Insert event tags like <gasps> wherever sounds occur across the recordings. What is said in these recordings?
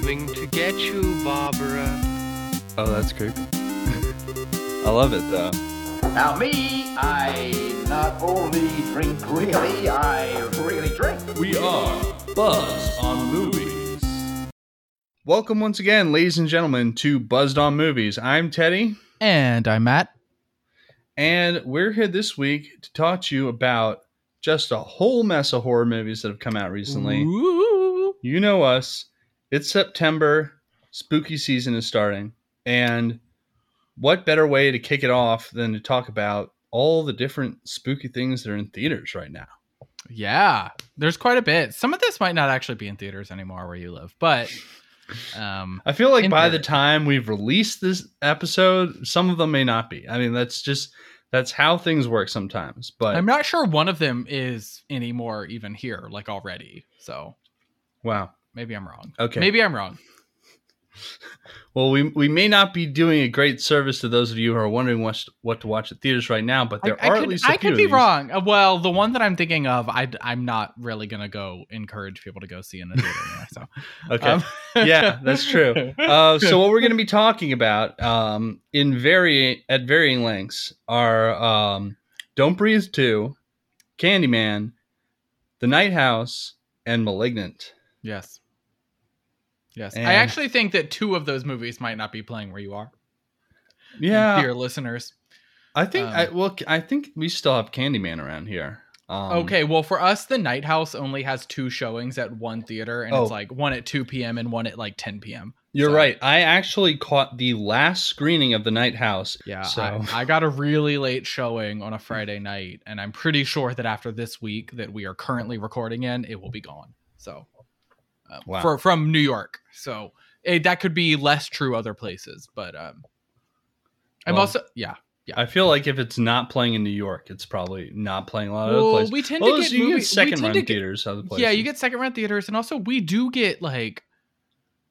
Coming to get you, Barbara. Oh, that's creepy. I love it though. Now me, I not only drink really, I really drink. We are Buzzed on Movies. Welcome once again, ladies and gentlemen, to Buzzed on Movies. I'm Teddy, And I'm Matt. and we're here this week to talk to you about just a whole mess of horror movies that have come out recently. Ooh. You know us. It's September. Spooky season is starting. And what better way to kick it off than to talk about all the different spooky things that are in theaters right now? Yeah, there's quite a bit. Some of this might not actually be in theaters anymore where you live, but um, I feel like by the time we've released this episode, some of them may not be. I mean, that's just that's how things work sometimes. But I'm not sure one of them is anymore even here, like already. So wow. Maybe I'm wrong. Okay. Maybe I'm wrong. <laughs> Well, we we may not be doing a great service to those of you who are wondering what what to watch at theaters right now, but there I, I are could, at least I could be wrong. Uh, Well, the one that I'm thinking of, I, I'm not really gonna go encourage people to go see in the theater. anyway, so <laughs> Okay. um, yeah, that's true. <laughs> Uh, so what we're going to be talking about um, in very at varying lengths are um, "Don't Breathe" two, "Candyman," "The Night House," and "Malignant." Yes, yes. And- I actually think that two of those movies might not be playing where you are, Yeah, dear listeners. I think. um, I, well, I think we still have Candyman around here. Um, Okay, well, for us, the Night House only has two showings at one theater, and Oh. it's like one at 2 p.m. and one at like 10 p.m. you're So- right. I actually caught the last screening of "The Night House." Yeah, So I, I got a really late showing on a Friday night, and I'm pretty sure that after this week that we are currently recording in, it will be gone. So, uh, Wow. for from New York, so it, that could be less true other places, but um, I'm Well, also yeah. Yeah. I feel like if it's not playing in New York, it's probably not playing a lot of other Well, places. we tend Well, to get you movie- get second run get- theaters other places. Yeah, you get second run theaters, and also we do get like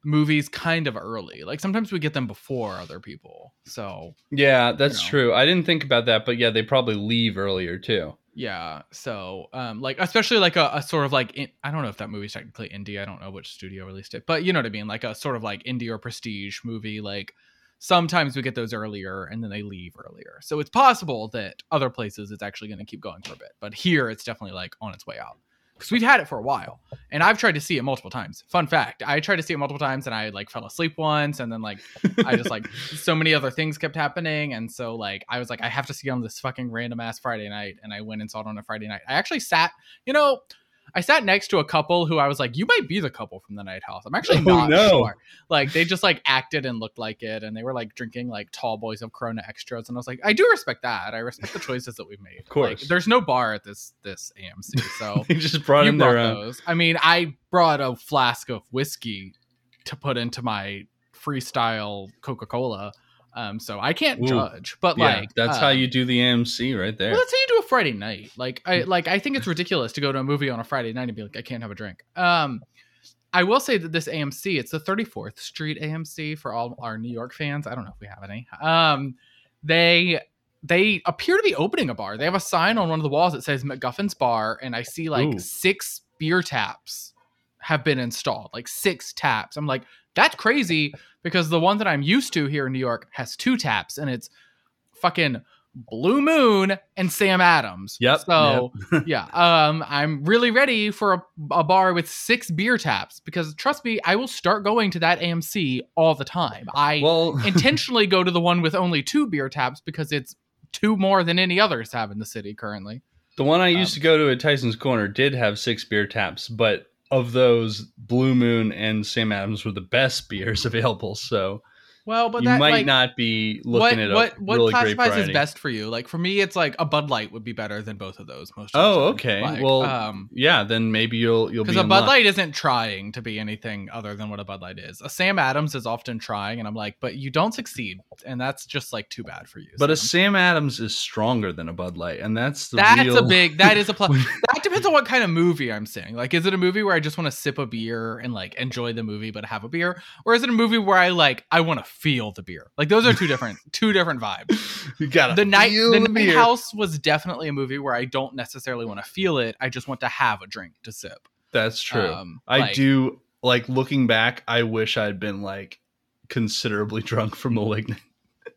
movies kind of early. Like sometimes we get them before other people. So Yeah, that's know. true. I didn't think about that, but yeah, they probably leave earlier too. Yeah, so um, like especially like a, a sort of like in, I don't know if that movie's technically indie. I don't know which studio released it, but you know what I mean. Like a sort of like indie or prestige movie. Like sometimes we get those earlier, and then they leave earlier. So it's possible that other places it's actually going to keep going for a bit, but here it's definitely like on its way out. Because we've had it for a while, and I've tried to see it multiple times. Fun fact: I tried to see it multiple times, and I like fell asleep once, and then like I just like <laughs> so many other things kept happening, and so like I was like I have to see it on this fucking random ass Friday night, and I went and saw it on a Friday night. I actually sat, you know, I sat next to a couple who I was like, you might be the couple from the Night House. I'm actually Oh, not no. sure. Like they just like acted and looked like it, and they were like drinking like tall boys of Corona extras, and I was like, I do respect that. I respect the choices that we've made. Of course. there's no bar at this this AMC, so <laughs> They just brought you in brought their own. those. I mean, I brought a flask of whiskey to put into my freestyle Coca Cola, um, so I can't Ooh. judge. But Yeah, like, that's how um, you do the AMC right there. Well, that's how you do a Friday night. Like, I like I think it's ridiculous to go to a movie on a Friday night and be like, I can't have a drink. Um, I will say that this AMC, it's the 34th Street AMC for all our New York fans. I don't know if we have any. Um, they they appear to be opening a bar. They have a sign on one of the walls that says MacGuffin's Bar, and I see like Ooh. six beer taps have been installed, like six taps. I'm like, that's crazy because the one that I'm used to here in New York has two taps, and it's fucking Blue Moon and Sam Adams. Yep, So <laughs> yeah, um, I'm really ready for a, a bar with six beer taps because trust me, I will start going to that AMC all the time. I well, <laughs> intentionally go to the one with only two beer taps because it's two more than any others have in the city currently. the one I used um, to go to at Tyson's Corner did have six beer taps, but of those, Blue Moon and Sam Adams were the best beers <laughs> available. So Well, but you that might like, not be what looking at a what what really classifies as best for you? Like for me, it's like a Bud Light would be better than both of those. Most. Oh, the okay. Like, well, um, yeah, then maybe you'll you'll be because a Bud luck. Light isn't trying to be anything other than what a Bud Light is. A Sam Adams is often trying, and I'm like, but you don't succeed, and that's just like too bad for you. But a Sam. Sam Adams is stronger than a Bud Light, and that's the that's real... a big that is a plus. <laughs> that depends on what kind of movie I'm seeing. Like, is it a movie where I just want to sip a beer and like enjoy the movie but have a beer, or is it a movie where I like I want to feel the beer? Like those are two different <laughs> two different vibes. you gotta The night the, the night house was definitely a movie where I don't necessarily want to feel it. I just want to have a drink to sip. That's true. Um, I like- do like looking back, I wish I'd been like considerably <laughs> drunk for Malignant.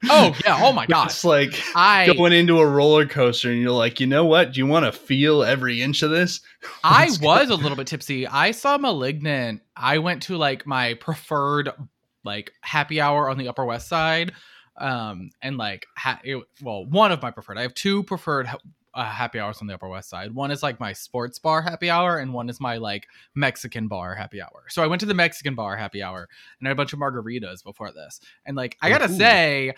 Oh yeah. Oh my god. <laughs> It's like I going into a roller coaster and you're like, you know what? Do you want to feel every inch of this? I go. was a little bit tipsy. I saw Malignant. I went to like my preferred like happy hour on the Upper West Side, um, and like ha- it, well, one of my preferred. I have two preferred ha- uh, happy hours on the Upper West Side. One is like my sports bar happy hour, and one is my like Mexican bar happy hour. So I went to the Mexican bar happy hour and I had a bunch of margaritas before this, and like I gotta Ooh. say.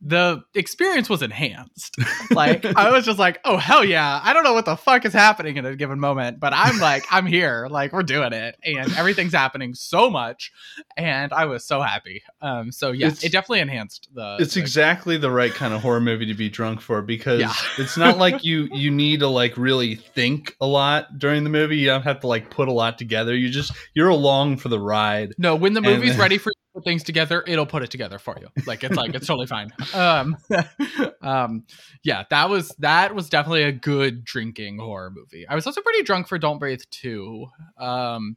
The experience was enhanced. <laughs> Like <laughs> I was just like, "Oh hell yeah!" I don't know what the fuck is happening in a given moment, but I'm like, I'm here. Like we're doing it, and everything's happening so much, and I was so happy. Um, so yeah, It's- it definitely enhanced the. It's the- exactly the right kind of horror movie to be drunk for because Yeah. it's not like <laughs> you you need to like really think a lot during the movie. You don't have to like put a lot together. You just you're along for the ride. No, when the And- movie's ready for you to put things together, it'll put it together for you. Like it's like it's totally fine. Um, <laughs> um, yeah, that was that was definitely a good drinking horror movie. I was also pretty drunk for Don't Breathe 2, um,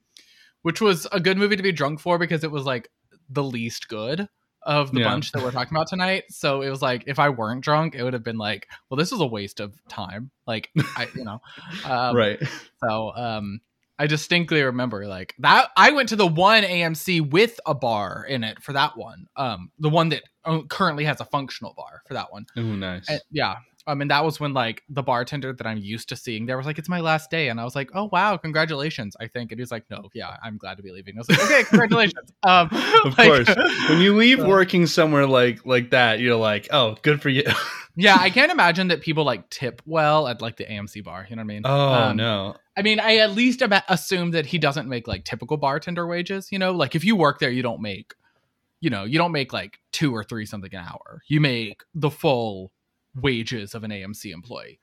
which was a good movie to be drunk for because it was like the least good of the Yeah. bunch that we're talking about tonight. So it was like if I weren't drunk, it would have been like, well, this was a waste of time. Like I, you know, <laughs> um, right. so um I distinctly remember like that I went to the one AMC with a bar in it for that one. Um the one that uh, currently has a functional bar for that one. Oh, nice. And, yeah. I mean that was when like the bartender that I'm used to seeing there was like it's my last day and I was like, "Oh wow, congratulations." I think and he's like, "No, yeah, I'm glad to be leaving." I was like, "Okay, congratulations." <laughs> um Of like- course. When you leave So- <laughs> working somewhere like like that, you're like, oh, good for you. <laughs> yeah, I can't imagine that people like tip well at like the AMC bar, you know what I mean? Oh Um, no. I mean, I at least assume that he doesn't make like typical bartender wages. You know, like if you work there, you don't make, you know, you don't make like two or three something an hour. You make the full wages of an AMC employee.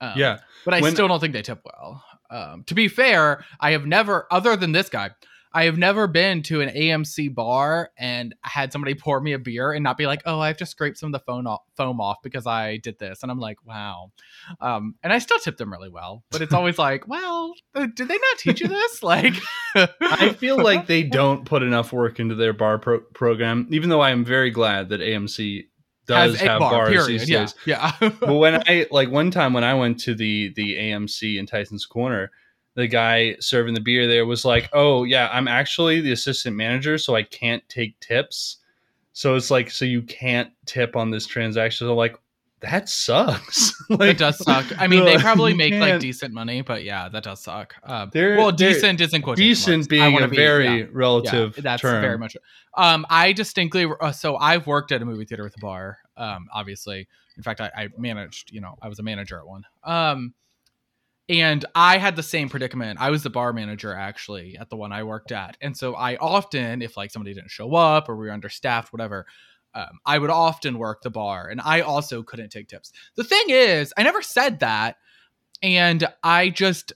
Um, yeah. but I when- still don't think they tip well. Um, to be fair, I have never, other than this guy, I have never been to an AMC bar and had somebody <laughs> pour me a beer and not be like, "Oh, I've just scraped some of the foam off, foam off because I did this," and I'm like, "Wow," um, and I still tip them really well. But it's always like, <laughs> "Well, uh, did they not teach you this?" <laughs> Like, I feel like they don't put enough work into their bar pro- program, even though I am very glad that AMC does has have bar. bars Period. these Yeah, days. <laughs> yeah. but when I like one time when I went to the the AMC in Tyson's Corner, the guy serving the beer there was like, "Oh yeah, I'm actually the assistant manager, so I can't take tips." So it's like, so you can't tip on this transaction. So like, that sucks. <laughs> like, It does suck. I mean, they probably make like decent money, but yeah, that does suck. Um, They're- well, they're- decent isn't quotation decent marks. Being a be- very yeah. relative yeah, that's term. very much um i distinctly uh, so i've worked at a movie theater with a bar um obviously in fact I, I managed you know i was a manager at one um and i had the same predicament i was the bar manager actually at the one i worked at and so i often if like somebody didn't show up or we were understaffed whatever um, i would often work the bar and i also couldn't take tips the thing is i never said that and i just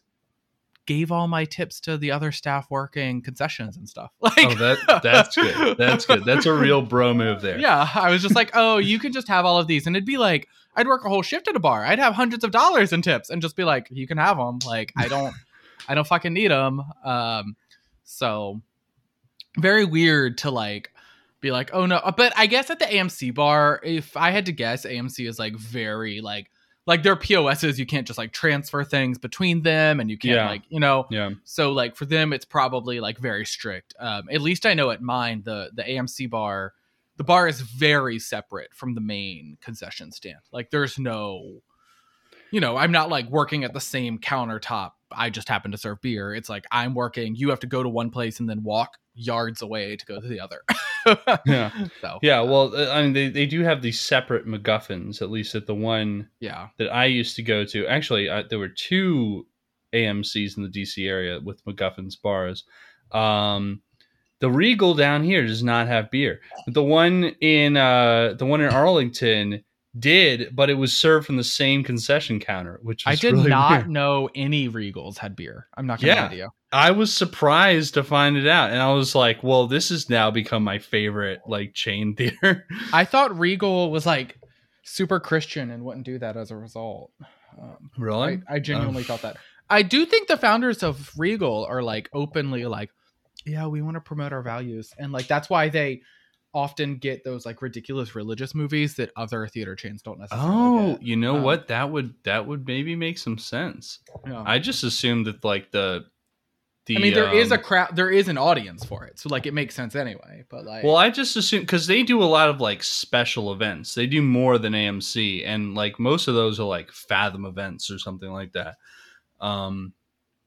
gave all my tips to the other staff working concessions and stuff <laughs> like Oh, that that's good. That's good. That's a real bro move there. yeah, I was just like, oh, you can just have all of these, and it'd be like, I'd work a whole shift at a bar. I'd have hundreds of dollars in tips, and just be like, you can have them. Like, I don't, <laughs> I don't fucking need them. Um, so very weird to like be like, oh no. But I guess at the AMC bar, if I had to guess, AMC is like very like like their POSs, you can't just like transfer things between them, and you can't Yeah. like you know Yeah. so like for them it's probably like very strict um at least i know at mine the the amc bar the bar is very separate from the main concession stand like there's no you know i'm not like working at the same countertop i just happen to serve beer it's like i'm working you have to go to one place and then walk yards away to go to the other <laughs> Yeah. so Yeah. Well, uh, I mean, they, they do have these separate MacGuffins, at least at the one yeah that I used to go to. Actually, I, there were two AMC's in the DC area with MacGuffin's bars. Um, the Regal down here does not have beer. The one in uh, the one in Arlington did, but it was served from the same concession counter, which i did really not weird. know any regals had beer i'm not gonna Yeah. lie to you I was surprised to find it out, and I was like, "Well, this has now become my favorite like chain <laughs> theater." i thought regal was like super christian and wouldn't do that as a result um, really? I, I genuinely thought that. I do think the founders of Regal are like openly like yeah, we want to promote our values, and like that's why they often get those like ridiculous religious movies that other theater chains don't necessarily Oh, get. you know Um, what? That would that would maybe make some sense. Yeah. I just assumed that like the the I mean, there is a um, crowd, there is an audience for it, so like it makes sense anyway. But like, Well, I just assume because they do a lot of like special events. They do more than AMC, and like most of those are like Fathom events or something like that. Um,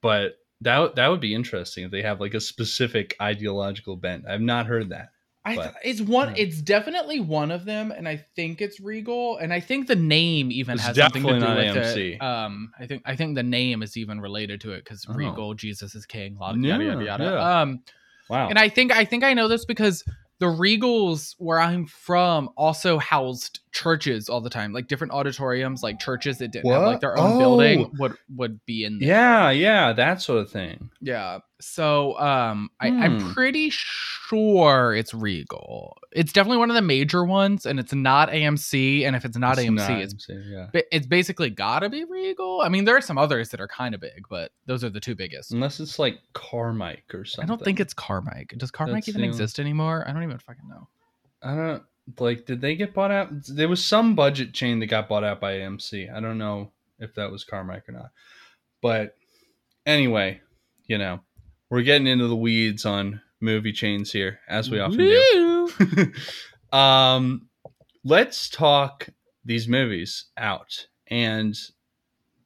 but that that would be interesting if they have like a specific ideological bent. I've not heard that. I th- it's one. yeah. It's definitely one of them, and I think it's Regal, and I think the name even It's has something to do with not it. AMC. Um, I think I think the name is even related to it because Oh. Regal, Jesus is King, yada Yeah, yada yada. yeah. Um, Wow. and I think I think I know this because the Regals where I'm from also housed churches all the time, like different auditoriums, like churches that didn't have like their own Oh. building would would be in there. yeah, yeah, that sort of thing. Yeah. So um I, Hmm. I'm pretty sure it's Regal. It's definitely one of the major ones, and it's not AMC. And if it's not It's AMC, it's AMC, yeah. it's basically gotta be Regal. I mean, there are some others that are kind of big, but those are the two biggest. Unless it's like Carmike or something. I don't think it's Carmike. Does Carmike That's even the- exist anymore? I don't even fucking know. I don't like. Did they get bought out? There was some budget chain that got bought out by AMC. I don't know if that was Carmike or not. But anyway, you know, we're getting into the weeds on movie chains here, as we often do. <laughs> Um, let's talk these movies out. And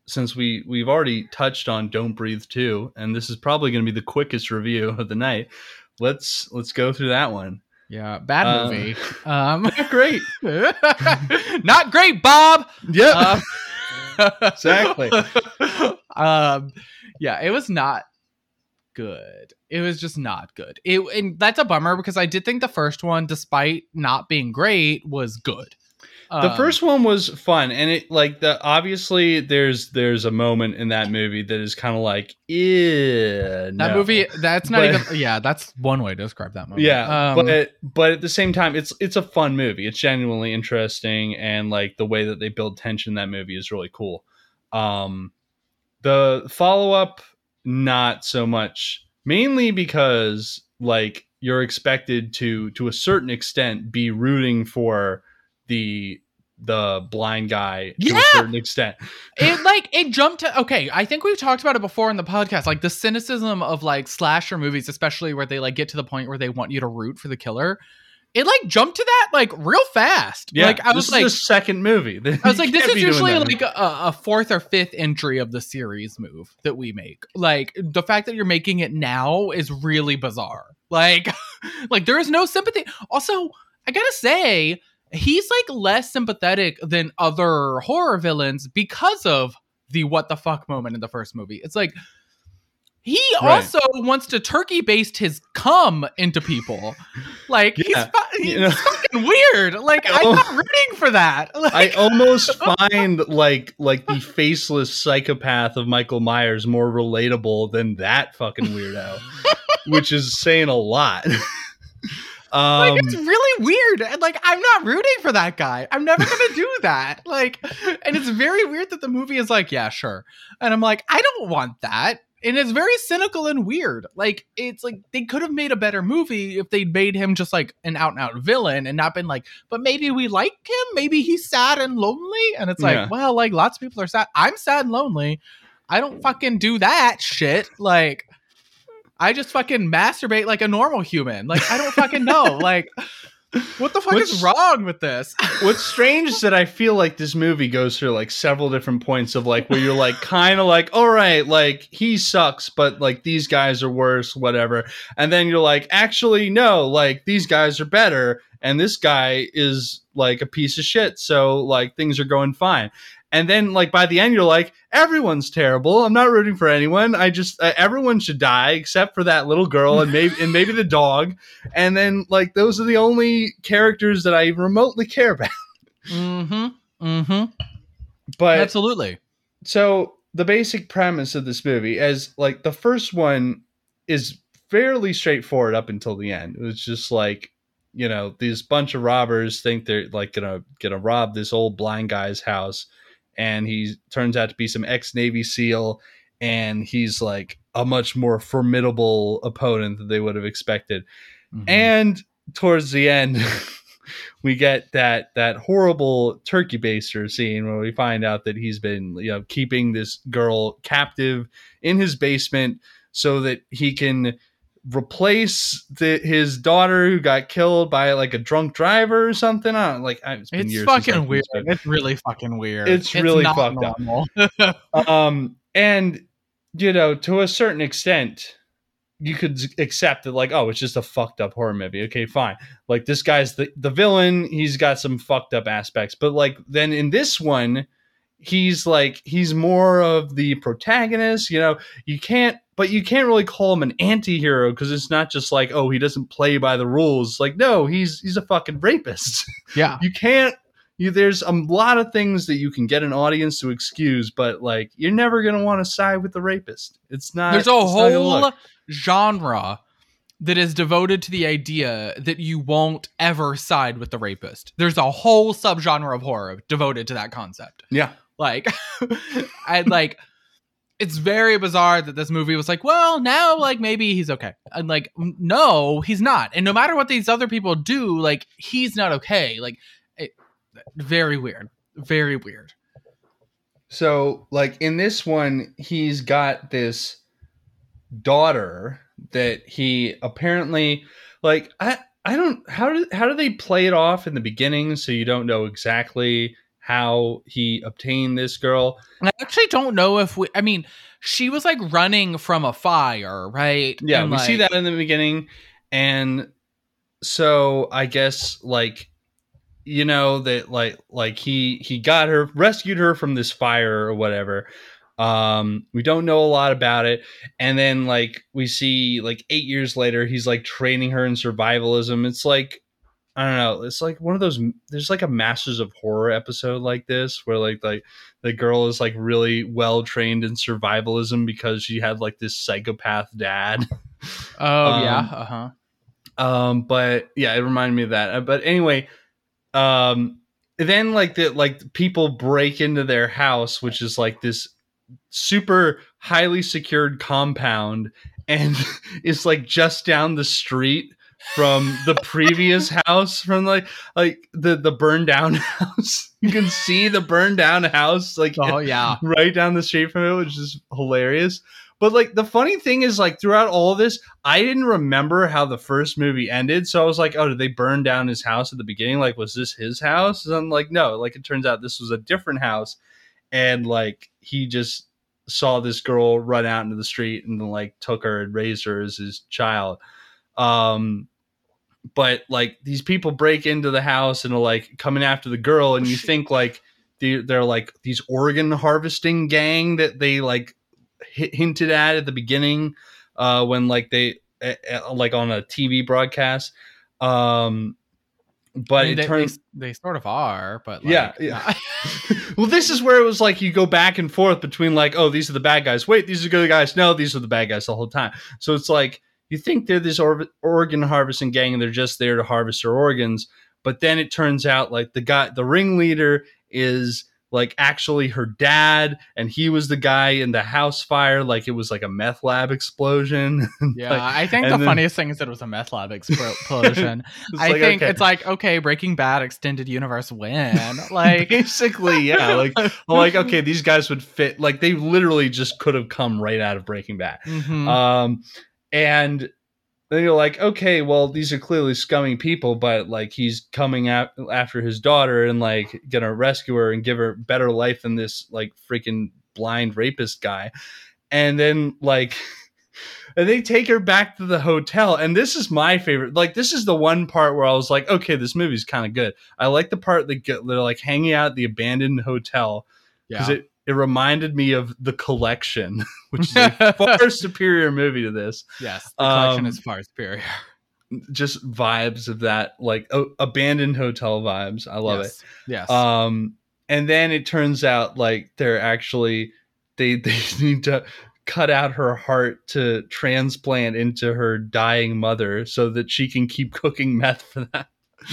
since we we've already touched on Don't Breathe 2, and this is probably going to be the quickest review of the night, let's let's go through that one. Yeah, bad Uh, movie. <laughs> um, Great. <laughs> not great, Bob. Yeah, Um, <laughs> Exactly. um, yeah, it was not good. It was just not good. It and that's a bummer because I did think the first one, despite not being great, was good. The Um, first one was fun and it like the obviously there's there's a moment in that movie that is kind of like yeah that movie, that's not But- even. Yeah, that's one way to describe that movie. yeah Um, but but at the same time it's it's a fun movie it's genuinely interesting and like the way that they build tension in that movie is really cool um the follow-up not so much mainly because like you're expected to to a certain extent be rooting for the the blind guy to Yeah! a certain extent it like it jumped to okay i think we've talked about it before in the podcast like the cynicism of like slasher movies especially where they like get to the point where they want you to root for the killer it like jumped to that like real fast yeah like i was this like the second movie <laughs> I was like, this is usually like a, a fourth or fifth entry of the series move that we make. Like the fact that you're making it now is really bizarre. Like, <laughs> like there is no sympathy. Also, I gotta say, he's like less sympathetic than other horror villains because of the what the fuck moment in the first movie. It's like he Right. also wants to turkey baste his cum into people. Like he's, fu- he's you know. fucking weird. Like I'm Oh. not rooting for that. <laughs> Like, I almost <laughs> find like like the faceless psychopath of Michael Myers more relatable than that fucking weirdo, <laughs> which is saying a lot. Um, like it's really weird and like i'm not rooting for that guy. I'm never gonna do <laughs> that. Like and it's very weird that the movie is like yeah sure. And i'm like i don't want that. And it's very cynical and weird. Like it's like they could have made a better movie if they'd made him just like an out and out villain and not been like but maybe we like him. Maybe he's sad and lonely. And it's like Yeah. well like lots of people are sad. I'm sad and lonely. I don't fucking do that shit. Like I just fucking masturbate like a normal human. Like I don't fucking know. <laughs> Like what the fuck What's- is wrong with this? <laughs> What's strange is that I feel like this movie goes through like several different points of like where you're like <laughs> kind of like, all right, like he sucks, but like these guys are worse, whatever. And then you're like, actually, no, like these guys are better, and this guy is like a piece of shit. So like things are going fine. And then like by the end, you're like, everyone's terrible. I'm not rooting for anyone. I just uh, everyone should die except for that little girl and maybe and maybe the dog. And then like those are the only characters that I remotely care about. Mm-hmm. Mm-hmm. But Absolutely. so the basic premise of this movie as like the first one is fairly straightforward up until the end it was just like you know these bunch of robbers think they're like gonna gonna rob this old blind guy's house and he turns out to be some ex-navy seal and he's like a much more formidable opponent than they would have expected. Mhm. And towards the end, <laughs> we get that that horrible turkey baster scene where we find out that he's been you know keeping this girl captive in his basement so that he can replace the, his daughter who got killed by like a drunk driver or something. I don't like. I- It's, it's fucking weird. It's really fucking weird. It's really not fucked up. <laughs> um and you know to a certain extent you could accept that like oh it's just a fucked up horror movie okay fine like this guy's the, the villain he's got some fucked up aspects but like then in this one he's like he's more of the protagonist you know you can't but you can't really call him an anti-hero because it's not just like oh he doesn't play by the rules like no he's he's a fucking rapist <laughs> yeah. you can't you there's a lot of things that you can get an audience to excuse but like you're never going to want to side with the rapist it's not There's a it's not gonna whole genre that is devoted to the idea that you won't ever side with the rapist. There's a whole subgenre of horror devoted to that concept. yeah Like, <laughs> I like. It's very bizarre that this movie was like, well, now like maybe he's okay, and like, no, he's not. And no matter what these other people do, like, he's not okay. Like, it, very weird, very weird. so like in this one he's got this daughter that he apparently like i i don't how do how do they play it off in the beginning so you don't know exactly how he obtained this girl And I actually don't know if we. I mean, she was like running from a fire, right? Yeah, And, we see that in the beginning, and so I guess like you know that like like he he got her rescued her from this fire or whatever. Um, we don't know a lot about it, and then like we see like eight years later, he's like training her in survivalism. It's like I don't know. It's like one of those. There's like a Masters of Horror episode like this where like like the girl is like really well trained in survivalism because she had like this psychopath dad. <laughs> Oh Um, yeah, uh huh. Um, but yeah, it reminded me of that. Uh, But anyway, um, then like the like people break into their house, which is like this super highly secured compound, and <laughs> it's like just down the street from the previous <laughs> house from like like the the burned down <laughs> house you can see the burned down house like Oh <laughs> yeah. right down the street from it, which is hilarious. But like the funny thing is, like throughout all of this, I didn't remember how the first movie ended. So I was like, oh, did they burn down his house at the beginning? Like, was this his house? And I'm like, no. Like it turns out this was a different house, and like he just saw this girl run out into the street and like took her and raised her as his child. Um, but like these people break into the house and are like coming after the girl, and you think like they're, they're like these organ harvesting gang that they like hi- hinted at at the beginning uh when like they uh, uh, like on a tv broadcast. Um but I mean, it they, turns they, they sort of are, but like, Yeah, yeah. <laughs> well this is where it was like you go back and forth between like oh these are the bad guys. Wait these are the good guys. No these are the bad guys the whole time. So it's like you think they're this or- organ harvesting gang and they're just there to harvest their organs but then it turns out like the guy the ringleader is like actually her dad and he was the guy in the house fire like it was like a meth lab explosion <laughs> Yeah, Like, I think the then- funnious thing is that it was a meth lab <laughs> explosion. I like, think okay. it's like okay, Breaking Bad extended universe win. <laughs> Like basically yeah like like okay these guys would fit like they literally just could have come right out of breaking bad mhm. um and then you're like okay well these are clearly scummy people but like he's coming out after his daughter and like gonna rescue her and give her better life than this like freaking blind rapist guy. And then like <laughs> and they take her back to the hotel. And this is my favorite like this is the one part where i was like okay this movie's kind of good. I like the part that get, they're like hanging out at the abandoned hotel because yeah. it it reminded me of the collection <laughs> which is a <laughs> far superior movie to this yes, the collection um, is far superior. just vibes of that like o- abandoned hotel vibes i love yes. Yes. it um and then it turns out like they're actually they <laughs> they need to cut out her heart to transplant into her dying mother so that she can keep cooking meth for that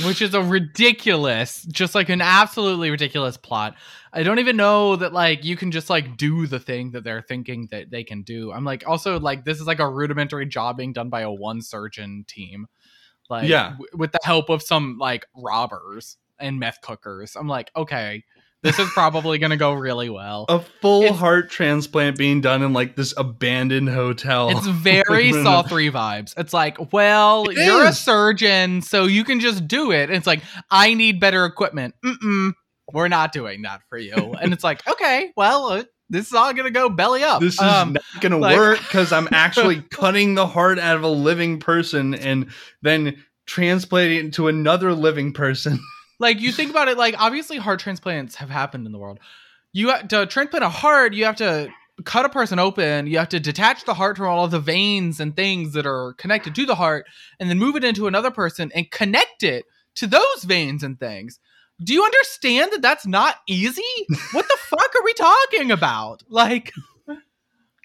which is a ridiculous, just like an absolutely ridiculous plot. I don't even know that like you can just like do the thing that they're thinking that they can do. I'm like also like this is like a rudimentary job being done by a one surgeon team. Like Yeah. w- with the help of some like robbers and meth cookers. I'm like, okay, this is probably gonna go really well. A full It's- heart transplant being done in like this abandoned hotel. It's <laughs> very Saw 3 vibes. It's like, well, It you're a surgeon, so you can just do it. And it's like, I need better equipment. Mm-mm, we're not doing that for you. and it's like, okay, well, uh, this is all going to go belly up. This is Um, not gonna like- work because I'm actually <laughs> cutting the heart out of a living person and then transplanting it into another living person. <laughs> like, you think about it, like, obviously, heart transplants have happened in the world. You have to transplant a heart, you have to cut a person open, you have to detach the heart from all of the veins and things that are connected to the heart, and then move it into another person and connect it to those veins and things. Do you understand that that's not easy? What the <laughs> fuck are we talking about? Like,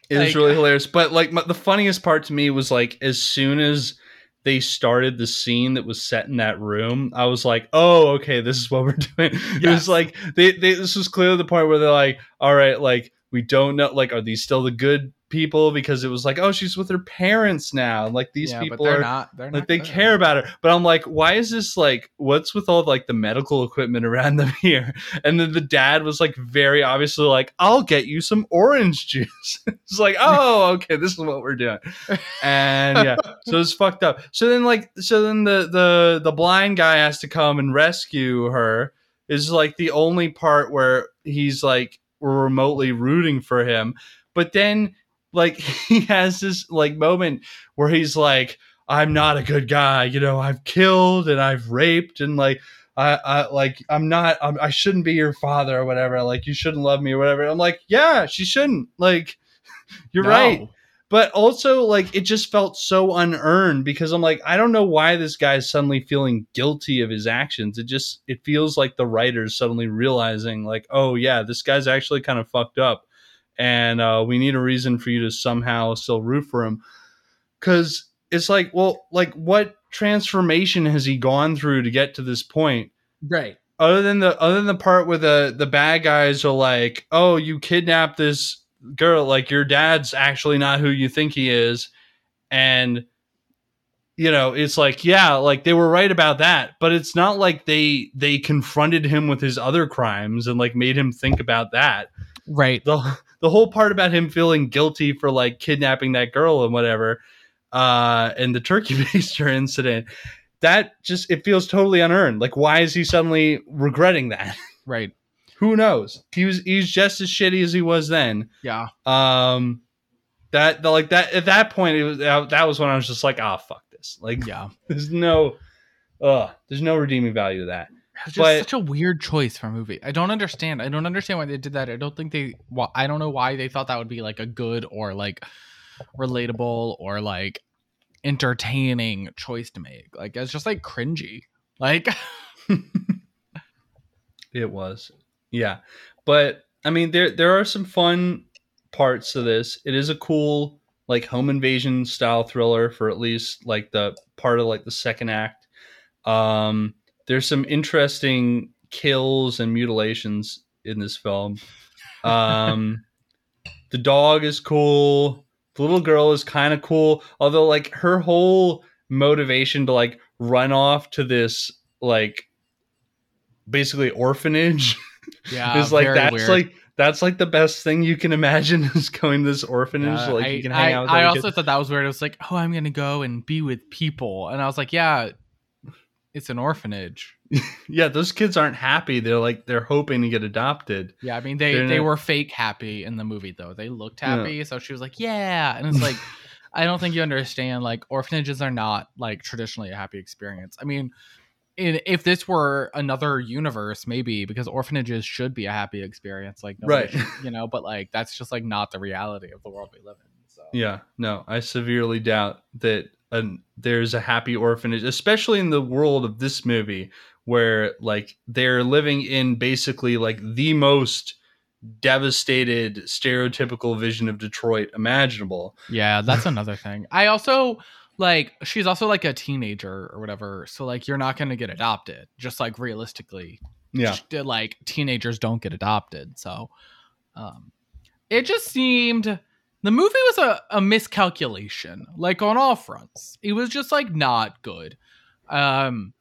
It was Like- really hilarious. But like my, the funniest part to me was like as soon as they started the scene that was set in that room, I was like, "Oh, okay, this is what we're <laughs> doing." It was like they, they this was clearly the point where they're like, "All right, like we don't know, like are these still the good people?" Because it was like, "Oh, she's with her parents now." Like these yeah, people but they're are not. They're like not they good. care about her but i'm like why is this like what's with all like the medical equipment around <laughs> them here and then the dad was like very obviously like i'll get you some orange <laughs> juice it's like oh okay this is what we're doing and yeah <laughs> so it's fucked up so then like so then the the the blind guy has to come and rescue her is like the only part where he's like remotely rooting for him. But then like <laughs> he has this like moment where he's like i'm not a good guy you know i've killed and i've raped and like I, I like I'm not I'm, I shouldn't be your father or whatever like you shouldn't love me or whatever. I'm like yeah she shouldn't. Like <laughs> you're No. right but also like it just felt so unearned because I'm like I don't know why this guy's suddenly feeling guilty of his actions. It just it feels like the writers suddenly realizing like oh yeah this guy's actually kind of fucked up. And uh, we need a reason for you to somehow still root for him. Because it's like well like what transformation has he gone through to get to this point? Right. other than the other than the part where the the bad guys are like oh you kidnapped this girl like your dad's actually not who you think he is. And you know it's like yeah like they were right about that. But it's not like they they confronted him with his other crimes and like made him think about that. Right. the the whole part about him feeling guilty for like kidnapping that girl and whatever uh and the turkey <laughs> baster incident that just it feels totally unearned. Like why is he suddenly regretting that? Right. Who knows he was he's just as shitty as he was then Yeah. um that the, like that at that point it was that was when i was just like oh fuck this like Yeah. <laughs> there's no uh there's no redeeming value to that It's just But- such a weird choice for a movie. I don't understand. I don't understand why they did that. I don't think they. Well, I don't know why they thought that would be like a good or like relatable or like entertaining choice to make. Like it's just like cringy. Like <laughs> It was. Yeah. But I mean there there are some fun parts to this. It is a cool like home invasion style thriller for at least like the part of like the second act. Um there's some interesting kills and mutilations in this film. Um <laughs> the dog is cool. The little girl is kind of cool, although like her whole motivation to like run off to this like basically orphanage <laughs> yeah, it's like that's weird. like that's like the best thing you can imagine is going to this orphanage Yeah, like I, you can hang I- out with I also kids. thought that was weird. It was like, oh, I'm gonna go and be with people, and I was like, yeah, it's an orphanage. <laughs> yeah those kids aren't happy they're like they're hoping to get adopted Yeah, I mean they They're they not- were fake happy in the movie though. They looked Yeah. happy, so she was like, "Yeah," and it's like, <laughs> I don't think you understand. Like orphanages are not like traditionally a happy experience. I mean, in, if this were another universe, maybe because orphanages should be a happy experience. Like, Right. should- you know, but like that's just like not the reality of the world we live in. So yeah no i severely doubt that an there's a happy orphanage especially in the world of this movie where like they're living in basically like the most devastated stereotypical vision of detroit imaginable Yeah, that's another thing. I also like she's also like a teenager or whatever. So like you're not gonna get adopted. Just like realistically, Yeah. sh- like teenagers don't get adopted. So um it just seemed the movie was a, a miscalculation, like on all fronts. It was just like not good. Um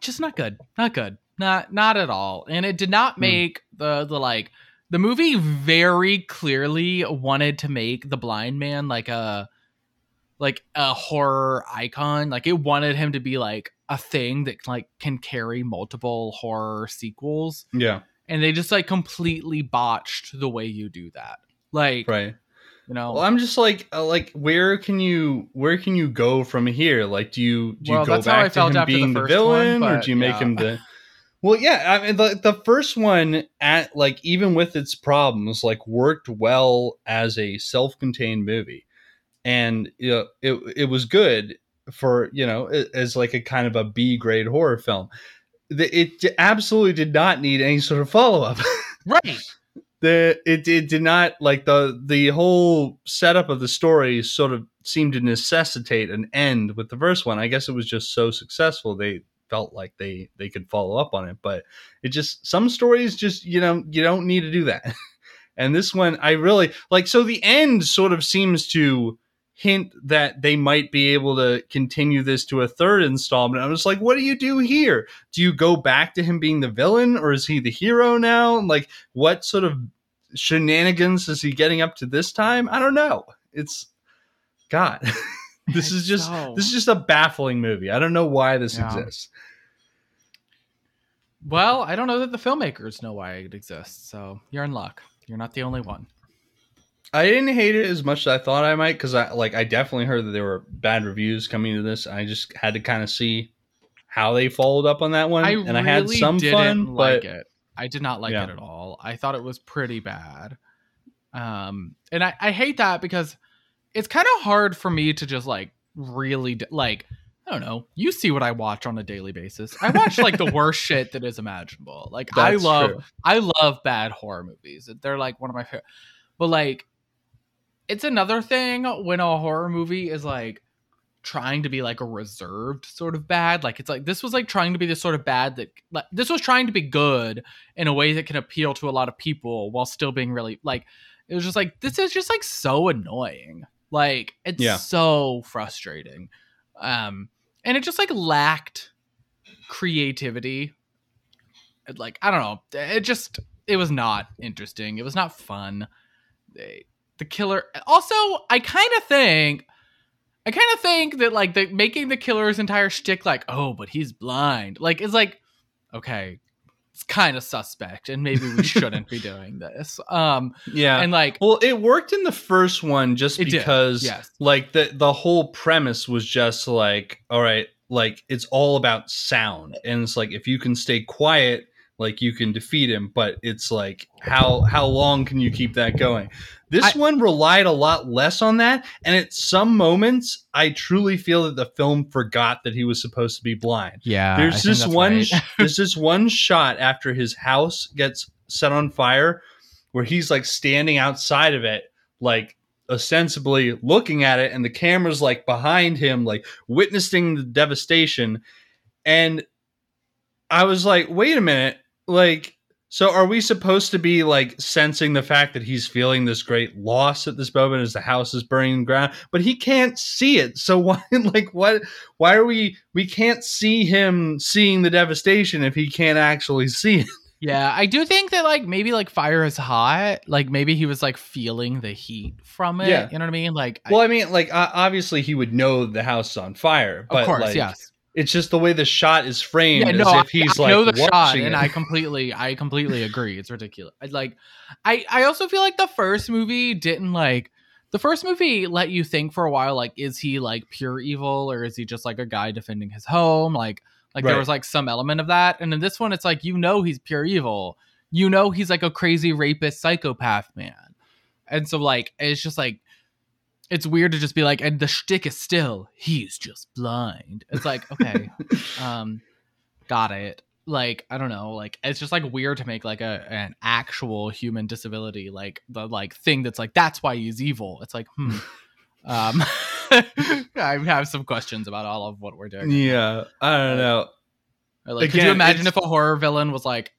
just not good. Not good. Not not at all. And it did not Hmm. make the the like the movie very clearly wanted to make the blind man like a like a horror icon. Like it wanted him to be like a thing that like can carry multiple horror sequels. Yeah. And they just like completely botched the way you do that. Like Right. you know Well, I'm just like, uh, like, where can you, where can you go from here? Like, do you, do you go that's how I back to him after the being the, villain, one, or do you make yeah. him the? <laughs> Well, yeah, I mean, the the first one at like even with its problems, like worked well as a self-contained movie, and you know, it it was good for you know as like a kind of a B grade horror film. It absolutely did not need any sort of follow up. right. <laughs> the it, it did not like the the whole setup of the story sort of seemed to necessitate an end with the first one. I guess it was just so successful they felt like they they could follow up on it, but it just some stories just you know you don't need to do that. <laughs> and this one I really like so the end sort of seems to hint that they might be able to continue this to a third installment. I was like, what do you do here? Do you go back to him being the villain or is he the hero now? Like what sort of shenanigans is he getting up to this time? I don't know. It's God. <laughs> this is just So- this is just a baffling movie. I don't know why this Yeah. exists. Well, I don't know that the filmmakers know why it exists, so you're in luck. You're not the only one. I didn't hate it as much as I thought I might because I like I definitely heard that there were bad reviews coming to this. I just had to kind of see how they followed up on that one, I and really I had some didn't fun, like but it. I did not like Yeah. it at all. I thought it was pretty bad. Um, and I, I hate that because it's kind of hard for me to just like really d- like I don't know. You see what I watch on a daily basis. I watch like the worst <laughs> shit that is imaginable. Like I love true. I love bad horror movies. They're like one of my favorite. But like it's another thing when a horror movie is like trying to be like a reserved sort of bad. Like it's like this was like trying to be the sort of bad that like this was trying to be good in a way that can appeal to a lot of people while still being really like it was just like this is just like so annoying. Like it's Yeah. so frustrating. Um and it just like lacked creativity. It, like I don't know. It just it was not interesting. It was not fun. They, the killer also I kind of think I kind of think that like the making the killer's entire shtick like, oh, but he's blind, like is like, okay, it's kind of suspect, and maybe we <laughs> shouldn't be doing this. Um, yeah. and like, well, it worked in the first one just did, because, yes. like the the whole premise was just like, all right, like it's all about sound, and it's like if you can stay quiet, like you can defeat him. But it's like how how long can you keep that going? This I- one relied a lot less on that, and at some moments, I truly feel that the film forgot that he was supposed to be blind. yeah, There's this one. sh- <laughs> there's this one shot after his house gets set on fire, where he's like standing outside of it, like ostensibly looking at it, and the camera's like behind him, like witnessing the devastation. And I was like, wait a minute, like. So are we supposed to be like sensing the fact that he's feeling this great loss at this moment as the house is burning ground, but he can't see it. So <laughs> why like what why are we we can't see him seeing the devastation if he can't actually see it? <laughs> yeah, I do think that like maybe like fire is hot, like maybe he was like feeling the heat from it. Yeah. You know what I mean? Like, I- Well, I mean, like uh, obviously he would know the house is on fire, but of course, like, yes. It's just the way the shot is framed yeah, as no, I, if he's I like know the shot, watching and. I completely, I completely agree. It's ridiculous. I, like, I, I also feel like the first movie didn't like. The first movie let you think for a while, like, is he like pure evil or is he just like a guy defending his home? Like, like there was like some element of that, and in this one, it's like you know he's pure evil. You know he's like a crazy rapist psychopath man, and so like it's just like it's weird to just be like, and the shtick is still he's just blind. It's like <laughs> okay, um, got it. Like I don't know, like it's just like weird to make like a an actual human disability like the like thing that's like that's why he's evil. It's like hmm. <laughs> Um, <laughs> I have some questions about all of what we're doing. yeah, I don't know. Like, could you imagine if a horror villain was like,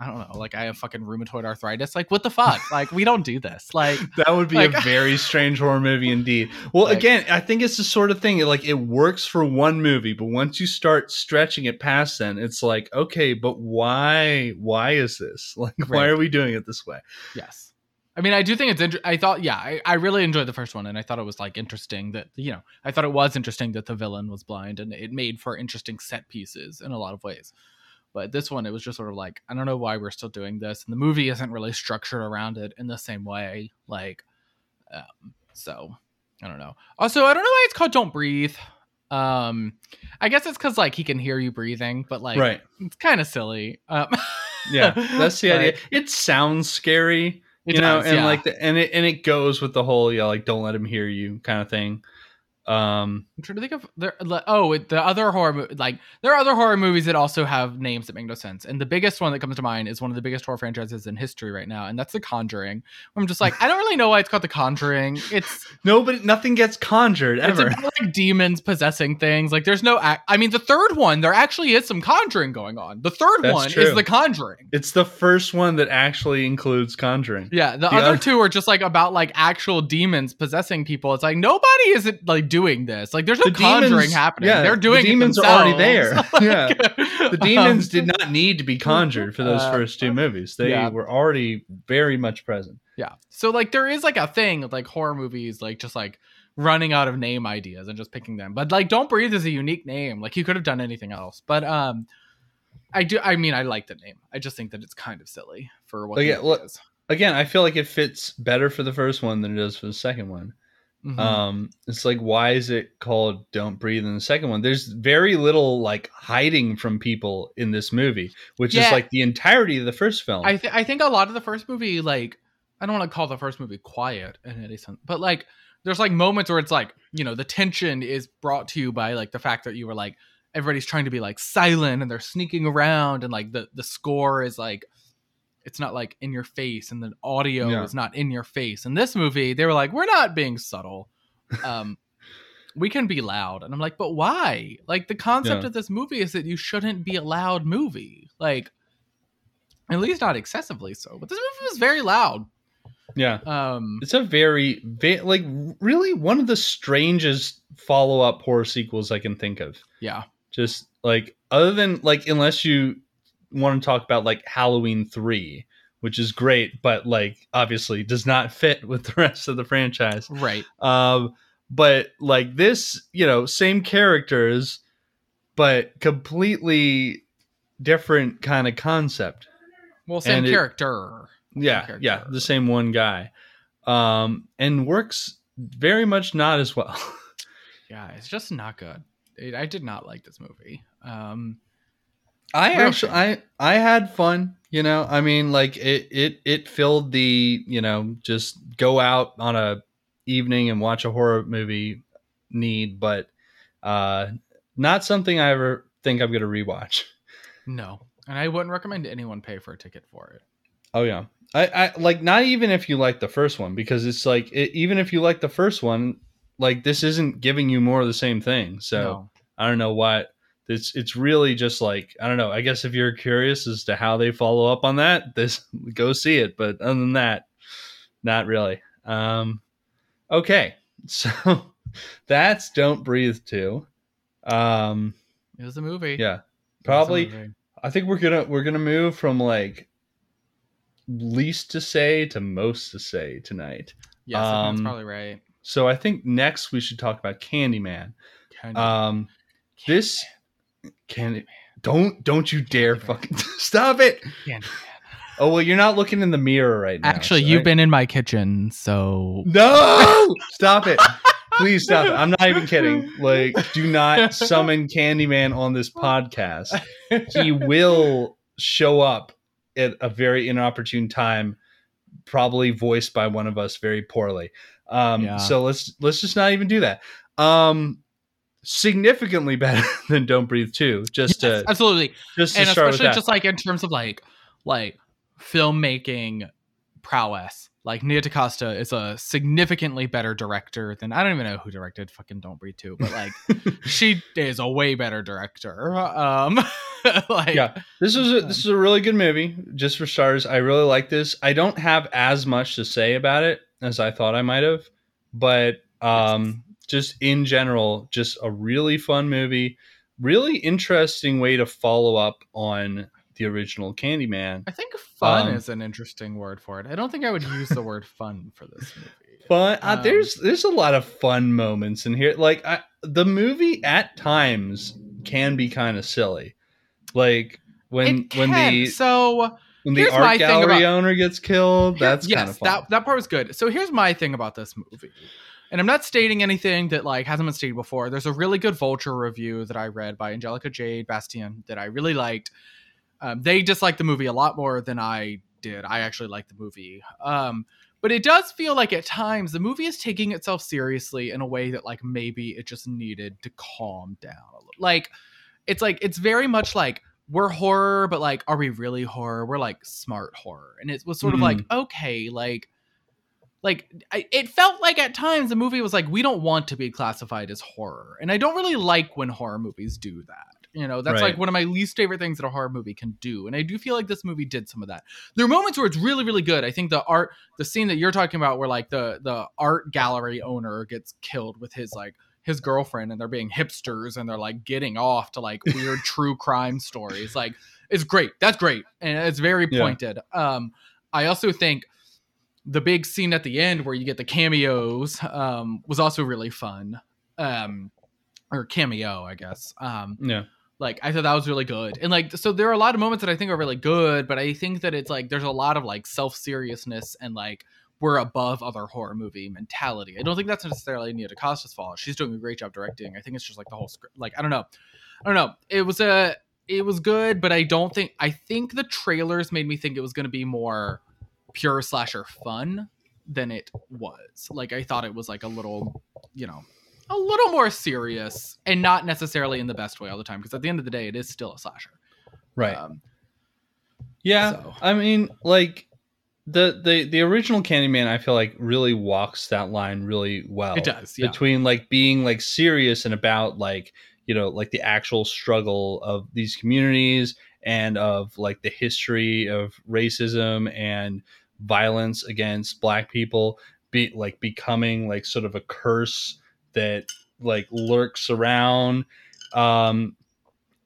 I don't know, like I have fucking rheumatoid arthritis? Like, what the fuck? <laughs> like, we don't do this. Like, That would be Like- a <laughs> very strange horror movie indeed. Well, Like- again, I think it's the sort of thing like it works for one movie, but once you start stretching it past, then it's like, okay, but why? Why is this? <laughs> Like, why are we doing it this way? yes. I mean, I do think it's. Inter- I thought, yeah, I, I really enjoyed the first one, and I thought it was like interesting that you know, I thought it was interesting that the villain was blind, and it made for interesting set pieces in a lot of ways. But this one, it was just sort of like, I don't know why we're still doing this, and the movie isn't really structured around it in the same way. Like, um, so I don't know. Also, I don't know why it's called "Don't Breathe." Um, I guess it's because like he can hear you breathing, but like, right? it's kind of silly. Um, <laughs> Yeah, that's the idea. It sounds scary, you know, does, and yeah. like, the, and it and it goes with the whole, yeah, like, don't let him hear you kind of thing. Um, I'm trying to think of there. Oh, the other horror, like there are other horror movies that also have names that make no sense. And the biggest one that comes to mind is one of the biggest horror franchises in history right now, and that's The Conjuring. I'm just like, I don't really know why it's called The Conjuring. It's <laughs> nobody, nothing gets conjured it's ever. about like demons possessing things. Like there's no. I mean, the third one there actually is some conjuring going on. The third That's one true. is The Conjuring. It's the first one that actually includes conjuring. Yeah, the, The other other- two are just like about like actual demons possessing people. It's like nobody is like doing this. Like there's no The demons- conjuring happening. yeah, They're the doing it demons are already there. <laughs> Yeah. The demons um, did not need to be conjured for those <laughs> Uh, first two movies. They yeah. were already very much present. Yeah. So like there is like a thing with like horror movies like just like running out of name ideas and just picking them. But like Don't Breathe is a unique name. Like you could have done anything else. But um I do I mean I like the name. I just think that it's kind of silly for what Like, the yeah, movie. Again, I feel like it fits better for the first one than it does for the second one. Mhm. Um, it's like why is it called "Don't Breathe" in the second one? There's very little like hiding from people in this movie, which is like the entirety of the first film. I th- I think a lot of the first movie like I don't want to call the first movie quiet in any sense, but like there's like moments where it's like you know the tension is brought to you by like the fact that you were like everybody's trying to be like silent and they're sneaking around and like the the score is like it's not like in your face and the audio Yeah. is not in your face. In this movie, they were like we're not being subtle. Um we can be loud and I'm like but why? Like the concept Yeah. of this movie is that you shouldn't be a loud movie. Like at least not excessively so. But this movie was very loud. yeah, Um, it's a very, ve- like really one of the strangest follow-up horror sequels I can think of. yeah, just like other than like unless you want to talk about like halloween 3 which is great but like obviously does not <laughs> fit with the rest of the franchise right. um but like this you know same characters but completely different kind of concept Well, same it- character. yeah character. yeah the same one guy um and works very much not as well <laughs> Yeah, it's just not good. It, I did not like this movie. Um, I Real actually shame. I I had fun, you know. I mean like it it it filled the, you know, just go out on a evening and watch a horror movie need, but uh not something I ever think I'm going to rewatch. <laughs> no, and I wouldn't recommend anyone pay for a ticket for it. Oh yeah. I I like not even if you like the first one because it's like it, even if you like the first one, like this isn't giving you more of the same thing. So No. I don't know what it's it's really just like I don't know. I guess if you're curious as to how they follow up on that, <laughs> this go see it. But other than that, not really. Um okay. <laughs> So that's Don't Breathe 2. Um it was a movie. Yeah. Probably movie. I think we're gonna we're gonna move from like least to say to most to say tonight. Yeah, um, that's probably right. So I think next we should talk about Candyman. Kind Um this can don't don't you dare Candyman. fucking <laughs> stop it. Candyman. Oh well, you're not looking in the mirror right now. Actually, so you've I- been in my kitchen, so no. Stop it. Please stop it. I'm not even kidding. Like, do not summon Candyman on this podcast. He will show up at a very inopportune time, probably voiced by one of us very poorly. Um, Yeah. So let's let's just not even do that. Um, significantly better <laughs> than Don't Breathe Two. Just Yes, to absolutely. just to and start with especially just like in terms of like like filmmaking prowess like Nia DaCosta is a significantly better director than I don't even know who directed fucking Don't Breathe 2, but like <laughs> she is a way better director. Um <laughs> like yeah this is a, this is a really good movie just for stars, i really like this i don't have as much to say about it as i thought i might have but um just in general just a really fun movie really interesting way to follow up on the original candyman I think fun Um, is an interesting word for it. I don't think I would use the word fun for this movie. fun uh, Um, there's there's a lot of fun moments in here like I, the movie at times can be kind of silly like when when the so when the art gallery about- owner gets killed Here- that's kind of fun That that part was good. So here's my thing about this movie. And I'm not stating anything that like hasn't been stated before. There's a really good Vulture review that I read by Angelica Jade Bastien that I really liked. Um, they disliked the movie a lot more than I did. I actually liked the movie. Um, but it does feel like at times the movie is taking itself seriously in a way that like maybe it just needed to calm down a little. Like it's like it's very much like we're horror, but like, are we really horror? We're like smart horror, and it was sort of like okay, like, like I, it felt like at times the movie was like, we don't want to be classified as horror, and I don't really like when horror movies do that. You know, that's Right. like one of my least favorite things that a horror movie can do, and I do feel like this movie did some of that. There are moments where it's really, really good. I think the art, the scene that you're talking about, where like the the art gallery owner gets killed with his like his girlfriend and they're being hipsters and they're like getting off to like weird <laughs> true crime stories like it's great that's great and it's very Yeah. pointed um i also think the big scene at the end where you get the cameos um was also really fun. Um or cameo i guess. Um yeah. like i thought that was really good. And like so there are a lot of moments that i think are really good but i think that it's like there's a lot of like self-seriousness and like we're above other horror movie mentality. I don't think that's necessarily nia dacosta's fault. She's doing a great job directing. I think it's just like the whole script like i don't know. I don't know. It was a it was good but i don't think i think the trailers made me think it was going to be more pure slasher fun than it was. Like i thought it was like a little you know a little more serious and not necessarily in the best way all the time because at the end of the day it is still a slasher. Right. Um, yeah so- i mean like the the the original candyman i feel like really walks that line really well it does yeah. between like being like serious and about like you know like the actual struggle of these communities and of like the history of racism and violence against black people be like becoming like sort of a curse that like lurks around. Um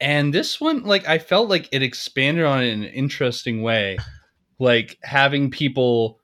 and this one like i felt like it expanded on it in an interesting way. Like having people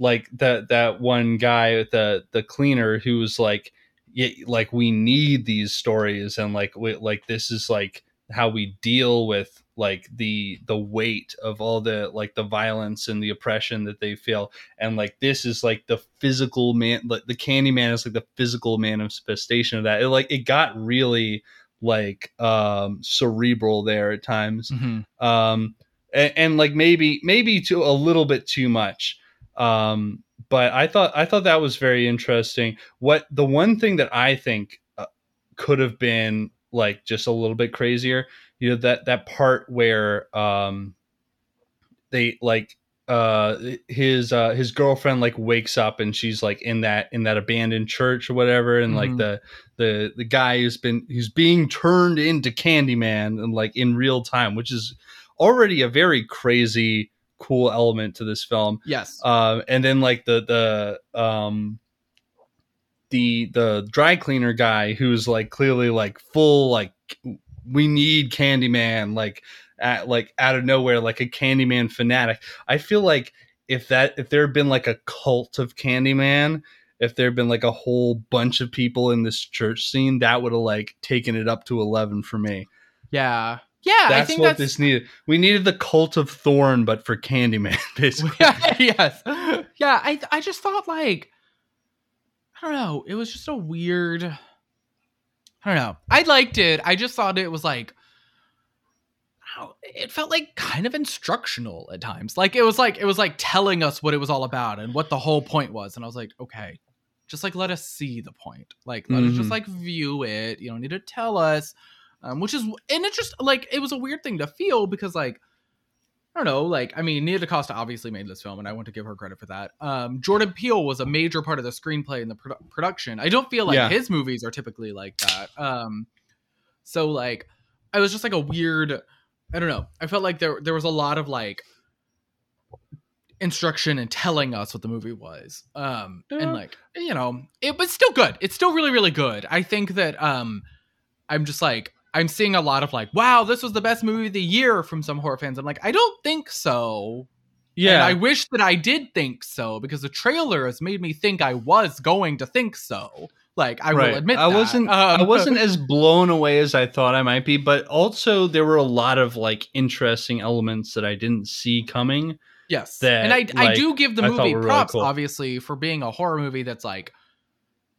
like that that one guy the the cleaner who was like yeah, like we need these stories and like we, like this is like how we deal with like the the weight of all the like the violence and the oppression that they feel. And like this is like the physical man like the candy man is like the physical manifestation of that. It like it got really like um cerebral there at times. Mhm. um and, and like maybe maybe to a little bit too much. Um but i thought i thought that was very interesting. What the one thing that i think uh, could have been like just a little bit crazier you know that that part where um they like uh his uh his girlfriend like wakes up and she's like in that in that abandoned church or whatever and like Mhm. the the the guy who's been who's being turned into candyman and like in real time which is already a very crazy cool element to this film yes um, and then like the the um the the dry cleaner guy who's like clearly like full like we need Candyman like at like out of nowhere like a Candyman fanatic. I feel like if that if there had been like a cult of Candyman, if there had been like a whole bunch of people in this church scene, that would have like taken it up to eleven for me. yeah yeah i That's think what that's this needed. We needed the cult of Thorn, but for Candyman, <laughs> <laughs> basically. yes yeah i i just thought like i don't know it was just a weird i don't know. I liked it. I just thought it was like know, it felt like kind of instructional at times. Like it was like it was like telling us what it was all about and what the whole point was. And i was like okay just like let us see the point. Like let us Mhm. just like view it. You don't need to tell us um, which is and it just like it was a weird thing to feel because like I don't know, like I mean, Nia DaCosta obviously made this film, and I want to give her credit for that. Um, Jordan Peele was a major part of the screenplay and the produ- production. I don't feel like Yeah. his movies are typically like that. Um, so like, I was just like a weird. I don't know. I felt like there there was a lot of like instruction and telling us what the movie was. Um, Yeah. and like you know, it was still good. It's still really really good. I think that um, I'm just like I'm seeing a lot of like, wow, this was the best movie of the year from some horror fans. I'm like, I don't think so. And Yeah, I wish that I did think so because the trailer has made me think I was going to think so. Like I right. will admit I that. wasn't. I Um, wasn't <laughs> as blown away as I thought I might be, but also there were a lot of like interesting elements that I didn't see coming. Yes, that, and I I do give the I movie really props, cool. obviously, for being a horror movie that's like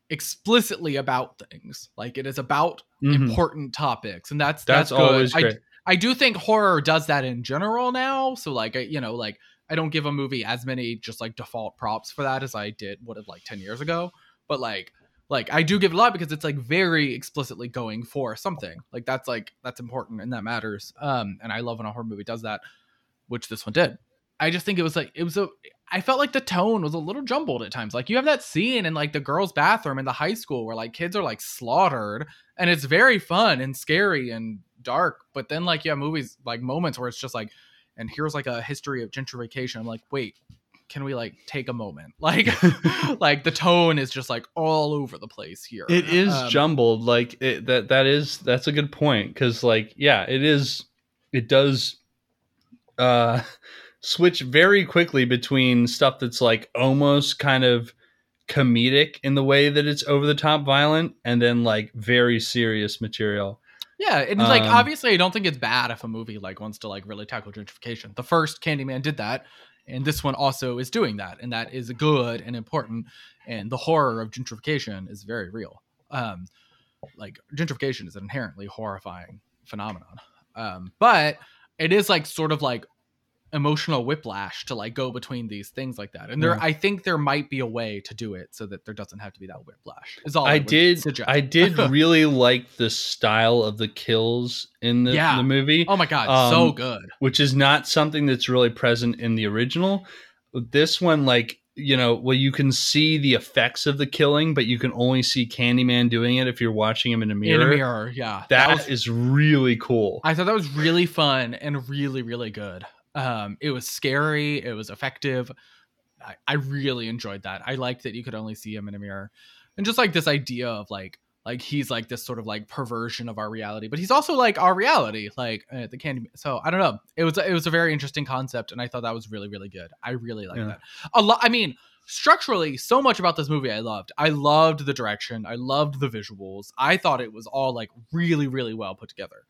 explicitly about things. Like it is about Mhm. important topics, and that's that's, That's good. always I- great. I do think horror does that in general now. So like I, you know, like I don't give a movie as many just like default props for that as I did would have like 10 years ago. But like like I do give it a lot because it's like very explicitly going for something. Like that's like that's important and that matters. Um and I love when a horror movie does that, which this one did. I just think it was like it was a I felt like the tone was a little jumbled at times. Like you have that scene in like the girls' bathroom in the high school where like kids are like slaughtered and it's very fun and scary and dark. But then like you have movies like moments where it's just like, and here's like a history of gentrification. I'm like, wait, can we like take a moment? <laughs> Like, <laughs> like the tone is just like all over the place here. It is Um, jumbled. Like it, that. That is that's a good point because like yeah, it is. It does uh switch very quickly between stuff that's like almost kind of comedic in the way that it's over the top violent and then like very serious material. Yeah, and like Um, obviously, I don't think it's bad if a movie like wants to like really tackle gentrification. The first Candyman did that, and this one also is doing that, and that is good and important. And the horror of gentrification is very real. Um, like gentrification is an inherently horrifying phenomenon, um, but it is like sort of like emotional whiplash to like go between these things like that. And there, Yeah. I think there might be a way to do it so that there doesn't have to be that whiplash. Is all I would did. suggest. I did <laughs> really like the style of the kills in the, Yeah. the movie. Oh my god, so Um, good. which is not something that's really present in the original. This one, like, you know, well, you can see the effects of the killing, but you can only see Candyman doing it if you're watching him in a mirror. In a mirror, yeah. That was is really cool. I thought that was really fun and really, really good. Um, it was scary. It was effective. I, I really enjoyed that. I liked that you could only see him in a mirror, and just like this idea of like, like he's like this sort of like perversion of our reality, but he's also like our reality, like uh, the candy. So I don't know. It was it was a very interesting concept, and I thought that was really, really good. I really liked Yeah. that a lot. I mean. Structurally, so much about this movie I loved. I loved the direction. I loved the visuals. I thought it was all like really, really well put together.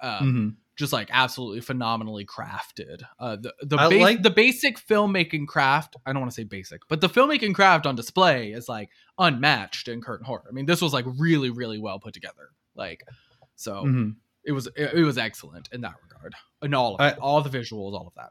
Um, Mhm. Just like absolutely phenomenally crafted. Uh, the the, I bas- like- the basic filmmaking craft. I don't want to say basic, but the filmmaking craft on display is like unmatched in current horror. I mean, this was like really, really well put together. Like, so Mhm. it was it, it was excellent in that regard. And all of I- it, all the visuals, all of that.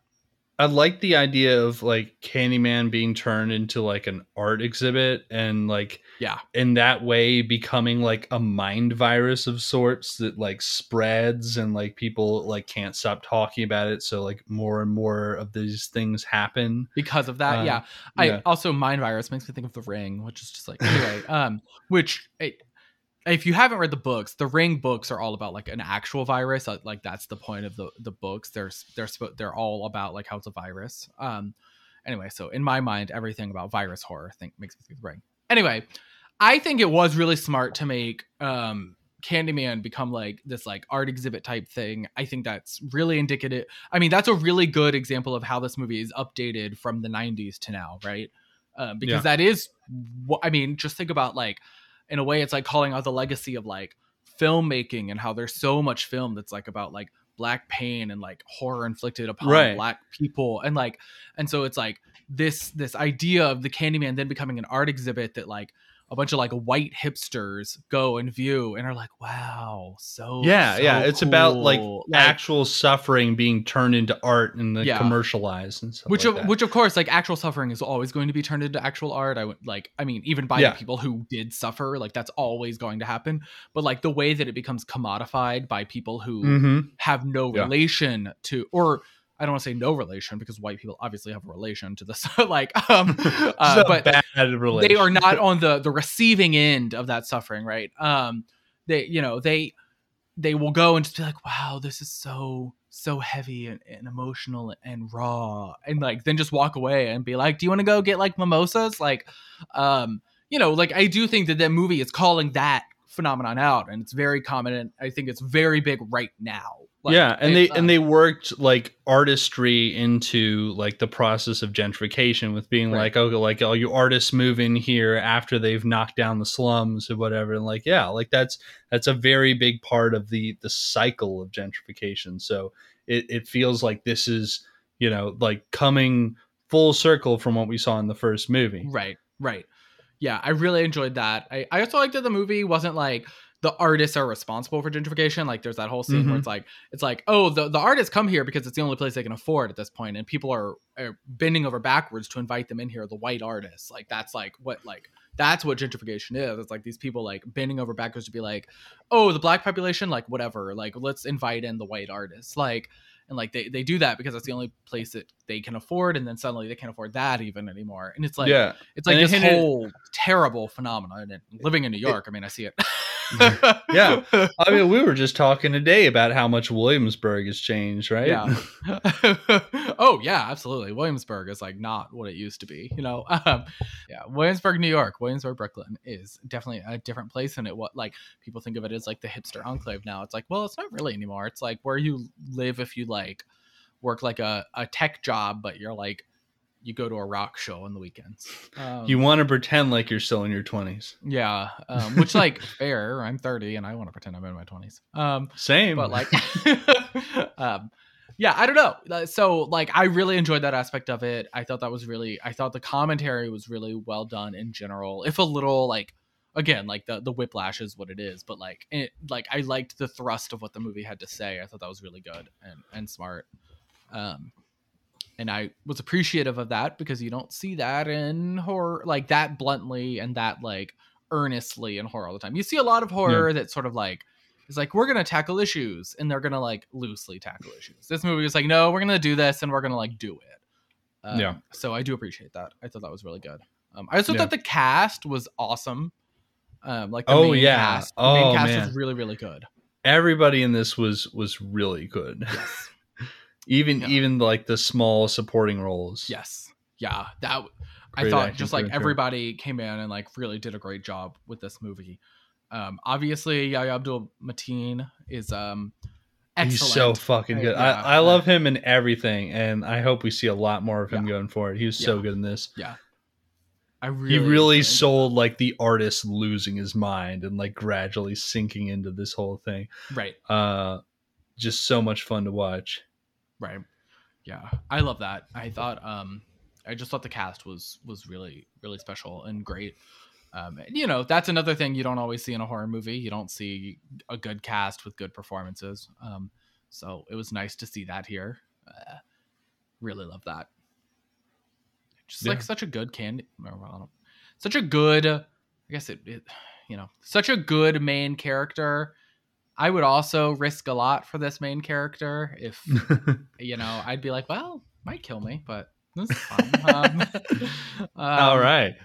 I like the idea of like Candyman being turned into like an art exhibit and like Yeah. in that way becoming like a mind virus of sorts that like spreads and like people like can't stop talking about it so like more and more of these things happen. because of that. Uh, yeah. I yeah. also mind virus makes me think of the ring, which is just like anyway. <laughs> um, which it, if you haven't read the books, the ring books are all about like an actual virus. uh, Like that's the point of the the books. They're they're they're all about like how it's a virus. Um, anyway, so in my mind, everything about virus horror think makes me think of the ring. Anyway, I think it was really smart to make um Candyman become like this like art exhibit type thing. I think that's really indicative. I mean, that's a really good example of how this movie is updated from the 90s to now, right? Um, because Yeah. that is I mean, just think about like in a way it's like calling out the legacy of like filmmaking and how there's so much film that's like about like black pain and like horror inflicted upon Right. black people and like and so it's like this this idea of the Candyman then becoming an art exhibit that like a bunch of like white hipsters go and view and are like, wow, so yeah, so yeah. It's about like cool." actual suffering being turned into art and the Yeah. commercialized and stuff. which like of that. which of course like actual suffering is always going to be turned into actual art i would like i mean even by Yeah. the people who did suffer like that's always going to happen but like the way that it becomes commodified by people who Mhm. have no Yeah. relation to or I don't want to say no relation because white people obviously have a relation to this. <laughs> like, um, <laughs> uh, but they are not on the the receiving end of that suffering, right? Um, they, you know, they they will go and just be like, "Wow, this is so so heavy and, and emotional and raw," and like then just walk away and be like, "Do you want to go get like mimosas?" Like, um, you know, like I do think that that movie is calling that phenomenon out, and it's very common, and I think it's very big right now. Like, yeah, and they um, and they worked like artistry into like the process of gentrification with being Right. like, oh, like all you artists move in here after they've knocked down the slums or whatever, and like, yeah, like that's that's a very big part of the the cycle of gentrification. So it it feels like this is you know like coming full circle from what we saw in the first movie. Right, right. Yeah, I really enjoyed that. I, I also liked that the movie wasn't like the artists are responsible for gentrification. Like there's that whole scene where Mhm. it's like it's like, oh, the, the artists come here because it's the only place they can afford at this point, and people are, are bending over backwards to invite them in here, the white artists. Like that's like what like that's what gentrification is. It's like these people like bending over backwards to be like, oh, the black population, like whatever, like let's invite in the white artists. Like and like they, they do that because that's the only place that they can afford and then suddenly they can't afford that even anymore and it's like yeah, it's like And this hinted- whole terrible phenomenon. And living in New York, I mean, I see it. <laughs> Yeah. I mean, we were just talking today about how much Williamsburg has changed, right? Yeah. <laughs> oh yeah, absolutely. Williamsburg is like not what it used to be. You know. <laughs> Um, yeah, Williamsburg, New York, Williamsburg, Brooklyn is definitely a different place than it. What like people think of it as like the hipster enclave now. It's like, well, it's not really anymore. It's like where you live if you like work like a, a tech job, but you're like you go to a rock show on the weekends. <laughs> Um, you want to pretend like you're still in your twenties. Yeah, um, which like <laughs> fair. I'm 30 and I want to pretend I'm in my 20s. Um, Same, but like, <laughs> um, yeah, I don't know. So like, I really enjoyed that aspect of it. I thought that was really. I thought the commentary was really well done in general. If a little like, again, like the the whiplash is what it is, but like it like I liked the thrust of what the movie had to say. I thought that was really good and and smart. Um, and I was appreciative of that because you don't see that in horror like that bluntly and that like earnestly in horror all the time. You see a lot of horror that sort of like is like we're gonna tackle issues and they're gonna like loosely tackle issues. This movie was like no, we're gonna do this and we're gonna like do it. Um, Yeah. So I do appreciate that. I thought that was really good. Um, I also Yeah. thought the cast was awesome. Um, like the Oh, main yeah. cast. The main Oh, cast man. was really really good. everybody in this was was really good. Yes. Even Yeah. even like the small supporting roles. Yes. Yeah. That I thought just like everybody came in and like really did a great job with this movie. Um, obviously Yahya Abdul Mateen is um excellent. He's so fucking I- good. yeah, I, I love him in everything, and I hope we see a lot more of him Yeah. going forward. He was so good in this. Yeah. I really he really sold like the artist losing his mind and like gradually sinking into this whole thing. right. Uh, just so much fun to watch. Right. Yeah. I love that. I thought um I just thought the cast was was really really special and great. Um and, you know, that's another thing you don't always see in a horror movie. You don't see a good cast with good performances. Um so it was nice to see that here. Uh, really love that. Just like such a good candy such a good I guess it, it you know, such a good main character. I would also risk a lot for this main character if <laughs> you know, I'd be like, well, might kill me, but this is fun. <laughs> um, <laughs> All um, right.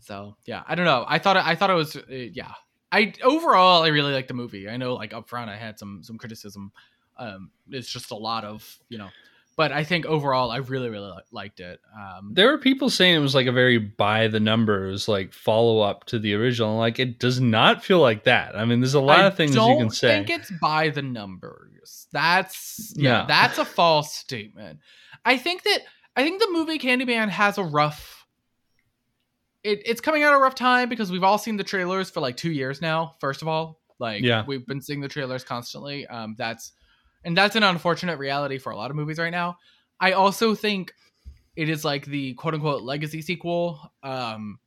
So yeah, I don't know. I thought I thought it was uh, yeah. I overall I really like the movie. I know like up front I had some some criticism. Um, it's just a lot of you know, but I think overall I really really liked it. Um, There were people saying it was like a very by the numbers like follow up to the original. Like it does not feel like that. I mean, there's a lot I of things you can say. I think it's by the numbers. That's yeah, No. that's a false statement. I think that I think the movie Candyman has a rough. It, it's coming out a rough time because we've all seen the trailers for like two years now. First of all, like Yeah. we've been seeing the trailers constantly. Um, that's and that's an unfortunate reality for a lot of movies right now. I also think it is like the quote unquote legacy sequel. Um,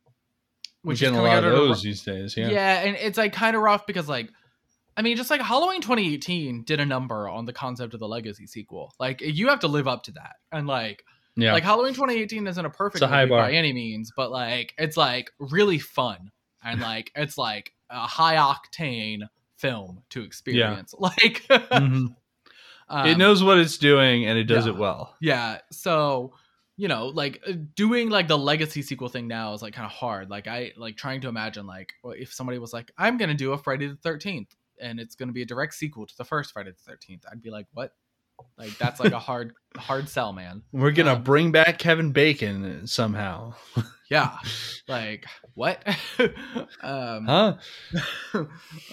which is getting a lot out of those these days. Yeah. yeah, and it's like kind of rough because like I mean, just like Halloween 2018 did a number on the concept of the legacy sequel. Like you have to live up to that. And like Yeah. like Halloween 2018 isn't a perfect a high movie bar. by any means, but like it's like really fun and <laughs> like it's like a high octane film to experience. <laughs> Like Mhm. Um, it knows what it's doing and it does yeah. it well. Yeah. So, you know, like uh, doing like the legacy sequel thing now is like kind of hard. Like I like trying to imagine like if somebody was like, I'm gonna do a Friday the Thirteenth and it's gonna be a direct sequel to the first Friday the Thirteenth, I'd be like, what? Like that's like a <laughs> hard hard sell, man. We're gonna Um, bring back Kevin Bacon somehow. <laughs> Yeah. Like what? <laughs> um, Huh?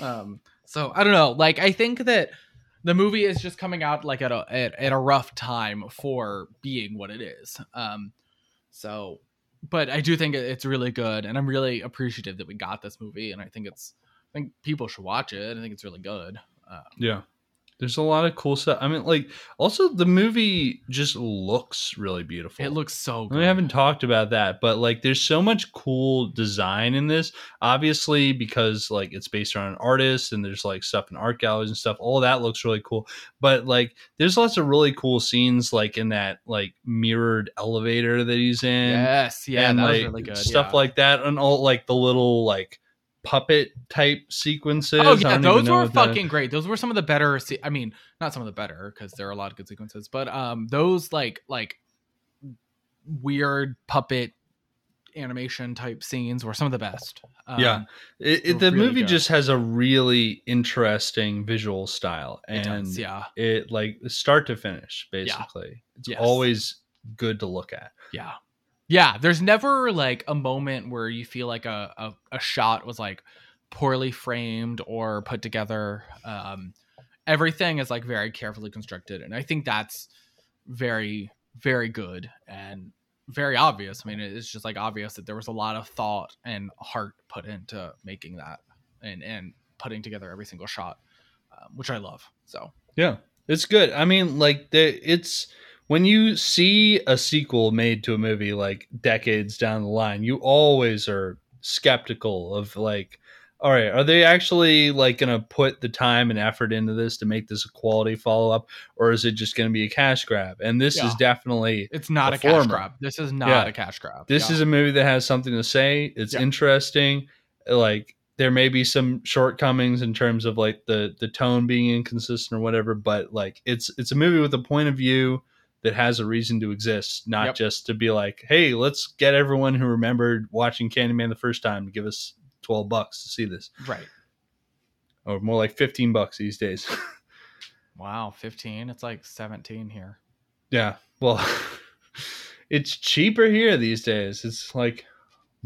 um so i don't know like i think that the movie is just coming out like at a at, at a rough time for being what it is um so but i do think it's really good and i'm really appreciative that we got this movie and i think it's i think people should watch it i think it's really good um, Yeah. There's a lot of cool stuff. I mean, like, also the movie just looks really beautiful. it looks so good We haven't talked about that, but like, there's so much cool design in this. Obviously, because like it's based on an artist, and there's like stuff in art galleries and stuff. All that looks really cool. But like, there's lots of really cool scenes, like in that like mirrored elevator that he's in. yes yeah and that was really good stuff yeah. like that, and all like the little like puppet type sequences. Oh yeah, those were fucking great. Those were some of the better. Se- I mean, not some of the better because there are a lot of good sequences, but um, those like like weird puppet animation type scenes were some of the best. Um, Yeah. It, it, the really movie good. just has a really interesting visual style, it and does. Yeah, it like start to finish basically. It's Yes. always good to look at. yeah, yeah. There's never like a moment where you feel like a a, a shot was like poorly framed or put together. Um, everything is like very carefully constructed, and I think that's very very good and very obvious. I mean, it's just like obvious that there was a lot of thought and heart put into making that and and putting together every single shot, um, which I love. So Yeah, it's good. I mean, like the it's when you see a sequel made to a movie like decades down the line, you always are skeptical of like, all right, are they actually like going to put the time and effort into this to make this a quality follow up, or is it just going to be a cash grab? And this is definitely it's not The a cash grab. This is not Yeah. a cash grab. this Yeah. is a movie that has something to say. It's Yeah. interesting. Like there may be some shortcomings in terms of like the the tone being inconsistent or whatever, but like it's it's a movie with a point of view that has a reason to exist, not Yep. just to be like, hey, let's get everyone who remembered watching Candyman the first time to give us twelve bucks to see this, right. or more like fifteen bucks these days. <laughs> Wow, fifteen. It's like seventeen here. yeah, well, <laughs> it's cheaper here these days. It's like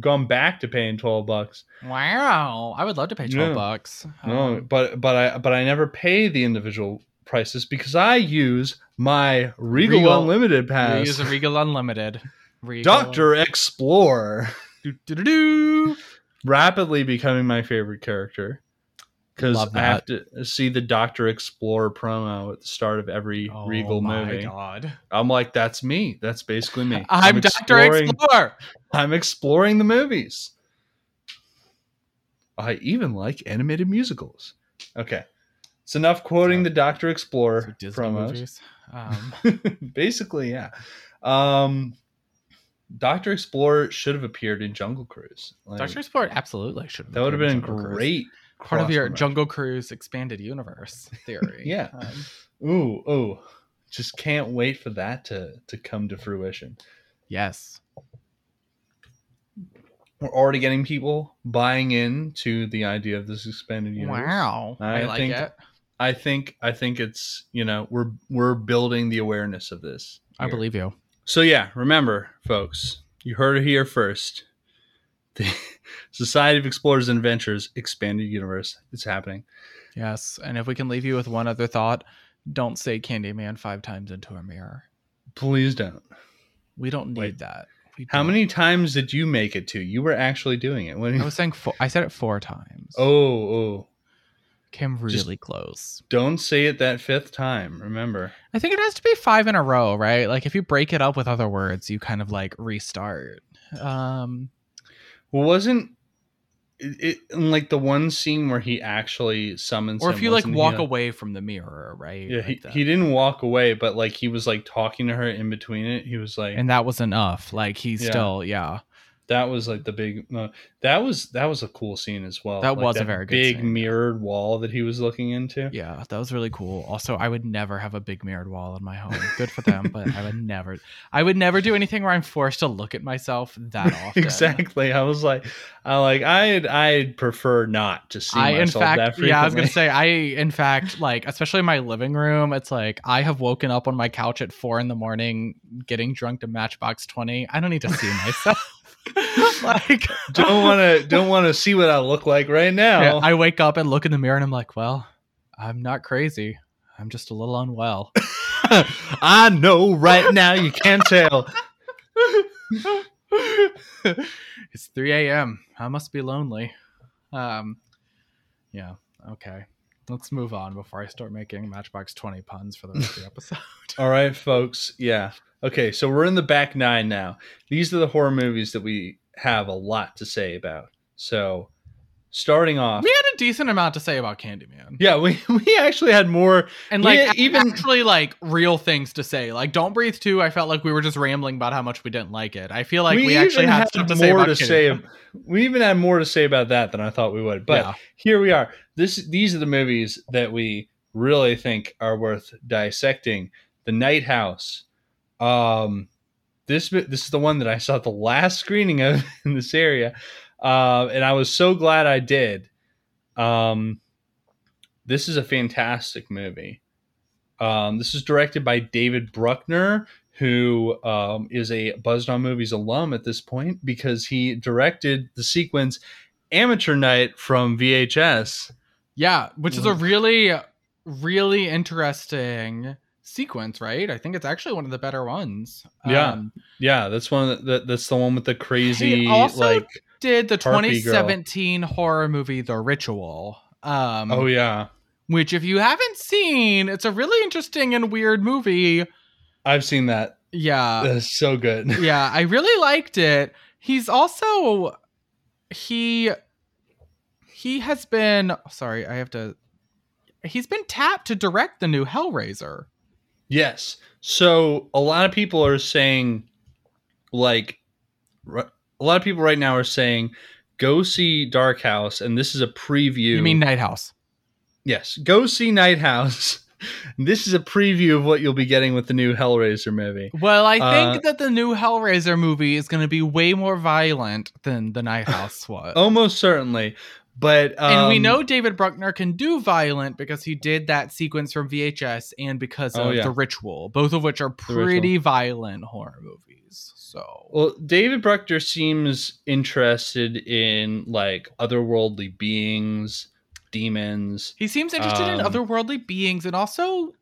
gone back to paying twelve bucks. Wow, I would love to pay twelve Yeah. bucks. No, Um, but but I but I never pay the individual prices because I use my Regal, Regal- Unlimited we pass. use a Regal Unlimited. Regal. Doctor Explorer, rapidly becoming my favorite character because I have to see the Doctor Explorer promo at the start of every Oh Regal my movie. god! I'm like, that's me. That's basically me. <laughs> I'm, Doctor exploring- Explorer. I'm exploring the movies. I even like animated musicals. Okay. It's enough quoting So- the Doctor Explorer Disney promos. Um, <laughs> Basically, yeah. Um, Doctor Explorer should have appeared in Jungle Cruise. Like, Doctor Explorer absolutely should. Have that would have been great. Part of your. Jungle Cruise expanded universe theory. <laughs> Yeah. Um, Ooh, ooh. Just can't wait for that to to come to fruition. yes. We're already getting people buying in to the idea of this expanded universe. Wow. I, I like think- it. I think I think it's you know we're we're building the awareness of this. I believe you. So yeah, remember, folks, you heard it here first. The <laughs> Society of Explorers and Adventurers expanded universe. It's happening. Yes. And if we can leave you with one other thought, don't say Candyman five times into a mirror. Please don't. We don't need Wait. that. How many times did you make it to? You were actually doing it. When I was saying four. I said it four times. oh, oh, came really just- close. don't say it that fifth time. Remember. I think it has to be five in a row, right? Like if you break it up with other words, you kind of like restart. Um, Well, wasn't it, it in like the one scene where he actually summons or him, if you like wasn't he, walk away from the mirror, right? Yeah, Like he, he didn't walk away, but like he was like talking to her in between it. He was like, and that was enough. Like he's Yeah. still, yeah. That was like the big. Uh, that was that was a cool scene as well. That Like, was a very good big scene. mirrored wall that he was looking into. Yeah, that was really cool. Also, I would never have a big mirrored wall in my home. Good for them, but I would never. I would never do anything where I'm forced to look at myself that <laughs> often. exactly. I was like, I like I'd I'd prefer not to see I in myself that fact, frequently. yeah, I was gonna say, I in fact, like, especially in my living room, it's like I have woken up on my couch at four in the morning, getting drunk to Matchbox Twenty. I don't need to see myself. <laughs> like, don't want to don't want to see what I look like right now. Yeah, I wake up and look in the mirror and I'm like, well, I'm not crazy. I'm just a little unwell. <laughs> <laughs> I know right now you can't tell. it's 3 a.m. I must be lonely. Um, yeah. Okay. Let's move on before I start making Matchbox 20 puns for the rest of the <laughs> episode. All right, folks. Yeah. Okay, so we're in the back nine now. These are the horror movies that we have a lot to say about. So, starting off, we had a decent amount to say about Candyman. yeah, we <laughs> we actually had more. And like Yeah, even actually like real things to say. Like Don't Breathe 2, I felt like we were just rambling about how much we didn't like it. I feel like we, actually had had stuff to say more to say. Candyman. We even had more to say about that than I thought we would. But Yeah. here we are. This these are the movies that we really think are worth dissecting. The Night House. Um, this this is the one that I saw the last screening of <laughs> in this area, uh, and I was so glad I did. Um, this is a fantastic movie. Um, this is directed by David Bruckner, who um, is a Buzzed on Movies alum at this point because he directed the sequence Amateur Night from VHS. Yeah, which is a really, really interesting sequence, right? I think it's actually one of the better ones. Yeah. Um, Yeah, that's one the, that's the one with the crazy also- like did the Harpy girl. 2017 horror movie The Ritual. Um, oh yeah. which if you haven't seen, it's a really interesting and weird movie. I've seen that. Yeah. That's so good. <laughs> yeah, I really liked it. He's also he he has been sorry, I have to he's been tapped to direct the new Hellraiser. Yes. So a lot of people are saying, like, a lot of people right now are saying, go see Dark House, and this is a preview. You mean Night House? yes? Go see Night House. <laughs> this is a preview of what you'll be getting with the new Hellraiser movie. Well, I think Uh, that the new Hellraiser movie is going to be way more violent than the Night House <laughs> was. Almost certainly, but um, and we know David Bruckner can do violent because he did that sequence from VHS and because Oh, of yeah. The Ritual, both of which are pretty violent horror movies. So, Well, David Bruckner seems interested in like otherworldly beings, demons. He seems interested in Um, otherworldly beings and also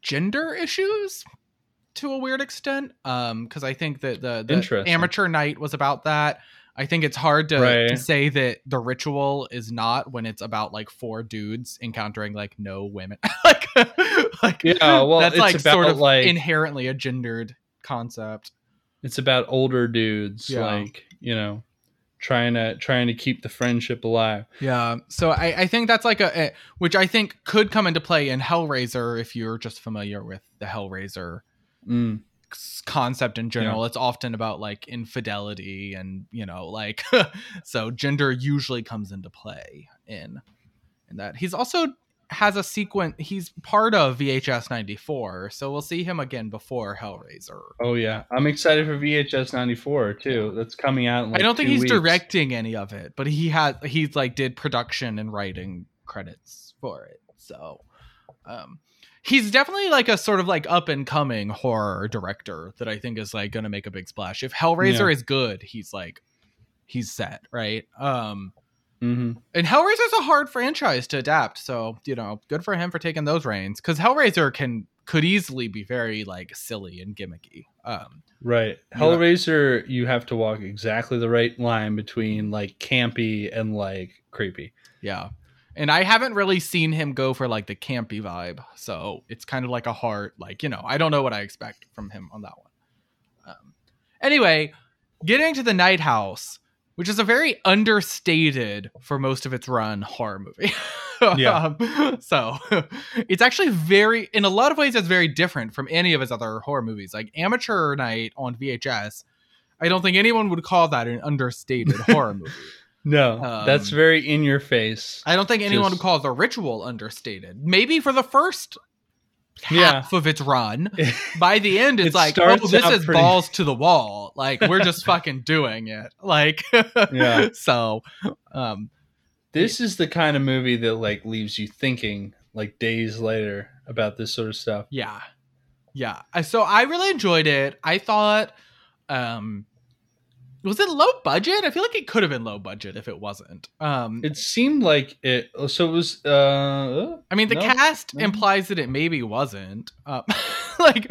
gender issues to a weird extent. Um, because I think that the, the amateur night was about that. I think it's hard to, Right. to say that the ritual is not when it's about like four dudes encountering like no women. <laughs> like, <laughs> like Yeah, well, that's it's like sort of like- inherently a gendered concept. It's about older dudes, Yeah. like you know, trying to trying to keep the friendship alive. Yeah. So I, I think that's like a, a which I think could come into play in Hellraiser if you're just familiar with the Hellraiser Mm. concept in general. It's often about like infidelity and you know like <laughs> so gender usually comes into play in in that. He's also has a sequence. He's part of VHS 94, so we'll see him again before Hellraiser. Oh yeah, I'm excited for VHS '94 too. That's coming out. Like I don't think he's weeks. directing any of it, but he has he's like did production and writing credits for it. So um he's definitely like a sort of like up and coming horror director that I think is like going to make a big splash. If Hellraiser is good, he's like he's set, right? Um Mhm. and Hellraiser's a hard franchise to adapt, so you know, good for him for taking those reins cuz Hellraiser can could easily be very like silly and gimmicky. Um Right. Hellraiser. You have to walk exactly the right line between like campy and like creepy. Yeah. And I haven't really seen him go for like the campy vibe. So it's kind of like a hard, like, you know, I don't know what I expect from him on that one. Um, anyway, getting to the Night House, which is a very understated for most of its run horror movie. <laughs> Yeah. Um, so <laughs> it's actually very, in a lot of ways, it's very different from any of his other horror movies. Like Amateur Night on VHS, I don't think anyone would call that an understated <laughs> horror movie. No, Um, that's very in your face. I don't think anyone Just- would call the ritual understated. Maybe for the first Yeah. half of its run. <laughs> By the end, it's It like, oh, this is pretty- balls to the wall. Like we're just <laughs> fucking doing it. Like, Yeah. <laughs> So, um, This is the kind of movie that like leaves you thinking like days later about this sort of stuff. yeah, yeah. So I really enjoyed it. I thought, um, was it low budget? I feel like it could have been low budget if it wasn't. Um, It seemed like it. So it was. uh I mean, the No, cast no. implies that it maybe wasn't. Uh, <laughs> like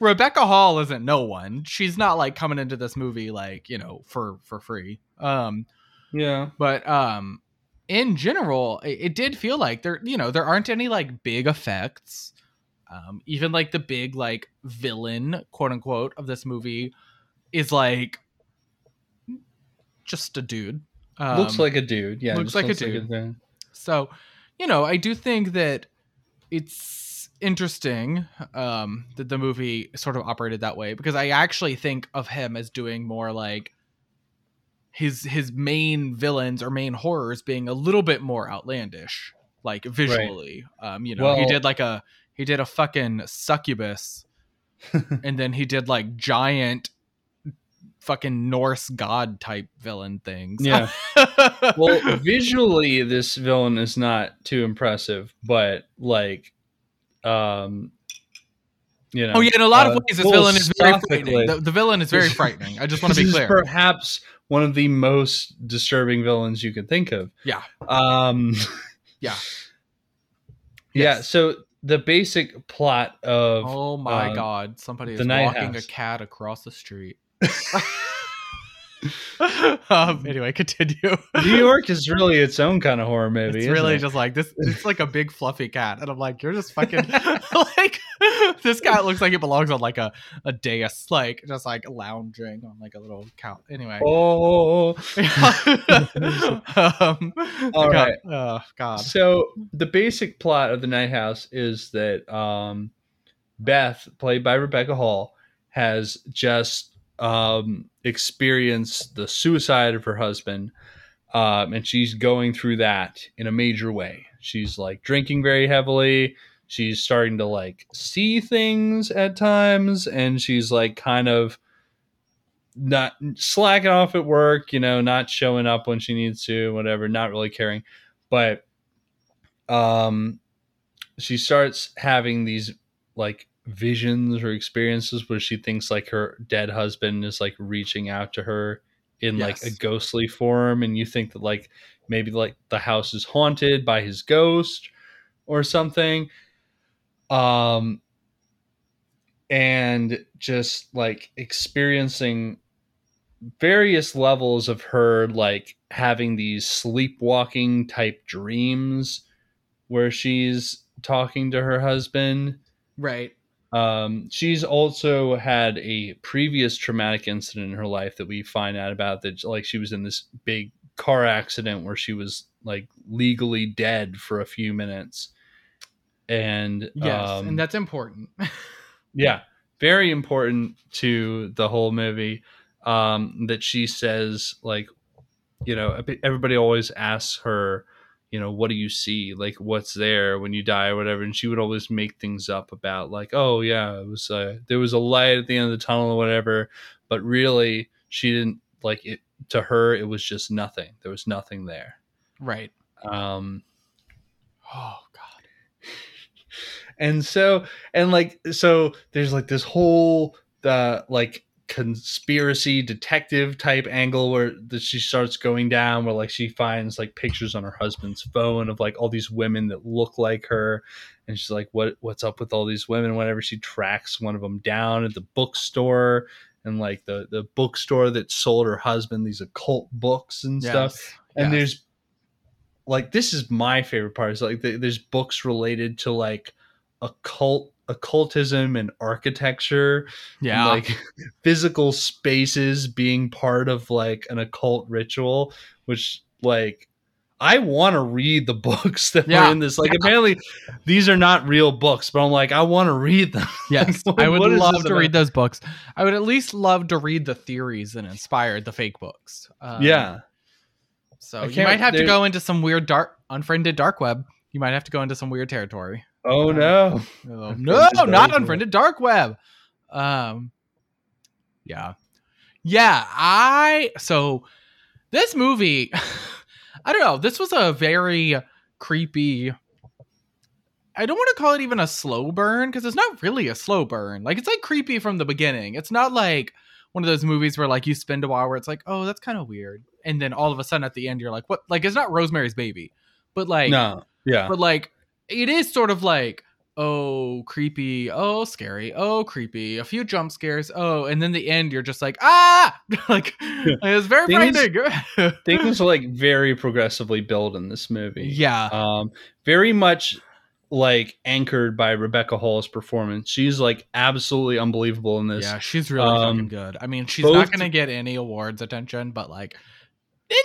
Rebecca Hall isn't no one. She's not like coming into this movie like you know for for free. Um, Yeah. but um, in general, it, it did feel like there you know there aren't any like big effects. Um, even like the big like villain quote unquote of this movie is like just a dude. Um, looks like a dude. Yeah. looks like a dude. dude. so, you know, I do think that it's interesting um, that the movie sort of operated that way because I actually think of him as doing more like his his main villains or main horrors being a little bit more outlandish, like visually. Um, you know, he did like a he did a fucking succubus, <laughs> and then he did like giant fucking Norse god type villain things. Yeah. <laughs> well, visually, this villain is not too impressive, but like, um, you know. Oh yeah, in a lot of uh, ways, this villain is very frightening. The, the villain is very frightening. I just <laughs> want to be clear. perhaps one of the most disturbing villains you could think of. Yeah. Um. <laughs> Yeah. Yeah. Yes. So the basic plot of Oh my uh, god, somebody is walking House. a cat across the street. <laughs> um, anyway, continue. New York is really its own kind of horror movie. It's really it? just like this. It's like a big fluffy cat, and I'm like, you're just <laughs> fucking <laughs> like this cat looks like it belongs on like a a dais, like just like lounging on like a little couch. Anyway, Oh. um, All God, right. Oh God. So the basic plot of the Night House is that um, Beth, played by Rebecca Hall, has just um, experienced the suicide of her husband, um, and she's going through that in a major way. She's like drinking very heavily. She's starting to like see things at times, and she's like kind of not slacking off at work, you know, not showing up when she needs to, whatever, not really caring. But um she starts having these like visions or experiences where she thinks like her dead husband is like reaching out to her in like a ghostly form and you think that like maybe like the house is haunted by his ghost or something. Um and just like experiencing various levels of her like having these sleepwalking type dreams where she's talking to her husband. Right. Um, she's also had a previous traumatic incident in her life that we find out about that like she was in this big car accident where she was like legally dead for a few minutes and Yes, um, and that's important. <laughs> yeah very important to the whole movie um that she says like you know everybody always asks her you know what do you see? Like what's there when you die or whatever? And she would always make things up about like oh yeah it was uh, there was a light at the end of the tunnel or whatever. But really she didn't like it to her it was just nothing. There was nothing there. Right. um Oh God. <laughs> and so and like so there's like this whole uh like conspiracy detective type angle where that she starts going down where like she finds like pictures on her husband's phone of like all these women that look like her. And she's like what what's up with all these women? Whenever she tracks one of them down at the bookstore and like the the bookstore that sold her husband these occult books and stuff. And yes. there's like this is my favorite part is like th- there's books related to like occult occultism and architecture yeah. like <laughs> physical spaces being part of like an occult ritual which like I want to read the <laughs> books that Yeah. were in this. Like, apparently, these are not real books, but I'm like, I want <laughs> to read them. Yes, Like, I would love to about? read those books. I would at least love to read the theories that inspired the fake books. Um, yeah, So you might have to go into some weird dark, unfriended dark web. You might have to go into some weird territory. Oh no. <laughs> no, not dark web. unfriended dark web. Um, yeah, yeah. I so this movie, <laughs> I don't know. This was a very creepy. I don't want to call it even a slow burn because it's not really a slow burn. Like it's like creepy from the beginning. It's not like one of those movies where like you spend a while where it's like, oh, that's kind of weird, and then all of a sudden at the end you're like, what? Like it's not Rosemary's Baby, but like no. Yeah. but like it is sort of like oh creepy. Oh scary. Oh creepy. A few jump scares. Oh and then the end you're just like ah! <laughs> Like it's very Things- frightening. <laughs> Things like very progressively build in this movie. yeah. Um, very much like anchored by Rebecca Hall's performance. She's like absolutely unbelievable in this. yeah she's really um, fucking good. I mean she's both- not gonna get any awards attention but like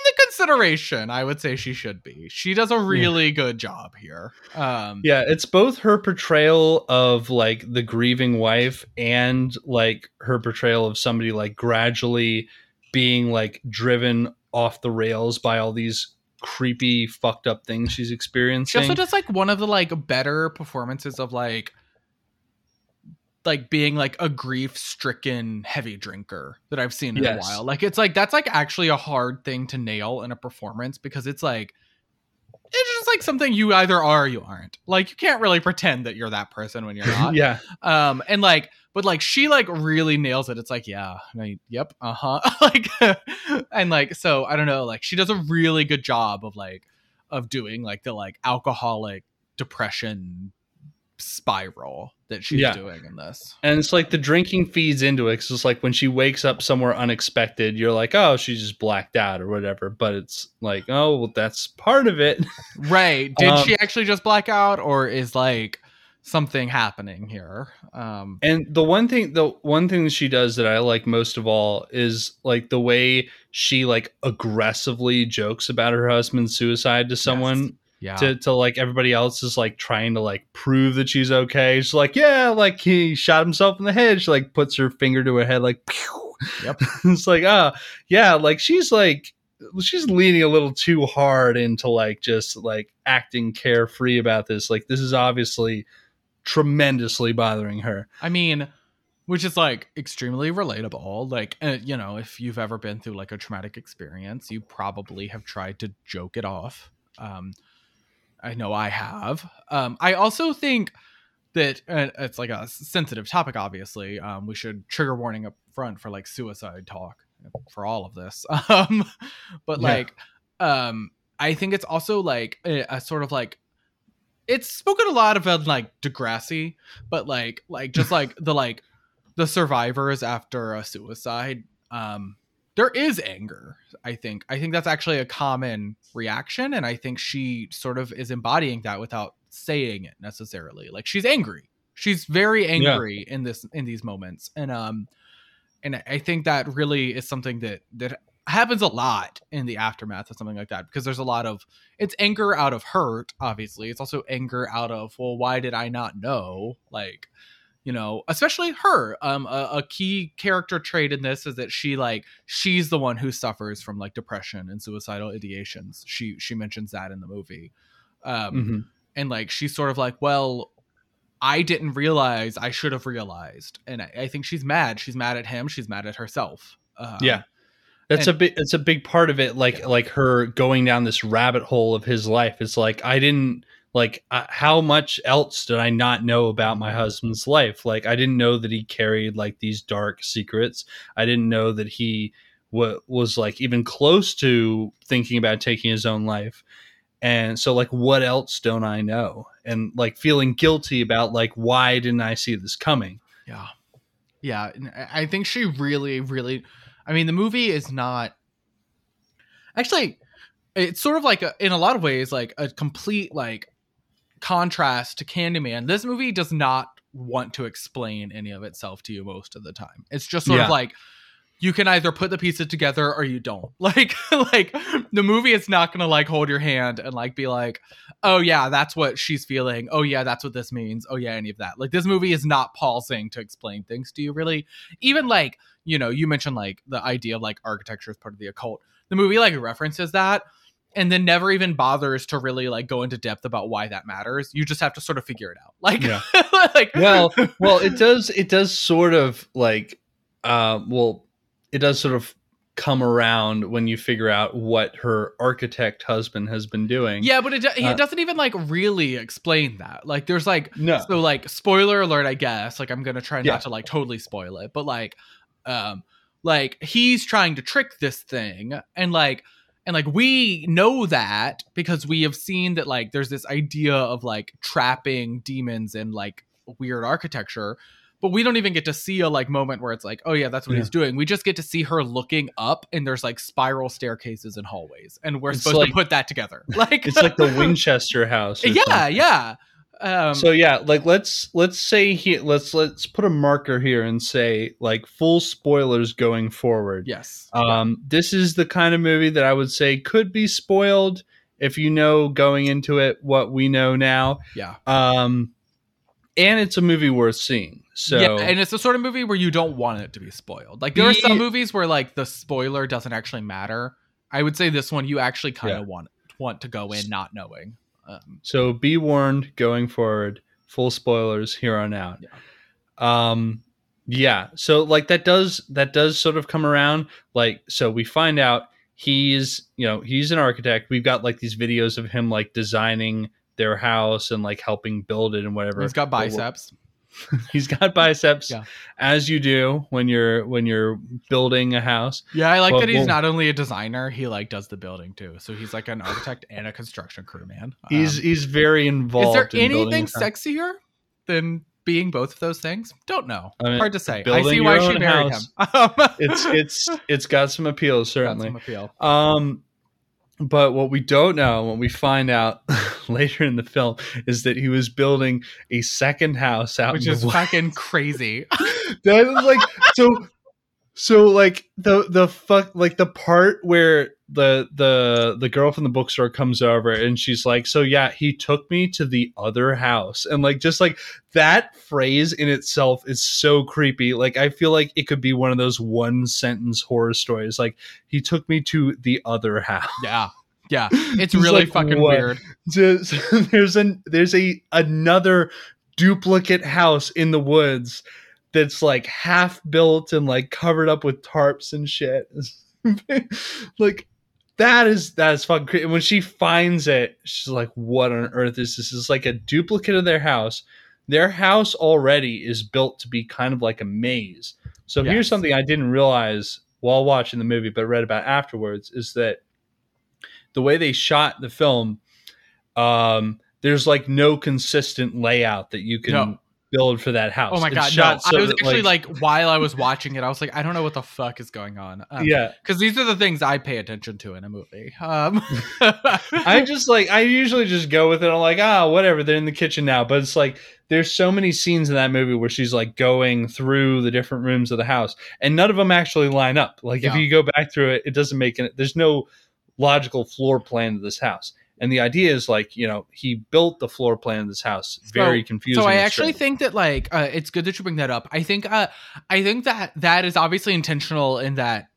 the consideration i would say she should be. She does a really good job here. Um Yeah, it's both her portrayal of like the grieving wife and like her portrayal of somebody like gradually being like driven off the rails by all these creepy fucked up things she's She experiencing. also does like one of the like better performances of like like being like a grief stricken heavy drinker that I've seen in Yes. a while. Like it's like that's like actually a hard thing to nail in a performance because it's like it's just like something you either are or you aren't. Like you can't really pretend that you're that person when you're <laughs> not. yeah, Um and like but like she like really nails it. It's like, yeah, I, yep, uh-huh. <laughs> like and like so I don't know, like she does a really good job of like of doing like the like alcoholic depression spiral that she's Yeah. doing in this. and it's like the drinking feeds into it. it's like when she wakes up somewhere unexpected, you're like, oh, she just blacked out or whatever. But it's like, oh, well, that's part of it. <laughs> Right. Did Um, she actually just black out or is like something happening here? Um And the one thing the one thing that she does that I like most of all is like the way she like aggressively jokes about her husband's suicide to someone yeah. to, to like everybody else is like trying to like prove that she's okay. She's like, Yeah, like he shot himself in the head. She like puts her finger to her head like pew. <laughs> Yep. it's like, ah, yeah, like she's like she's leaning a little too hard into like just like acting carefree about this. Like this is obviously tremendously bothering her. I mean, which is like extremely relatable. Like, uh, you know, if you've ever been through like a traumatic experience, you probably have tried to joke it off. Um, I know I have. Um, I also think that uh, it's like a sensitive topic. Obviously, um, we should trigger warning up front for like suicide talk for all of this. <laughs> Um, but Yeah. like, um, I think it's also like a, a sort of like it's spoken a lot about like Degrassi, but like like just like the like the survivors after a suicide um there is anger i think. I think that's actually a common reaction and i think she sort of is embodying that without saying it necessarily. Like she's angry. She's very angry in this in these moments. And um and i think that really is something that that happens a lot in the aftermath of something like that because there's a lot of it's anger out of hurt obviously. It's also anger out of well why did i not know? Like you know especially her um a, a key character trait in this is that she like she's the one who suffers from like depression and suicidal ideations she she mentions that in the movie um Mhm. and like she's sort of like well i didn't realize i should have realized and i, I think she's mad she's mad at him she's mad at herself um, Yeah. That's and- a big it's a big part of it like Yeah. like her going down this rabbit hole of his life. It's like I didn't like uh, how much else did I not know about my husband's life? Like I didn't know that he carried like these dark secrets. I didn't know that he wa was like even close to thinking about taking his own life. And so like what else don't I know? And like feeling guilty about like why didn't I see this coming? Yeah. Yeah. I I think she really, really, I mean, the movie is not actually, it's sort of like, a, in a lot of ways, like a complete, like, contrast to Candyman. This movie does not want to explain any of itself to you most of the time. It's just sort Yeah. of like, you can either put the pieces together or you don't. <laughs> Like like the movie is not going to like hold your hand and like be like, "Oh yeah, that's what she's feeling. Oh yeah, that's what this means. Oh yeah, any of that." Like this movie is not pausing to explain things to you really. Even like, you know, you mentioned like the idea of like architecture as part of the occult. The movie like references that and then never even bothers to really like go into depth about why that matters. You just have to sort of figure it out. <laughs> Like Yeah. <laughs> like well well it <laughs> does it does sort of like uh well it does sort of come around when you figure out what her architect husband has been doing Yeah, but it, do- Uh, it doesn't even like really explain that. Like, there's like, no so like, spoiler alert, I guess. Like, I'm gonna try not Yeah. to like totally spoil it, but like, um, like he's trying to trick this thing, and like, and like we know that because we have seen that like there's this idea of like trapping demons in like weird architecture. But we don't even get to see a like moment where it's like, oh yeah, that's what Yeah. he's doing. We just get to see her looking up, and there's like spiral staircases and hallways, and we're It's supposed like- to put that together. <laughs> Like it's like the <laughs> winchester house yeah something. yeah um so yeah like let's let's say here let's let's put a marker here and say like full spoilers going forward. Yes. Um this is the kind of movie that i would say could be spoiled if you know going into it what we know now. Yeah. Um and it's a movie worth seeing so yeah and it's the sort of movie where you don't want it to be spoiled. Like there are some movies where like the spoiler doesn't actually matter. I would say this one you actually kind of Yeah. want want to go in not knowing um So be warned going forward. Full spoilers here on out. Um yeah. So like that does that does sort of come around. Like so we find out he's you know, he's an architect. We've got like these videos of him like designing their house and like helping build it and whatever. he's got But we're- biceps <laughs> He's got biceps Yeah. as you do when you're when you're building a house. yeah i like Well, that he's well- not only a designer he like does the building too. So he's like an architect <sighs> and a construction crew man He's Um, he's very involved is there in anything sexier than being both of those things? Don't know. I mean, hard to say. I see why she married house, him it's it's it's got some appeal <laughs> Got certainly. some appeal. Um, but what we don't know, what we find out <laughs> later in the film, is that he was building a second house out which is <laughs> fucking crazy. <laughs> that is like so. So like the the fuck like the part where the the the girl from the bookstore comes over and she's like, so yeah, he took me to the other house, and like just like that phrase in itself is so creepy. Like I feel like it could be one of those one sentence horror stories. Like he took me to the other house. Yeah. Yeah. <laughs> It's really like, fucking what? weird. Just, <laughs> there's an there's a another duplicate house in the woods that's like half built and like covered up with tarps and shit. <laughs> like that is that is fucking crazy. When she finds it, she's like, "What on earth is this?" It's like a duplicate of their house. Their house already is built to be kind of like a maze. So Yes. here's something I didn't realize while watching the movie, but read about afterwards, is that the way they shot the film, um, there's like no consistent layout that you can No. Build for that house. Oh my god, no. so I was that, actually like, while I was watching it, I was like, I don't know what the fuck is going on. Um, yeah. Because these are the things I pay attention to in a movie. Um, <laughs> I just like I usually just go with it. I'm like, ah, whatever. They're in the kitchen now, but it's like there's so many scenes in that movie where she's like going through the different rooms of the house, and none of them actually line up. Like if you go back through it, it doesn't make it. There's no logical floor plan to this house. And the idea is like you know he built the floor plan of this house. Very confusing. So I actually strange. think that like uh, it's good that you bring that up. I think uh, I think that that is obviously intentional in that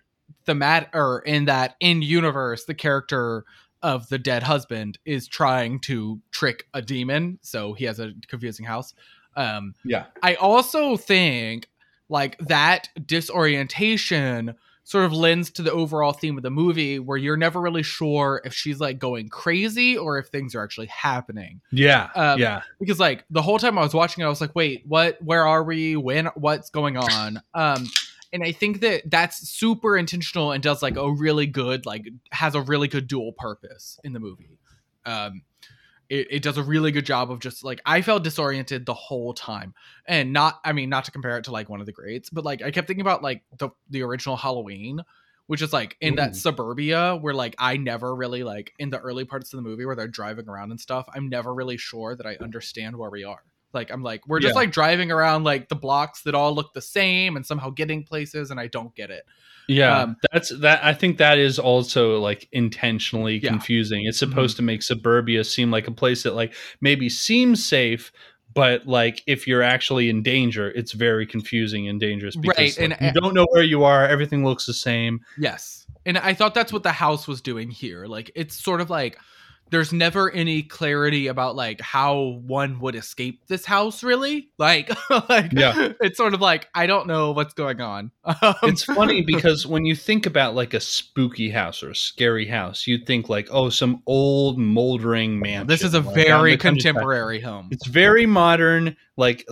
the mat or in that in universe the character of the dead husband is trying to trick a demon, so he has a confusing house. Um, yeah. I also think like that disorientation sort of lends to the overall theme of the movie where you're never really sure if she's like going crazy or if things are actually happening Yeah, Um, yeah, because like the whole time I was watching it, I was like, wait, what? Where are we? When? What's going on? Um, and I think that that's super intentional and does like a really good, like has a really good dual purpose in the movie. Um, it, it does a really good job of just like I felt disoriented the whole time, and not, I mean, not to compare it to like one of the greats, but like I kept thinking about like the the original Halloween. Which is like in Ooh. that mm. suburbia where like I never really like in the early parts of the movie where they're driving around and stuff. I'm never really sure that I understand where we are. Like I'm like we're just Yeah. like driving around like the blocks that all look the same and somehow getting places and I don't get it. Yeah, Um, that's that. I think that is also like intentionally Yeah. confusing. It's supposed to make suburbia seem like a place that like maybe seems safe, but like if you're actually in danger, it's very confusing and dangerous because Right, and- like, you don't know where you are. Everything looks the same. Yes. And I thought that's what the house was doing here. Like it's sort of like there's never any clarity about like how one would escape this house really. Like <laughs> like Yeah. it's sort of like I don't know what's going on. Um, <laughs> It's funny because when you think about like a spooky house or a scary house, you'd think like, oh, some old moldering mansion. this is a like, very contemporary home. It's very modern. Like,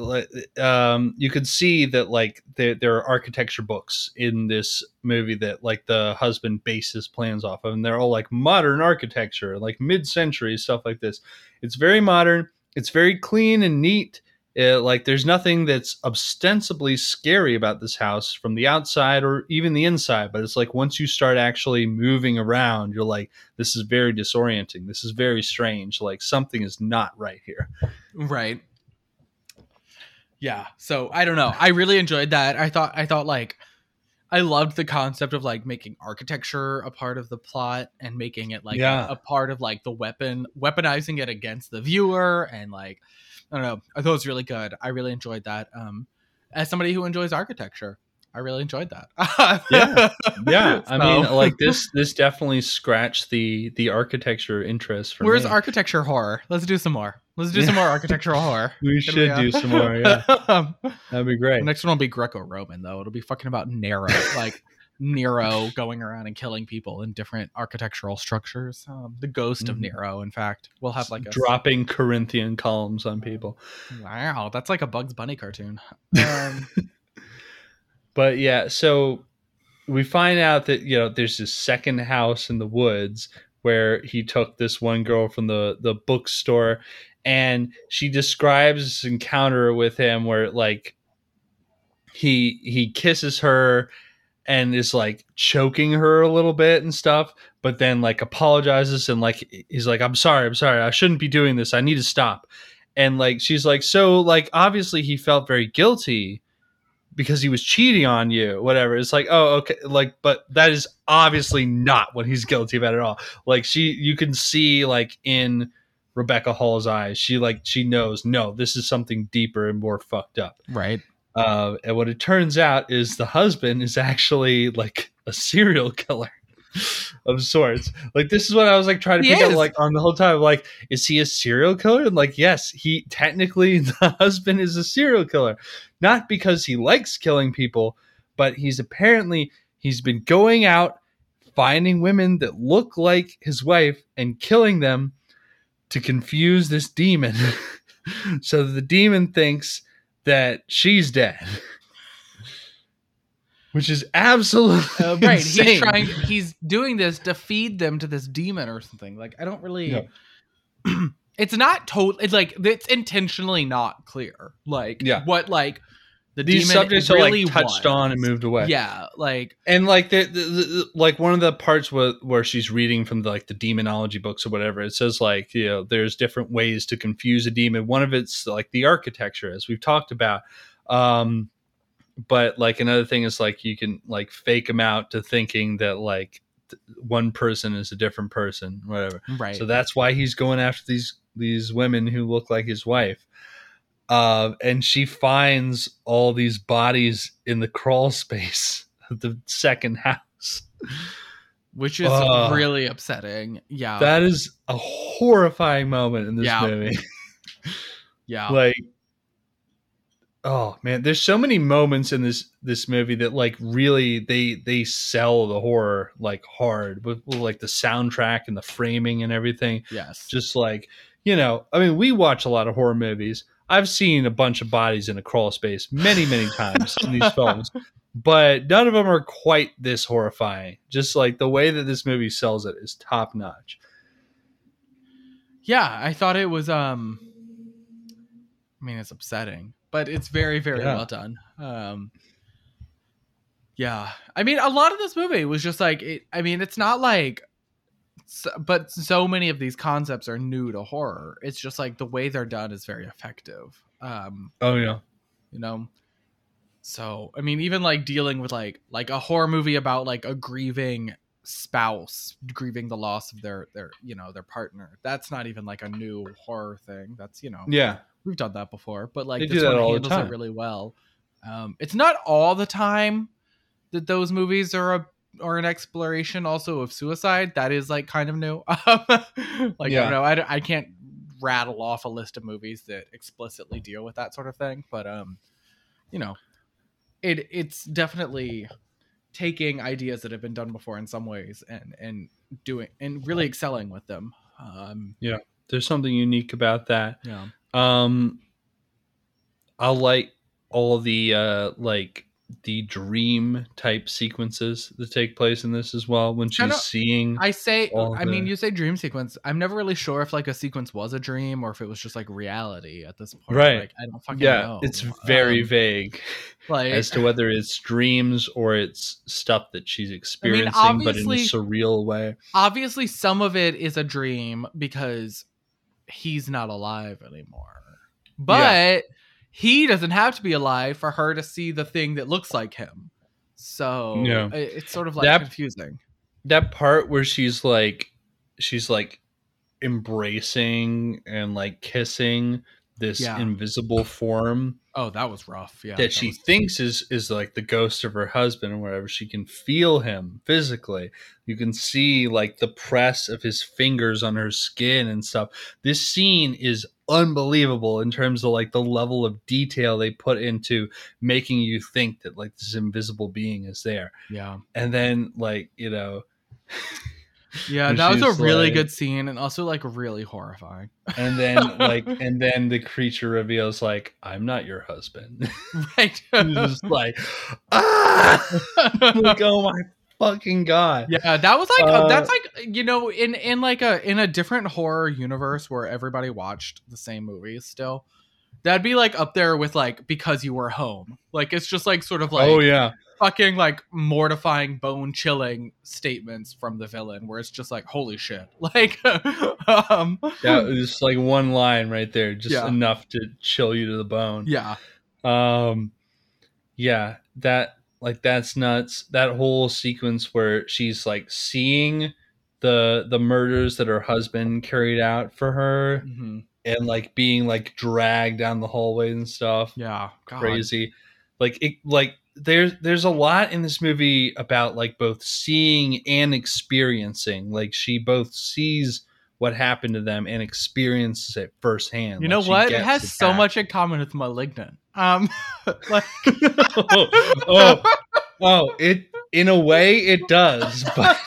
um, you could see that like there, there are architecture books in this movie that like the husband bases plans off of, and they're all like modern architecture, like mid-century stuff like this. It's very modern. It's very clean and neat. Uh, like, there's nothing that's ostensibly scary about this house from the outside or even the inside. But it's like once you start actually moving around, you're like, this is very disorienting. This is very strange. Like something is not right here. Right. Yeah. So I don't know. I really enjoyed that. I thought I thought like I loved the concept of like making architecture a part of the plot and making it like Yeah. a, a part of like the weapon weaponizing it against the viewer and like I don't know. I thought it was really good. I really enjoyed that. Um as somebody who enjoys architecture, I really enjoyed that. Yeah. yeah <laughs> i mean like this <laughs> this definitely scratched the the architecture interest for Where's me. architecture horror? Let's do some more. Let's do some more architectural horror. <laughs> we should uh, do some more yeah um, that'd be great The next one will be Greco-Roman, though. It'll be fucking about Nero, like Nero going around and killing people in different architectural structures. Um, the ghost of Mhm. Nero, in fact, we'll have like a dropping corinthian columns on people Wow, that's like a Bugs Bunny cartoon. Um, but yeah so we find out that you know there's this second house in the woods where he took this one girl from the the bookstore and she describes this encounter with him where like he he kisses her and is like choking her a little bit and stuff but then like apologizes and like he's like i'm sorry i'm sorry i shouldn't be doing this i need to stop. And like she's like so like obviously he felt very guilty because he was cheating on you whatever. It's like oh okay like but that is obviously not what he's guilty about at all. Like she you can see like in rebecca hall's eyes she like she knows no this is something deeper and more fucked up. Right. uh, and what it turns out is the husband is actually like a serial killer <laughs> of sorts. Like this is what I was like trying to He pick up like on the whole time. Like, is he a serial killer? And like, yes, he technically <laughs> the husband is a serial killer, not because he likes killing people, but he's apparently he's been going out finding women that look like his wife and killing them to confuse this demon. <laughs> so the demon thinks that she's dead. Which is absolutely Uh, right. He's trying. He's doing this to feed them to this demon or something. Like I don't really. <clears throat> it's not total. It's like it's intentionally not clear. Like Yeah. what like the These demon subjects really are like touched wants. on and moved away. Yeah. Like and like the, the, the like one of the parts where, where she's reading from the, like the demonology books or whatever it says like you know there's different ways to confuse a demon one of it's like the architecture as we've talked about um but like another thing is like you can like fake them out to thinking that like th- one person is a different person whatever right. so that's why he's going after these these women who look like his wife. Uh, and she finds all these bodies in the crawl space <laughs> of the second house. which is Ugh. really upsetting. Yeah. That is a horrifying moment in this Yeah. movie. <laughs> yeah. like, oh man, there's so many moments in this this movie that like really they they sell the horror like hard with, with like the soundtrack and the framing and everything. yes. just like you know i mean we watch a lot of horror movies i've seen a bunch of bodies in a crawl space many many times in these <laughs> films but none of them are quite this horrifying just like the way that this movie sells it is top notch yeah. I thought it was. Um. I mean, it's upsetting, but it's very, very Yeah. well done. Um. Yeah. I mean, a lot of this movie was just like. It, I mean, it's not like. but so many of these concepts are new to horror. It's just like the way they're done is very effective. Um, Oh yeah. you know so i mean even like dealing with like like a horror movie about like a grieving spouse grieving the loss of their their you know their partner. That's not even like a new horror thing. That's you know Yeah. we've done that before but like They this one handles it really well. Um it's not all the time that those movies are a or an exploration. Also of suicide that is like kind of new. <laughs> Like i don't know I, I can't rattle off a list of movies that explicitly deal with that sort of thing but um you know it it's definitely taking ideas that have been done before in some ways and and doing and really excelling with them um yeah, There's something unique about that. yeah Um, I like all the uh like the dream type sequences that take place in this as well when she's Kinda- seeing. I say, all I mean, you say dream sequence. I'm never really sure if like a sequence was a dream or if it was just like reality at this point. Right. Like, I don't fucking yeah, know. it's very Um, vague <laughs> like as to whether it's dreams or it's stuff that she's experiencing, but in a surreal way. obviously some of it is a dream because he's not alive anymore. But he doesn't have to be alive for her to see the thing that looks like him. So Yeah. it- it's sort of like That- confusing. That part where she's like, she's like embracing and like kissing this Yeah. invisible form Oh, that was rough. Yeah. that she was- thinks is is like the ghost of her husband or whatever she can feel him physically you can see like the press of his fingers on her skin and stuff this scene is unbelievable in terms of like the level of detail they put into making you think that like this invisible being is there Yeah. and then like you know <laughs> Yeah, that was a really like- good scene and also like really horrifying. and then like <laughs> and then the creature reveals like i'm not your husband <laughs> right. Just like ah <laughs> like oh my fucking god yeah, that was like Uh, that's like you know in in like a in a different horror universe where everybody watched the same movies still. That'd be like up there with like because you were home. Like it's just like sort of like oh yeah fucking like mortifying bone chilling statements from the villain where it's just like holy shit. <laughs> Like um that was like one line right there just Yeah. enough to chill you to the bone yeah. um yeah that like that's nuts that whole sequence where she's like seeing the the murders that her husband carried out for her Mhm. and like being like dragged down the hallway and stuff Yeah. God. crazy like it like there's there's a lot in this movie about like both seeing and experiencing like she both sees what happened to them and experiences it firsthand You Like, know what? It has so back. much in common with Malignant. Um, <laughs> like, <laughs> oh, oh, oh, it in a way it does, <laughs> but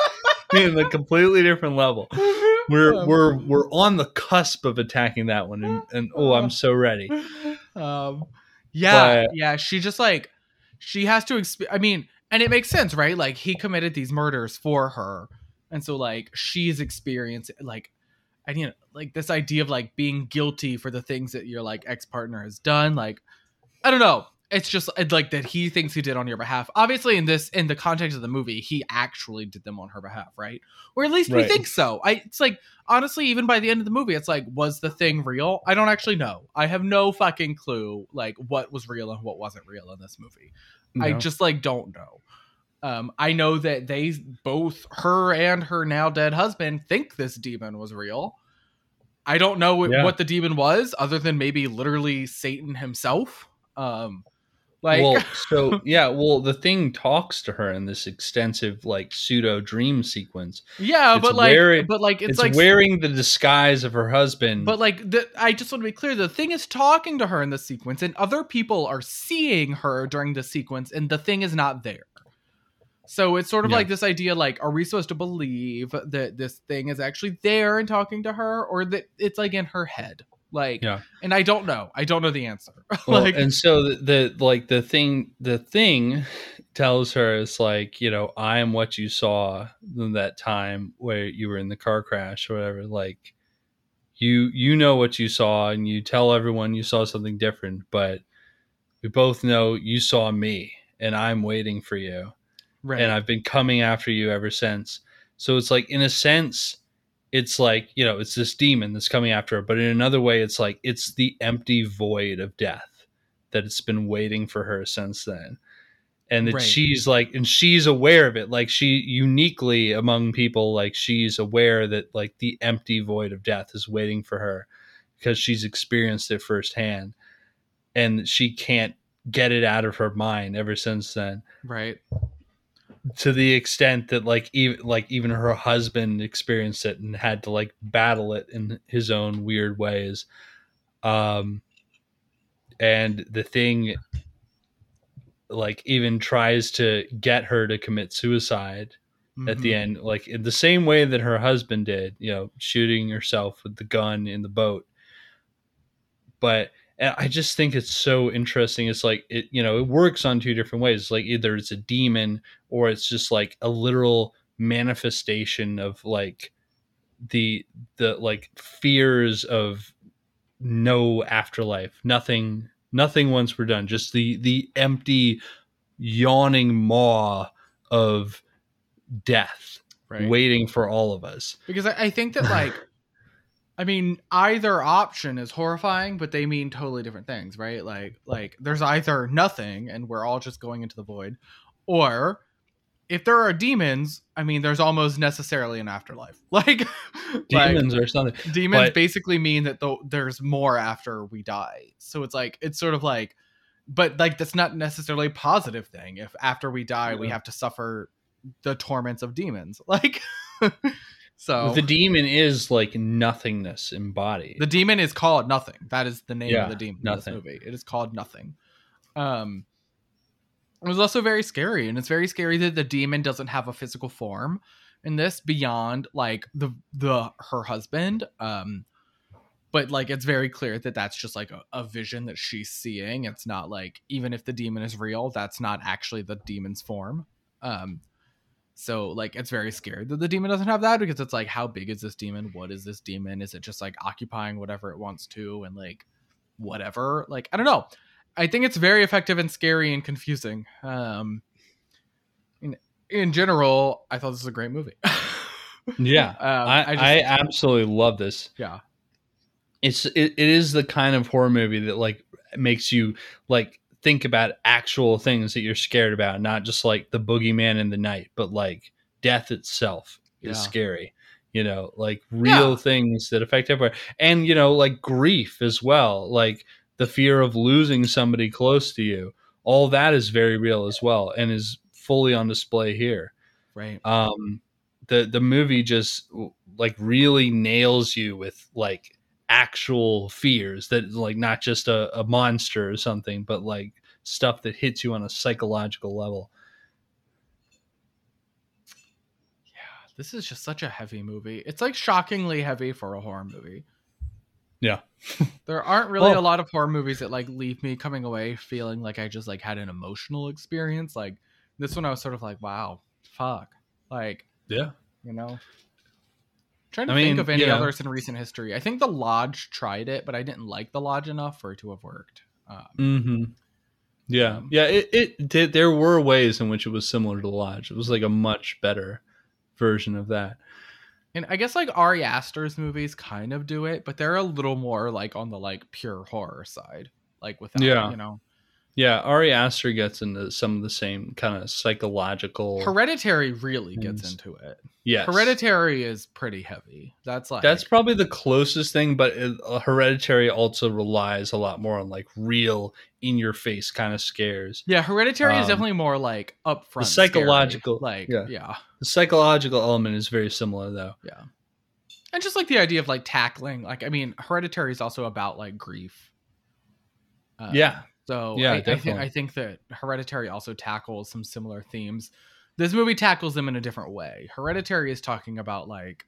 in a completely different level. We're we're we're on the cusp of attacking that one, and, and oh, I'm so ready. Um, yeah, But- yeah. She just like she has to. Exp- I mean, and it makes sense, right? Like he committed these murders for her, and so like she's experiencing like. I mean, like this idea of like being guilty for the things that your like ex partner has done. Like, I don't know. It's just like that he thinks he did on your behalf. Obviously, in this in the context of the movie, he actually did them on her behalf, right? Or at least we think so. I it's like honestly, even by the end of the movie, it's like, was the thing real? I don't actually know. I have no fucking clue like what was real and what wasn't real in this movie. I just like don't know. Um, I know that they both her and her now dead husband think this demon was real. I don't know Yeah. what the demon was, other than maybe literally Satan himself. Um, like well, <laughs> so yeah, well, the thing talks to her in this extensive like pseudo dream sequence. yeah, it's but like, wearing- but like, it's, It's, like wearing the disguise of her husband. But like the I just want to be clear, the thing is talking to her in the sequence, and other people are seeing her during the sequence, and the thing is not there. So it's sort of Yeah. like this idea like, are we supposed to believe that this thing is actually there and talking to her, or that it's like in her head? Like Yeah. and I don't know. I don't know the answer. <laughs> Well, like and so the, the like the thing the thing tells her is like you know I am what you saw in that time where you were in the car crash or whatever like you you know what you saw and you tell everyone you saw something different but we both know you saw me and I'm waiting for you right. and I've been coming after you ever since so it's like in a sense it's like you know it's this demon that's coming after her but in another way it's like it's the empty void of death that it's been waiting for her since then and that Right. she's like and she's aware of it like she uniquely among people like she's aware that like the empty void of death is waiting for her because she's experienced it firsthand and she can't get it out of her mind ever since then Right. To the extent that like even like even her husband experienced it and had to like battle it in his own weird ways um and the thing like even tries to get her to commit suicide at the Mhm. end like in the same way that her husband did you know shooting herself with the gun in the boat but and i just think it's so interesting it's like it you know it works on two different ways like either it's a demon or it's just like a literal manifestation of like the the like fears of no afterlife nothing nothing once we're done just the the empty yawning maw of death Right. waiting for all of us because I, I think that like i mean either option is horrifying but they mean totally different things right? Like like there's either nothing and we're all just going into the void or if there are demons i mean there's almost necessarily an afterlife. <laughs> Like demons or something. demons but- basically mean that th- there's more after we die. So it's like it's sort of like but like that's not necessarily a positive thing. If after we die we have to suffer the torments of demons. <laughs> Like <laughs> so the demon is like nothingness embodied The demon is called Nothing. That is the name Yeah, of the demon in this movie. It is called Nothing. Um, it was also very scary, and it's very scary that the demon doesn't have a physical form in this beyond like the the her husband. Um, but like it's very clear that that's just like a, a vision that she's seeing. It's not like even if the demon is real, that's not actually the demon's form. Um, so like it's very scary that the demon doesn't have that because it's like how big is this demon? What is this demon? Is it just like occupying whatever it wants to and like whatever? Like I don't know. I think it's very effective and scary and confusing. Um in in general, I thought this was a great movie. <laughs> yeah Um, I, I, I absolutely love this yeah. it's it, it is the kind of horror movie that like makes you like think about actual things that you're scared about not just like the boogeyman in the night but like death itself is Yeah. scary you know like real Yeah. things that affect everyone and you know like grief as well like the fear of losing somebody close to you all that is very real as well and is fully on display here Right. um the the movie just like really nails you with like actual fears that like not just a, a monster or something but like stuff that hits you on a psychological level Yeah. This is just such a heavy movie. It's like shockingly heavy for a horror movie. Yeah. <laughs> there aren't really Well- a lot of horror movies that like leave me coming away feeling like I just like had an emotional experience. Like this one I was sort of like, wow, fuck. Like, yeah you know. Trying to I think of any yeah. others in recent history. I think The Lodge tried it, but I didn't like The Lodge enough for it to have worked. Um, mm-hmm yeah Um, yeah it, it did there were ways in which it was similar to the lodge it was like a much better version of that And I guess like Ari Aster's movies kind of do it, but they're a little more like on the like pure horror side, like without Yeah. you know. Yeah ari aster gets into some of the same kind of psychological Hereditary really gets into it. yes Hereditary is pretty heavy. That's like That's probably the closest thing, but it, uh, Hereditary also relies a lot more on like real, in your face kind of scares. yeah. Hereditary is um, definitely more like upfront, the psychological- scary. like yeah. yeah, The psychological element is very similar, though. yeah, and just like the idea of like tackling. Like I mean, Hereditary is also about like grief. Uh, yeah, So Yeah, I, I, think, definitely. I think that Hereditary also tackles some similar themes. This movie tackles them in a different way. Hereditary is talking about like,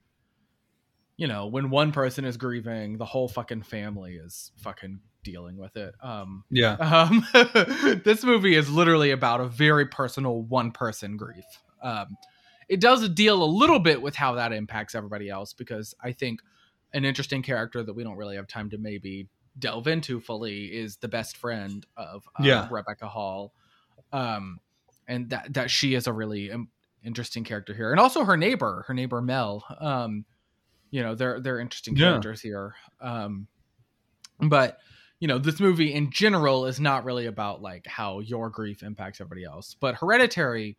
you know, when one person is grieving, the whole fucking family is fucking dealing with it. Um, yeah, um, <laughs> this movie is literally about a very personal one person grief. Um, it does deal a little bit with how that impacts everybody else because I think an interesting character that we don't really have time to maybe delve into fully is the best friend of uh, Yeah. Rebecca Hall. Um, and that, that she is a really interesting character here. And also her neighbor, her neighbor Mel. Um, you know they're they're interesting Yeah. characters here um but you know this movie in general is not really about like how your grief impacts everybody else but hereditary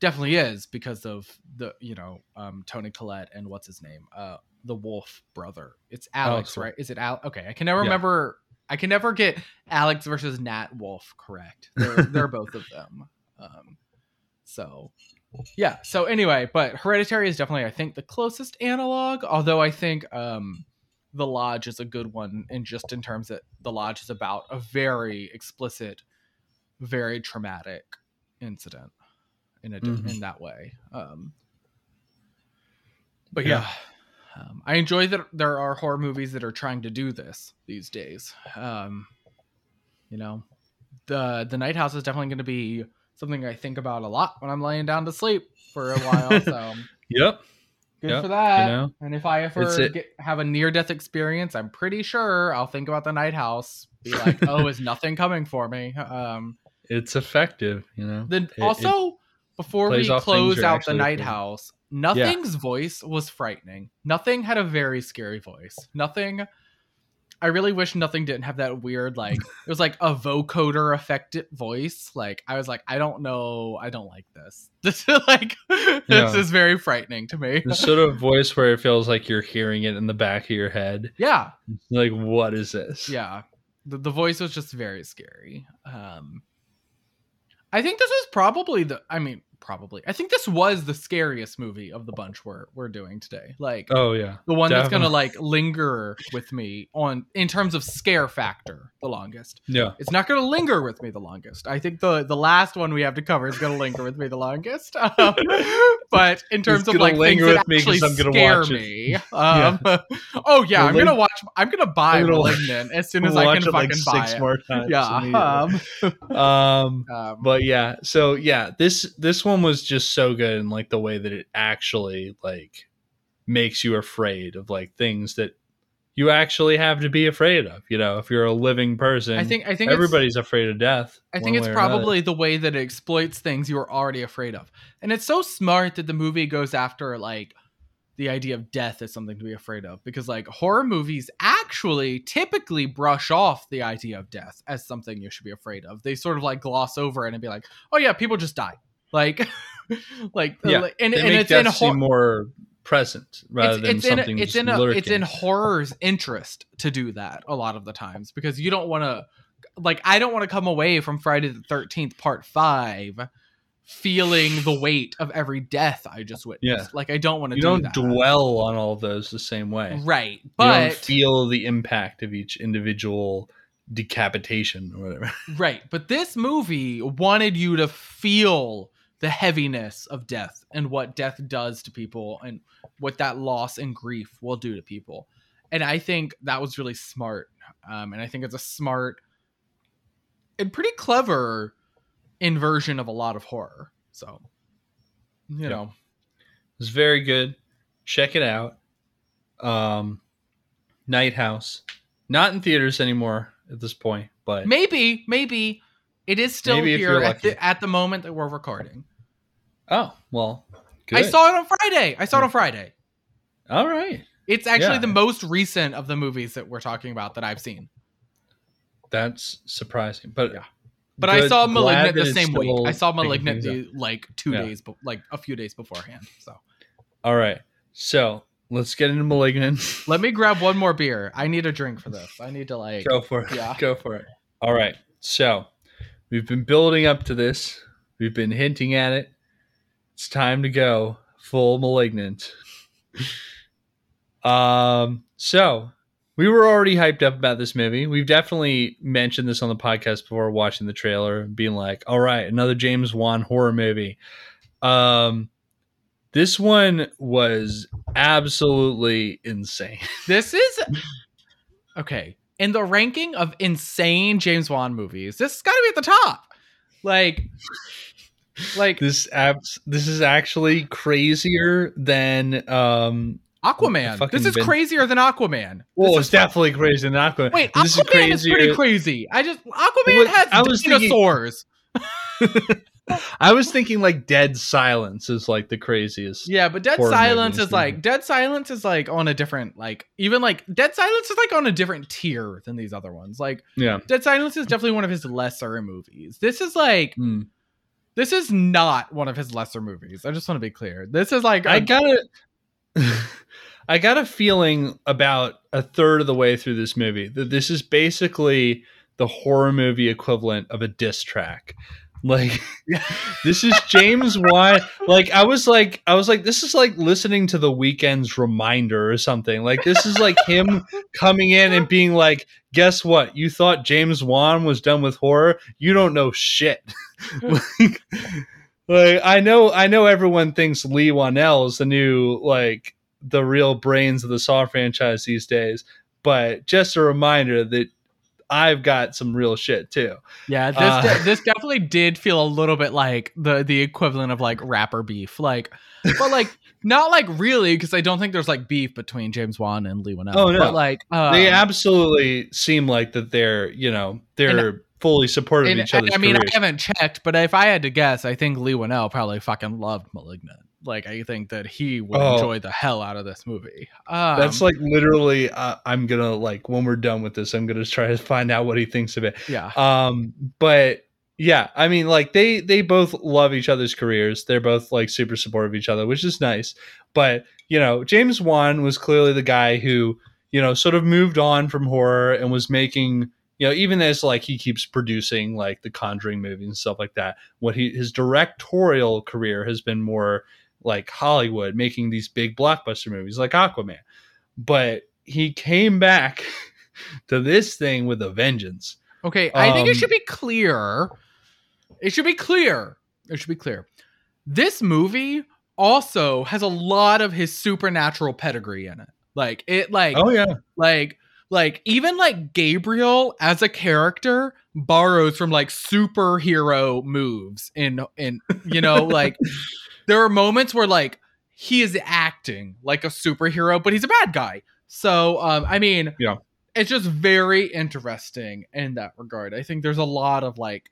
definitely is because of the you know um toni collette and what's his name uh the wolf brother. It's alex Wolff. right? Is it al okay i can never Yeah. remember i can never get alex versus nat wolff correct. They're, <laughs> they're both of them. Um so yeah so anyway but hereditary is definitely i think the closest analog although i think um the lodge is a good one and just in terms that the lodge is about a very explicit very traumatic incident in a Mhm. in that way. Um but yeah, Um, i enjoy that there are horror movies that are trying to do this these days. Um you know the the night house is definitely going to be something i think about a lot when i'm laying down to sleep for a while so. <laughs> Yep. good Yep, for that. you know, and if i ever get, have a near death experience i'm pretty sure i'll think about the night house be like <laughs> oh is nothing coming for me? Um It's effective, you know. then It- it- also before plays we close out the night house nothing's voice was frightening. Nothing had a very scary voice. Nothing i really wish nothing didn't have that weird like <laughs> it was like a vocoder affected voice. Like i was like i don't know. I don't like this. <laughs> This is like this is very frightening to me. The sort of voice where it feels like you're hearing it in the back of your head. <laughs> yeah. Like, what is this? yeah. The, the voice was just very scary. Um i think this is probably the i mean probably i think this was the scariest movie of the bunch we're we're doing today like Oh yeah. the one that's gonna like linger with me on in terms of scare factor the longest Yeah. it's not gonna linger with me the longest i think the the last one we have to cover is gonna linger with me the longest <laughs> um, but in terms of like things that me actually I'm gonna scare watch it. me <laughs> um, <laughs> oh yeah Well, i'm gonna watch i'm gonna buy malignant as soon as i can it like fucking buy six it more times. yeah um, um um, but yeah so yeah this this one was just so good in like the way that it actually like makes you afraid of like things that you actually have to be afraid of you know if you're a living person i think i think everybody's afraid of death I think it's probably the way that it exploits things you are already afraid of. And it's so smart that the movie goes after like the idea of death as something to be afraid of because like horror movies actually typically brush off the idea of death as something you should be afraid of. They sort of like gloss over it and be like, "Oh yeah, people just die." Like <laughs> like Yeah, like- and, and make it's in hor- seem more present rather it's, than it's in something it's in a, lurking. it's in horror's interest to do that a lot of the times because you don't want to like I don't want to come away from Friday the 13th part 5 feeling the weight of every death I just witnessed. Yeah. Like I don't want to you do don't that. dwell on all those the same way right. you don't But feel the impact of each individual decapitation or whatever <laughs> right, but this movie wanted you to feel the heaviness of death and what death does to people and what that loss and grief will do to people. And I think that was really smart. Um, and I think it's a smart and pretty clever inversion of a lot of horror. So, you Yeah. know, It's very good. Check it out. Um, Night House, not in theaters anymore at this point, but maybe, maybe it is still Maybe here at the, at the moment that we're recording. oh well. Good. I saw it on Friday. I saw it on Friday. All right, It's actually Yeah. the most recent of the movies that we're talking about that I've seen. that's surprising, but Yeah. But I saw Malignant the same week. I saw Malignant the, like two Yeah. days, like a few days beforehand. So All right, so let's get into Malignant. <laughs> let me grab one more beer. I need a drink for this. I need to like. Go for it. Yeah. Go for it. All right. So we've been building up to this. We've been hinting at it. It's time to go full malignant. um. So we were already hyped up about this movie. We've definitely mentioned this on the podcast before watching the trailer and being like, "All right, another James Wan horror movie." Um. This one was absolutely insane. <laughs> This is okay in the ranking of insane James Wan movies. This has got to be at the top. Like, like this apps this is actually crazier than um Aquaman. This is been- crazier than Aquaman. well This it's is- definitely crazier than Aquaman. Wait, this Aquaman is, pretty crazy. I just Aquaman Well, has I was thinking- dinosaurs. <laughs> <laughs> <laughs> I was thinking like Dead Silence is like the craziest. Yeah, but Dead Silence is like Dead Silence is like on a different like even like Dead Silence is like on a different tier than these other ones. Like Yeah. Dead Silence is definitely one of his lesser movies. This is like Hmm. this is not one of his lesser movies. I just want to be clear. This is like I got a, <laughs> I got a feeling about a third of the way through this movie that this is basically the horror movie equivalent of a diss track. Like <laughs> this is James Wan. Like I was like I was like this is like listening to the Weeknd's reminder or something. Like this is like him coming in and being like, guess what? You thought James Wan was done with horror? You don't know shit. <laughs> like, like I know I know everyone thinks Leigh Whannell is the new like the real brains of the Saw franchise these days, but just a reminder that I've got some real shit too. yeah, this uh, de- this definitely did feel a little bit like the the equivalent of like rapper beef. Like but like <laughs> not like really because I don't think there's like beef between James Wan and Leigh Whannell. Oh, no. But like um, they absolutely seem like that they're you know they're fully supportive and- of each other. I mean, careers. I haven't checked, but if I had to guess, I think Leigh Whannell probably fucking loved *Malignant*. Like, I think that he would Oh. enjoy the hell out of this movie. Um, That's like literally. Uh, I'm gonna like when we're done with this, I'm gonna try to find out what he thinks of it. yeah, Um, but yeah, I mean, like they they both love each other's careers. They're both like super supportive of each other, which is nice. But you know, James Wan was clearly the guy who you know sort of moved on from horror and was making you know even as like he keeps producing like the Conjuring movies and stuff like that. What he his directorial career has been more like Hollywood, making these big blockbuster movies like Aquaman. But he came back <laughs> to this thing with a vengeance. Okay, I think it Um, should be clear. It should be clear. It should be clear. This movie also has a lot of his supernatural pedigree in it. Like it like Oh yeah. like like even like Gabriel as a character borrows from like superhero moves in in you know like <laughs> there are moments where like he is acting like a superhero but he's a bad guy. So um I mean Yeah. it's just very interesting in that regard. I think there's a lot of like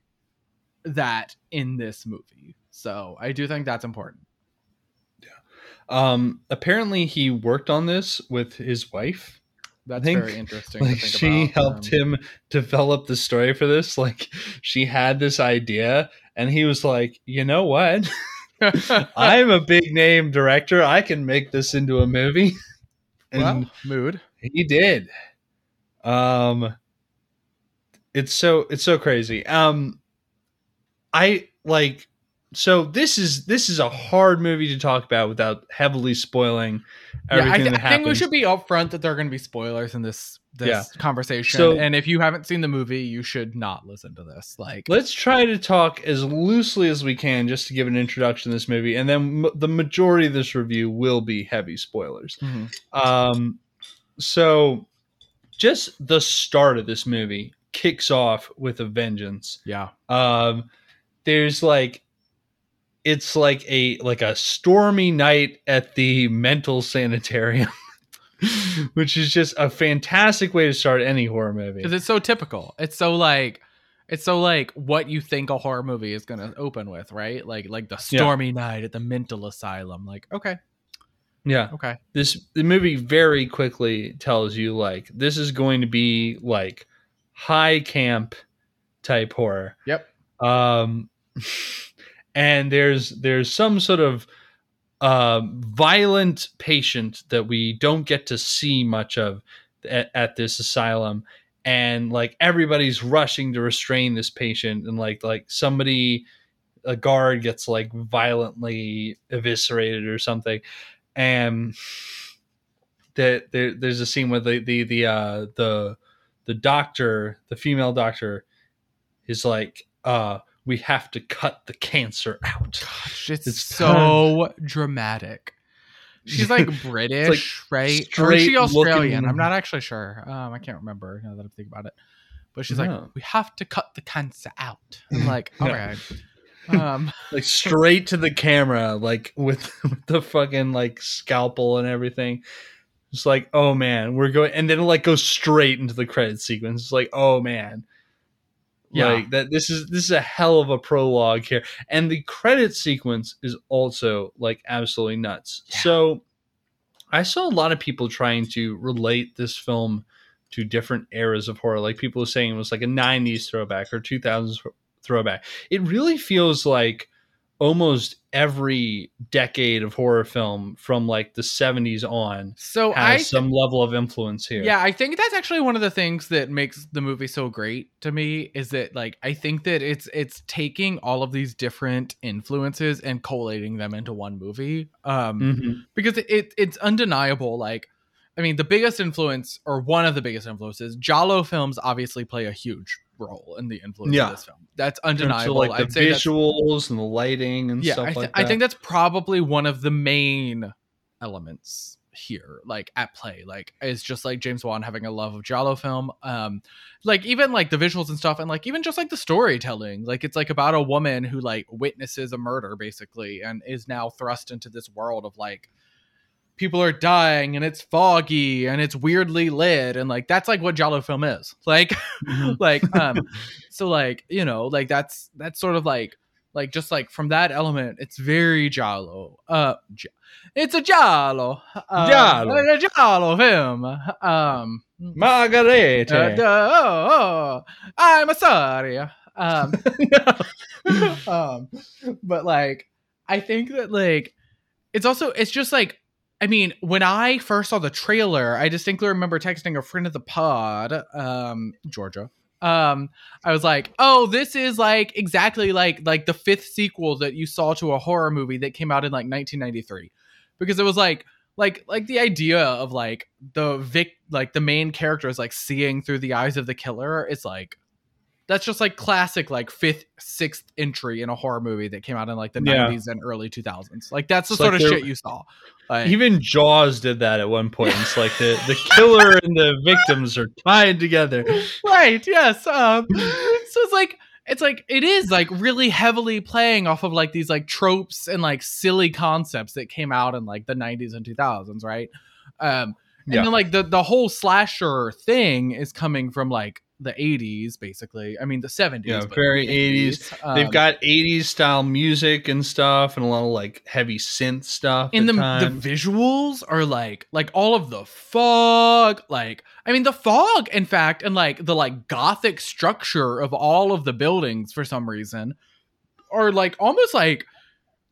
that in this movie. So I do think that's important. Yeah. Um, apparently he worked on this with his wife. That's think, very interesting. Like to think she about. helped Um, him develop the story for this. Like she had this idea and he was like, "You know what? <laughs> <laughs> I'm a big name director. I can make this into a movie." <laughs> And well, mood. he did. Um it's so it's so crazy. Um I like so this is this is a hard movie to talk about without heavily spoiling Yeah, everything I, th- I think we should be upfront that there are going to be spoilers in this this Yeah. conversation. So- and if you haven't seen the movie, you should not listen to this. Like, Let's try to talk as loosely as we can just to give an introduction to this movie, and then m- the majority of this review will be heavy spoilers. Mhm. Um, so just the start of this movie kicks off with a vengeance. yeah, Um, there's like, it's like a like a stormy night at the mental sanitarium, <laughs> <laughs> which is just a fantastic way to start any horror movie. because it's so typical. It's so like. It's so like what you think a horror movie is going to open with, right? Like like the Yeah. stormy night at the mental asylum. Like, okay, Yeah. okay, this the movie very quickly tells you like this is going to be like high camp type horror Yep. um <laughs> and there's there's some sort of um violent patient that we don't get to see much of at, at this asylum. And like everybody's rushing to restrain this patient. And like like somebody a guard gets like violently eviscerated or something. And that there, there's a scene where the the the uh the the doctor the female doctor is like uh we have to cut the cancer out Gosh, it's, It's so dramatic. <laughs> She's like British, right? Or is she Australian? looking- I'm not actually sure. Um, I can't remember now that I'm thinking about it. But she's like, we have to cut the cancer out. I'm <laughs> like, all Yeah. right. Um, <laughs> like straight to the camera like with, with the fucking like scalpel and everything it's like oh man we're going and then it like goes straight into the credit sequence it's like oh man Yeah. Like that this is this is a hell of a prologue here. And the credit sequence is also like absolutely nuts. Yeah. So I saw a lot of people trying to relate this film to different eras of horror. Like people were saying it was like a 90s throwback or 2000s throwback. It really feels like almost every decade of horror film from like the 70s on So has I some level of influence here. Yeah, I think that's actually one of the things that makes the movie so great to me is that like I think that it's it's taking all of these different influences and collating them into one movie. Um Mhm. because it it's undeniable like I mean the biggest influence or one of the biggest influences Giallo films obviously play a huge role in the influence Yeah. of this film. That's undeniable. like the I'd say visuals and the lighting and yeah, stuff I, th- like I think that's probably one of the main elements here, like at play. Like it's just like James Wan having a love of Giallo film. Um, like even like the visuals and stuff, and like even just like the storytelling. Like it's like about a woman who like witnesses a murder basically, and is now thrust into this world of like people are dying and it's foggy and it's weirdly lit and like that's like what Giallo film is. Like Mhm. <laughs> like um <laughs> so like you know like that's that's sort of like like just like from that element it's very giallo uh Gi- it's a giallo uh, a giallo film um Margarete. uh, oh, oh, i'm a sorry um <laughs> um but like i think that like it's also it's just like i mean when i first saw the trailer i distinctly remember texting a friend of the pod um georgia um i was like oh this is like exactly like like the fifth sequel that you saw to a horror movie that came out in like 1993 because it was like like like the idea of like the vic like the main character is like seeing through the eyes of the killer is like that's just like classic like fifth sixth entry in a horror movie that came out in like the Yeah. 90s and early 2000s like that's the It's sort like of shit you saw like, Even Jaws did that at one point. It's like the, the killer and the victims are tied together. right yes um so it's like it's like it is like really heavily playing off of like these like tropes and like silly concepts that came out in like the 90s and 2000s right um and Yeah. then like the the whole slasher thing is coming from like the 80s basically i mean the 70s Yeah, very the 80s. They've Um, got 80s style music and stuff and a lot of like heavy synth stuff. and the, times. the visuals are like like all of the fog like i mean the fog in fact and like the like gothic structure of all of the buildings for some reason are like almost like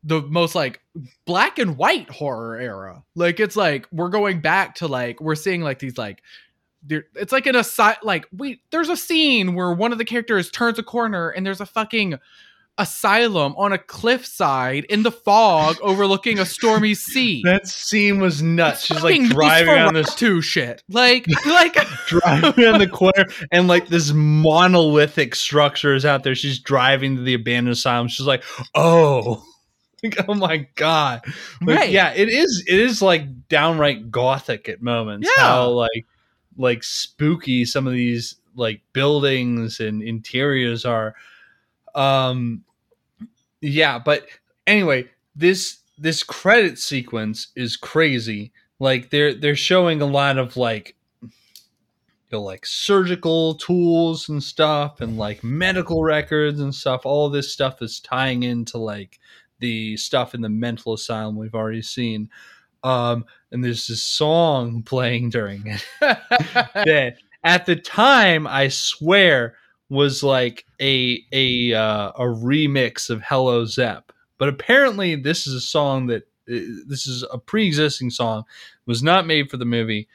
the most like black and white horror era like it's like we're going back to like we're seeing like these like there, it's like an aside like we there's a scene where one of the characters turns a corner and there's a fucking asylum on a cliffside in the fog overlooking a stormy sea. <laughs> that scene was nuts. She's like driving on this to shit. Like <laughs> like <laughs> driving on the corner and like this monolithic structure is out there. She's driving to the abandoned asylum. She's like, oh. Like, oh my god. Like, Right. Yeah, it is it is like downright gothic at moments. Yeah. How like like spooky some of these like buildings and interiors are. Um yeah, but anyway, this this credit sequence is crazy. Like they're they're showing a lot of like you know, like surgical tools and stuff and like medical records and stuff. All this stuff is tying into like the stuff in the mental asylum we've already seen. Um, and there's this song playing during it <laughs> that at the time I swear was like a a uh, a remix of Hello Zepp. But apparently this is a song that uh, this is a pre-existing song was not made for the movie.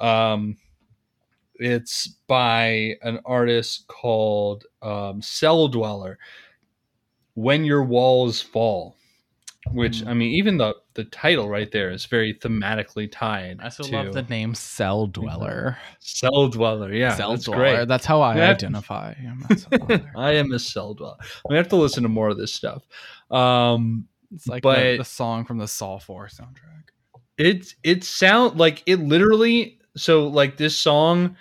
Um, it's by an artist called um, Celldweller. When Your Walls Fall, which Hmm. I mean, even the the title right there is very thematically tied. I still to love the name Celldweller. Cell Dweller. Yeah, Cell that's Dweller. great. That's how I Yeah. identify. I'm a <laughs> Cell Dweller. I am a cell dweller. I have to listen to more of this stuff. Um, It's like But- the, the song from the Saw 4 soundtrack. it it sound like it literally. So like this song,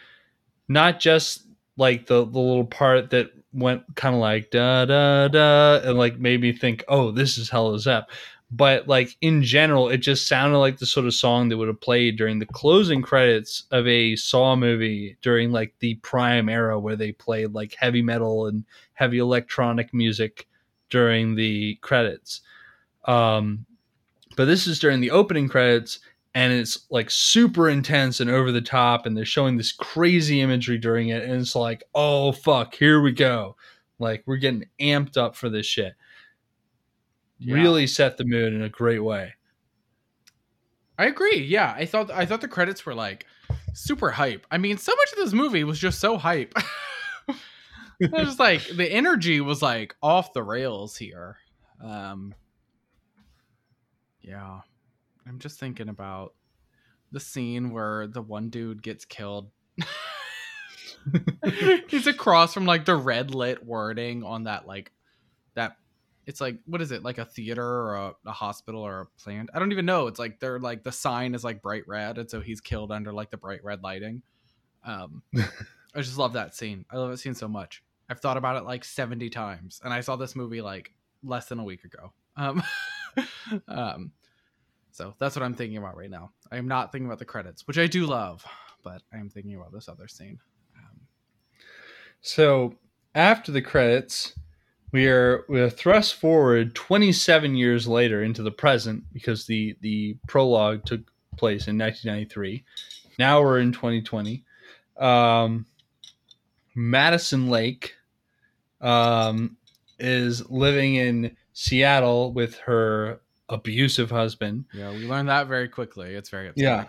not just like the the little part that went kind of like da da da and like made me think, oh, this is Hello Zepp. but like in general, it just sounded like the sort of song that would have played during the closing credits of a Saw movie during like the prime era where they played like heavy metal and heavy electronic music during the credits. Um, but this is during the opening credits and it's like super intense and over the top and they're showing this crazy imagery during it and it's like oh fuck here we go like we're getting amped up for this shit Yeah. really set the mood in a great way I agree. Yeah, I thought I thought the credits were like super hype. I mean, so much of this movie was just so hype. <laughs> it was like the energy was like off the rails here. Um Yeah. I'm just thinking about the scene where the one dude gets killed. <laughs> He's across from like the red lit wording on that like that it's like what is it? Like a theater or a, a hospital or a plant? I don't even know. It's like they're like the sign is like bright red and so he's killed under like the bright red lighting. Um <laughs> i just love that scene. I love that scene so much. I've thought about it like 70 times and i saw this movie like less than a week ago. Um <laughs> um so that's what i'm thinking about right now. I am not thinking about the credits which i do love but i am thinking about this other scene. Um, so after the credits we are we are thrust forward 27 years later into the present because the the prologue took place in 1993 now we're in 2020 um, madison lake um, is living in seattle with her abusive husband. Yeah we learned that very quickly. It's very upsetting. Yeah.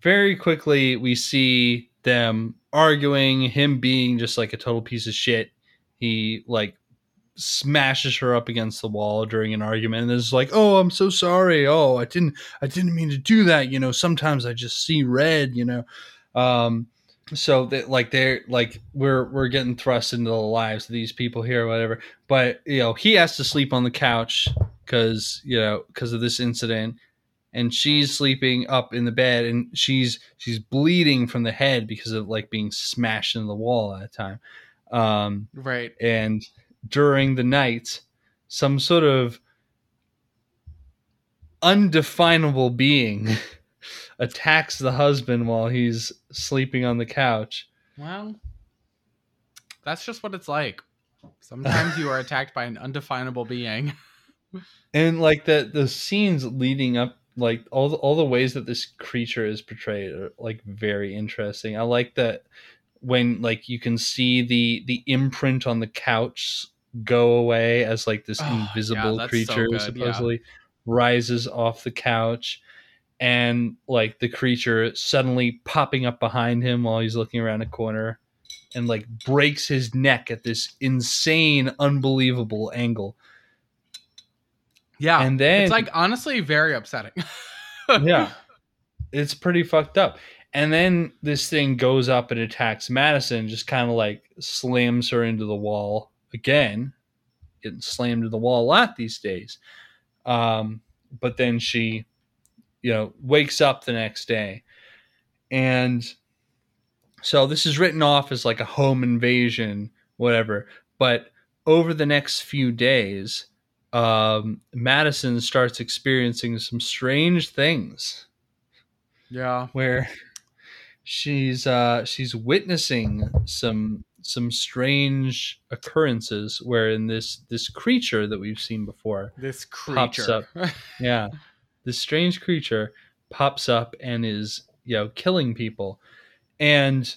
very quickly we see them arguing him being just like a total piece of shit. He like smashes her up against the wall during an argument and is like oh i'm so sorry. Oh i didn't i didn't mean to do that. You know sometimes i just see red you know. Um so that like they're like we're we're getting thrust into the lives of these people here or whatever. But you know he has to sleep on the couch because you know because of this incident and she's sleeping up in the bed and she's she's bleeding from the head because of like being smashed into the wall at a time um right and during the night some sort of undefinable being <laughs> attacks the husband while he's sleeping on the couch Well, that's just what it's like. Sometimes you are attacked by an undefinable being. <laughs> and like the the scenes leading up like all the, all the ways that this creature is portrayed are like very interesting. I like that when like you can see the the imprint on the couch go away as like this Oh, invisible so creature good, supposedly rises off the couch and like the creature suddenly popping up behind him while he's looking around a corner and like breaks his neck at this insane unbelievable angle Yeah. and then it's like honestly very upsetting. <laughs> yeah. It's pretty fucked up. And then this thing goes up and attacks madison just kind of like slams her into the wall again getting slammed to the wall a lot these days. Um, but then she you know wakes up the next day. And so this is written off as like a home invasion whatever. But over the next few days um, madison starts experiencing some strange things yeah. where she's uh she's witnessing some some strange occurrences wherein this this creature that we've seen before This Pops creature. <laughs> yeah this strange creature pops up and is you know killing people and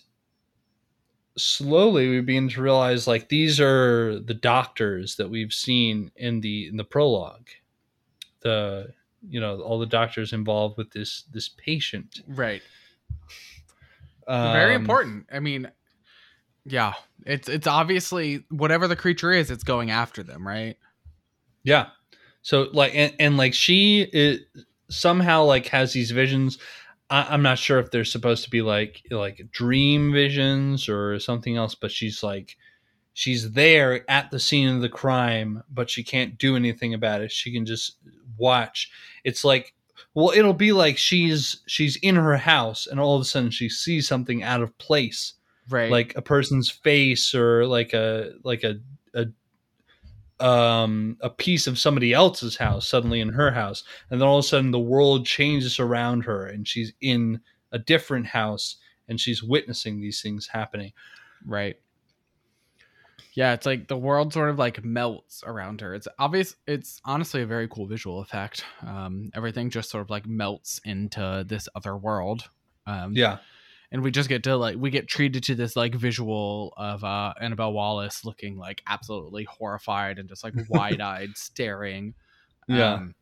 slowly we begin to realize like these are the doctors that we've seen in the in the prologue the you know all the doctors involved with this this patient right. very Um, important. I mean, yeah. It's it's obviously whatever the creature is, it's going after them, right? Yeah. So like and, and like she it somehow like has these visions. I, I'm not sure if they're supposed to be like like dream visions or something else, but she's like she's there at the scene of the crime, but she can't do anything about it. She can just watch. It's like well, it'll be like she's she's in her house and all of a sudden she sees something out of place Right. like a person's face or like a like a a um, a piece of somebody else's house suddenly in her house, and then all of a sudden the world changes around her, and she's in a different house, and she's witnessing these things happening. Right. Yeah, it's like the world sort of like melts around her. It's obvious. It's honestly a very cool visual effect. Um, everything just sort of like melts into this other world. Um, Yeah, and we just get to like we get treated to this like visual of uh Annabelle Wallis looking like absolutely horrified and just like <laughs> wide-eyed staring. Yeah. Um,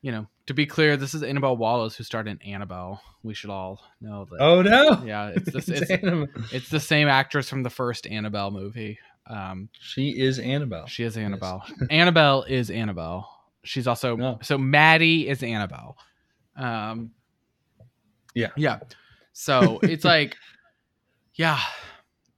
you know, to be clear, this is Annabelle Wallis who starred in Annabelle. We should all know that. Oh no! Yeah, <laughs> it's this It's it's, it's the same actress from the first Annabelle movie. Um, she is Annabelle. she is Annabelle. <laughs> Annabelle is Annabelle. She's also No. so Maddie is Annabelle. Um, Yeah. yeah. So it's <laughs> like, yeah,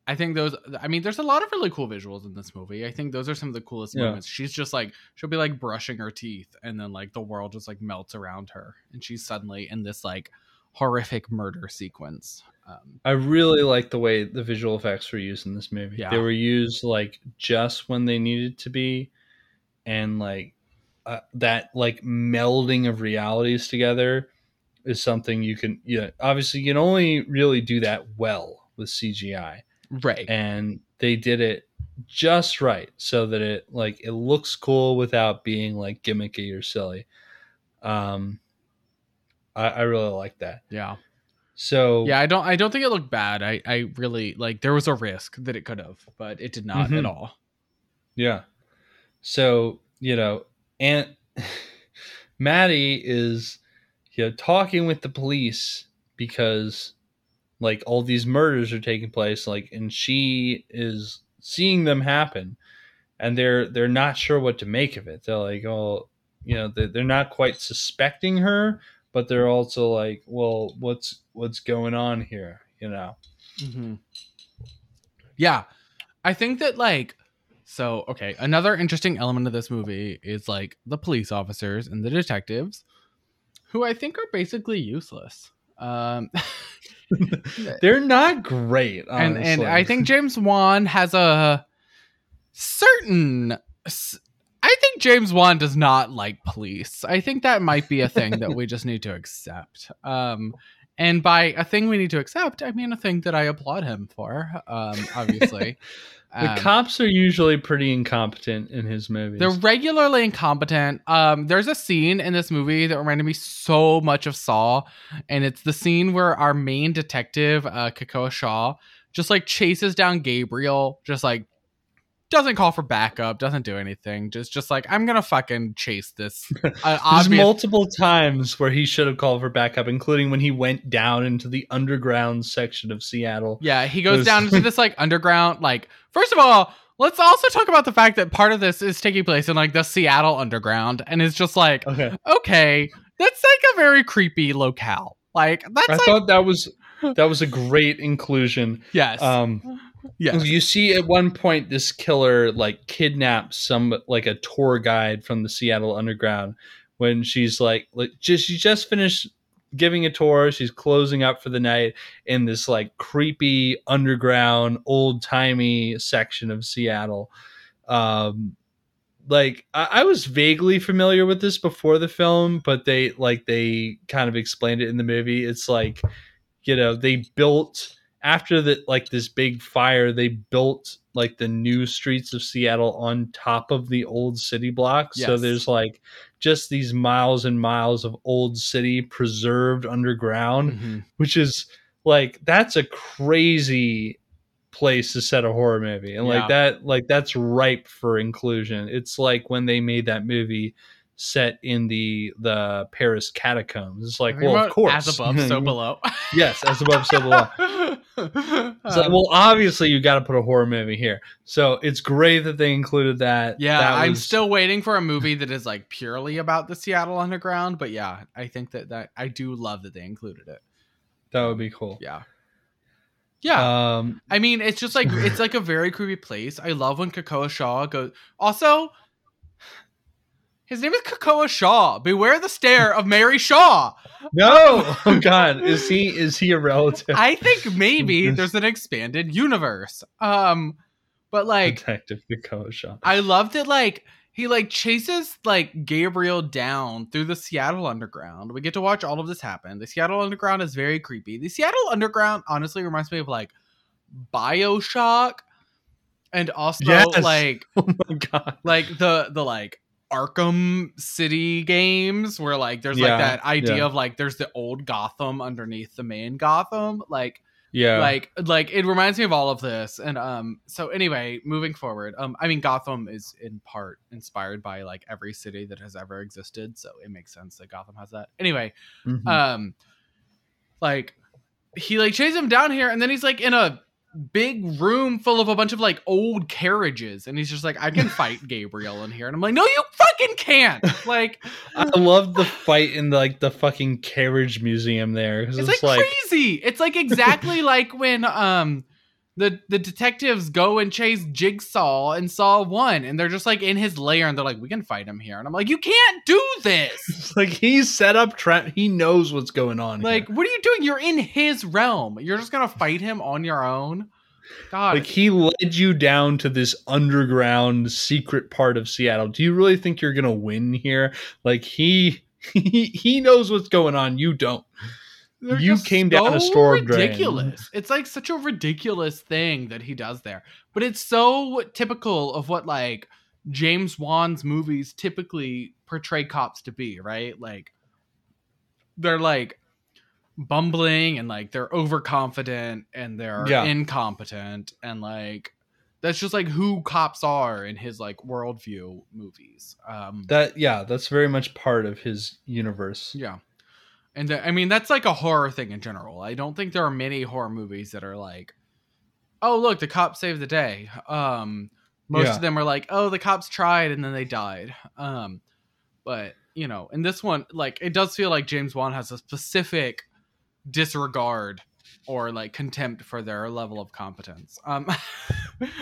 I think those. I mean, there's a lot of really cool visuals in this movie. I think those are some of the coolest Yeah. moments. She's just like she'll be like brushing her teeth, and then like the world just like melts around her, and she's suddenly in this like horrific murder sequence. Um, I really like the way the visual effects were used in this movie. Yeah. They were used like just when they needed to be, and like uh, that like melding of realities together is something you can. Yeah, obviously you can only really do that well with CGI, right. and they did it just right so that it like it looks cool without being like gimmicky or silly. Um, I, I really like that. yeah. So Yeah, I don't I don't think it looked bad. I I really like there was a risk that it could have, but it did not Mhm. at all. Yeah. So, you know, Aunt <laughs> Maddie is you know talking with the police because like all these murders are taking place like and she is seeing them happen and they're they're not sure what to make of it. They're like, "Oh, you know, they're, not quite suspecting her, but they're also like, well, what's what's going on here, you know?" Mm-hmm. Yeah, I think that like so okay. Another interesting element of this movie is like the police officers and the detectives, who I think are basically useless. Um, <laughs> They're not great, and and. I think James Wan has a certain. I think James Wan does not like police. I think that might be a thing that we just need to accept. Um, and by a thing we need to accept, I mean a thing that I applaud him for. Um, obviously, <laughs> The Um, cops are usually pretty incompetent in his movies. they're regularly incompetent. Um, there's a scene in this movie that reminded me so much of Saw, and it's the scene where our main detective, uh, Kekoa Shaw, just like chases down Gabriel, just like doesn't call for backup, doesn't do anything, just just like I'm gonna fucking chase this. <laughs> Uh, There's obvious- multiple times where he should have called for backup, including when he went down into the underground section of Seattle. Yeah, he goes was- down into this like underground. Like, first of all, let's also talk about the fact that part of this is taking place in like the Seattle underground, and it's just like, Okay, okay, that's like a very creepy locale. Like, that's I like, thought that was that was a great inclusion. yes, Um, yes, You see, at one point, this killer like kidnaps some like a tour guide from the Seattle Underground when she's like, like just she just finished giving a tour. She's closing up for the night in this like creepy underground, old timey section of Seattle. Um, like I, I was vaguely familiar with this before the film, but they like they kind of explained it in the movie. It's like, you know, they built after the like this big fire, they built like the new streets of Seattle on top of the old city blocks. So there's like just these miles and miles of old city preserved underground, Mhm. which is like that's a crazy place to set a horror movie. And Yeah. like that like that's ripe for inclusion. It's like when they made that movie set in the the Paris catacombs. It's like, well, of course. as above, so <laughs> below. yes, as above, so below. <laughs> It's like, well, obviously you got to put a horror movie here. So it's great that they included that. yeah, That I'm still waiting for a movie that is like purely about the Seattle Underground. But yeah, I think that that I do love that they included it. that would be cool. Yeah, yeah. Um, I mean, it's just like it's like a very creepy place. I love when Kekoa Shaw goes. Also, his name is Kekoa Shaw. Beware the stare of Mary Shaw. <laughs> no, oh God, is he is he a relative? I think maybe <laughs> there's an expanded universe. Um, But like Detective Kekoa Shaw. I loved it like he like chases like Gabriel down through the Seattle Underground. We get to watch all of this happen. The Seattle Underground is very creepy. The Seattle Underground honestly reminds me of like BioShock and also Yes. like <laughs> Oh my god. like the the like Arkham City games where like there's Yeah, like that idea yeah. of like there's the old Gotham underneath the main Gotham like Yeah. like like it reminds me of all of this and um so anyway moving forward um i mean gotham is in part inspired by like every city that has ever existed so it makes sense that gotham has that anyway Mhm. um like he like chases him down here and then he's like in a big room full of a bunch of like old carriages. And he's just like i can <laughs> fight gabriel in here. And i'm like no you fucking can't. Like <laughs> I love the fight in like the fucking carriage museum there it's, It's, like, like, crazy. It's like exactly <laughs> like when um the the detectives go and chase Jigsaw and Saw One, and they're just like in his lair, and they're like, "We can fight him here," and I'm like, "You can't do this! <laughs> like he's set up trap. He knows what's going on. like, here. what are you doing? You're in his realm. You're just gonna fight him on your own." God, like he led you down to this underground secret part of Seattle. Do you really think you're gonna win here? Like he <laughs> he he knows what's going on. You don't. They're you came down a so storm drain. ridiculous. It's like such a ridiculous thing that he does there, but it's so typical of what like James Wan's movies typically portray cops to be, right? Like they're like bumbling and like they're overconfident and they're Yeah. incompetent and like that's just like who cops are in his like worldview movies. Um That yeah, that's very much part of his universe. yeah. And I mean, that's like a horror thing in general. I don't think there are many horror movies that are like, oh, look, the cops saved the day. Um, most Yeah. of them are like, oh, the cops tried and then they died. Um, but, you know, in this one, like, it does feel like James Wan has a specific disregard or like contempt for their level of competence. Um, <laughs>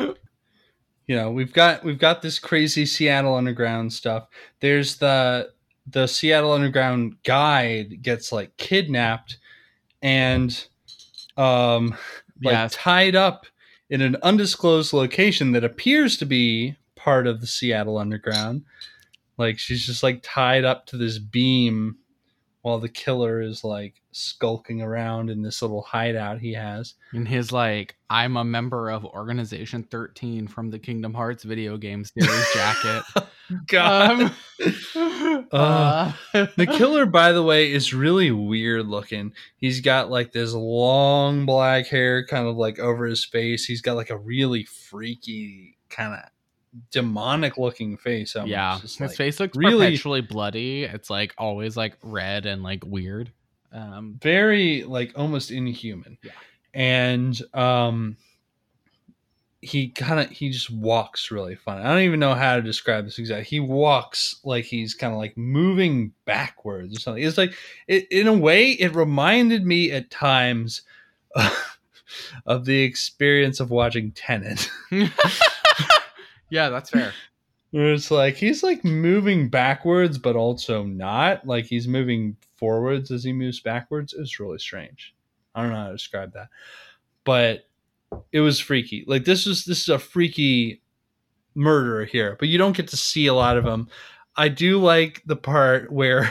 you know we've got we've got this crazy seattle underground stuff there's the the seattle underground guide gets like kidnapped and um like Yes. tied up in an undisclosed location that appears to be part of the seattle underground like she's just like tied up to this beam while the killer is like skulking around in this little hideout he has in his like, I'm a member of Organization 13 from the Kingdom Hearts video game series jacket. <laughs> Um, <laughs> Uh, uh, The killer, by the way, is really weird looking. He's got like this long black hair kind of like over his face. He's got like a really freaky kind of demonic looking face. almost. yeah, his like, face looks really- perpetually bloody. It's like always like red and like weird. Um, very like almost inhuman. Yeah. And um he kind of he just walks really funny. I don't even know how to describe this exactly. He walks like he's kind of like moving backwards or something. It's like it, in a way it reminded me at times <laughs> of the experience of watching Tenet. <laughs> <laughs> yeah, that's fair. It's like he's like moving backwards, but also not. Like he's moving forwards as he moves backwards. It's really strange. I don't know how to describe that, but it was freaky. Like this is this is a freaky murderer here, but you don't get to see a lot of them. I do like the part where,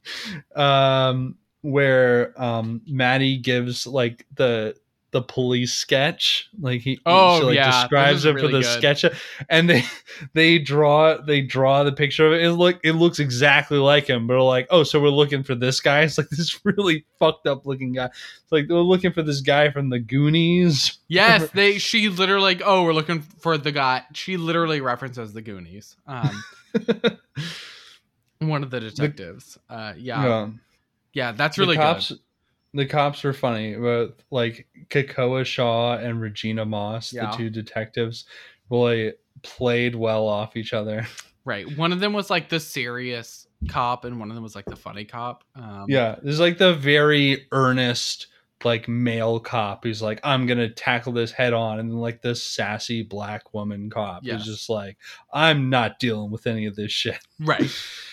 <laughs> um, where um Maddie gives like the the police sketch like he Oh, she, like, yeah, describes it for the good. sketch and they <laughs> they draw they draw the picture of it. It look it looks exactly like him, but like, oh, so we're looking for this guy. <laughs> It's like this really fucked up looking guy. It's like we're looking for this guy from the Goonies. <laughs> Yes, they. She literally like, oh, we're looking for the guy. She literally references the Goonies. Um, one of the detectives. Uh, yeah, yeah, that's really the cops, good. The cops were funny, but like Kekoa Shaw and Regina Moss, Yeah. the two detectives, really played well off each other. <laughs> Right. One of them was like the serious cop, and one of them was like the funny cop. Um, Yeah, there's like the very earnest like male cop who's like, I'm gonna tackle this head on, and then like this sassy black woman cop Yes. who's just like, I'm not dealing with any of this shit. Right. <laughs>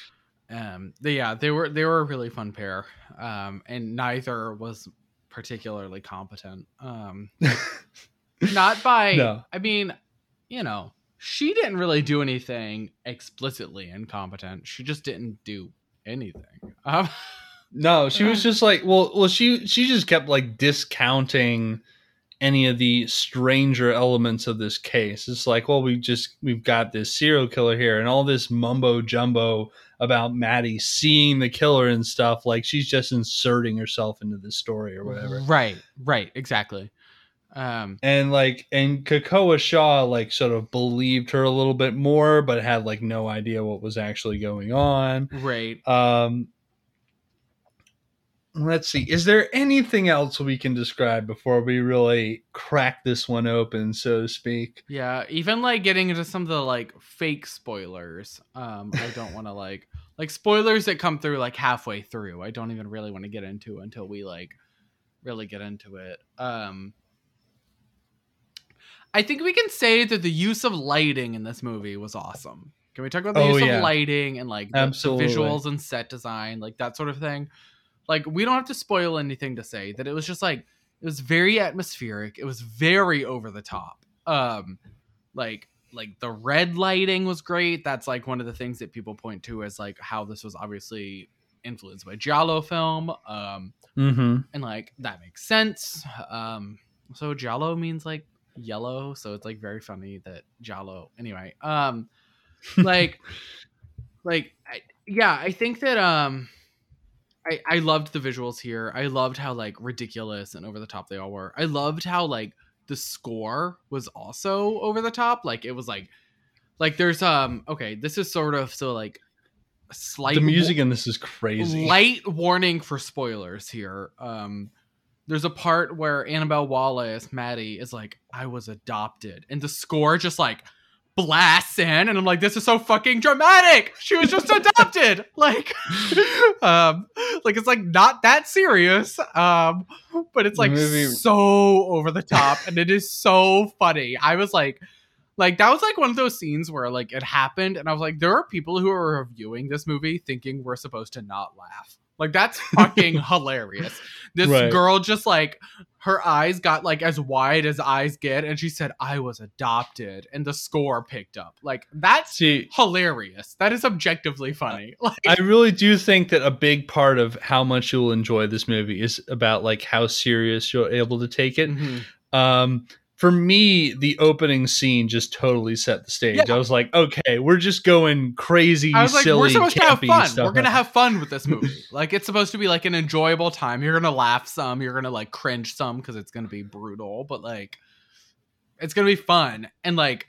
Um. They, yeah, they were they were a really fun pair. Um. And neither was particularly competent. Um. <laughs> Not by. No. I mean, you know, she didn't really do anything explicitly incompetent. She just didn't do anything. Um, <laughs> No, she was just like, well, well, she she just kept like discounting any of the stranger elements of this case. It's like, well, we just we've got this serial killer here, and all this mumbo jumbo about Maddie seeing the killer and stuff. Like she's just inserting herself into the story or whatever. Right, right, exactly. Um, And like, and Kekoa Shaw like sort of believed her a little bit more, but had like no idea what was actually going on. right. Um, let's see. Is there anything else we can describe before we really crack this one open, so to speak? Yeah, even like getting into some of the like fake spoilers. Um, I don't want to like like spoilers that come through like halfway through. I don't even really want to get into until we like really get into it. Um, I think we can say that the use of lighting in this movie was awesome. Can we talk about the Oh, use yeah. of lighting and like the, the visuals and set design, like that sort of thing? Like we don't have to spoil anything to say that it was just like it was very atmospheric. It was very over the top. Um, like like the red lighting was great. That's like one of the things that people point to as like how this was obviously influenced by Giallo film. Um, Mm-hmm. and like that makes sense. Um, so Giallo means like yellow, so it's like very funny that Giallo. Anyway, um, like, <laughs> like, I, yeah, I think that um, I I loved the visuals here. I loved how like ridiculous and over the top they all were. I loved how like the score was also over the top. Like it was like, like there's um, okay, this is sort of so like slight The music in this is crazy. light warning for spoilers here. Um, there's a part where Annabelle Wallis, Maddie, is like, "I was adopted," and the score just like blasts in, and I'm like, "This is so fucking dramatic." She was just adopted, <laughs> like, <laughs> um, like it's like not that serious, um, but it's like so over the top, and it is so funny. I was like. Like that was like one of those scenes where like it happened, and I was like, there are people who are reviewing this movie thinking we're supposed to not laugh. Like that's <laughs> fucking hilarious. This Right. girl just like her eyes got like as wide as eyes get, and she said, "I was adopted," and the score picked up. Like that's See, hilarious. That is objectively funny. <laughs> Like I really do think that a big part of how much you'll enjoy this movie is about like how serious you're able to take it. Mhm. Um, for me, the opening scene just totally set the stage. Yeah. I was like, okay, we're just going crazy, I was like, silly, we're supposed to have fun. stuff. We're gonna have fun with this movie. <laughs> like it's supposed to be like an enjoyable time. You're gonna laugh some. You're gonna like cringe some because it's gonna be brutal. But like, it's gonna be fun. And like,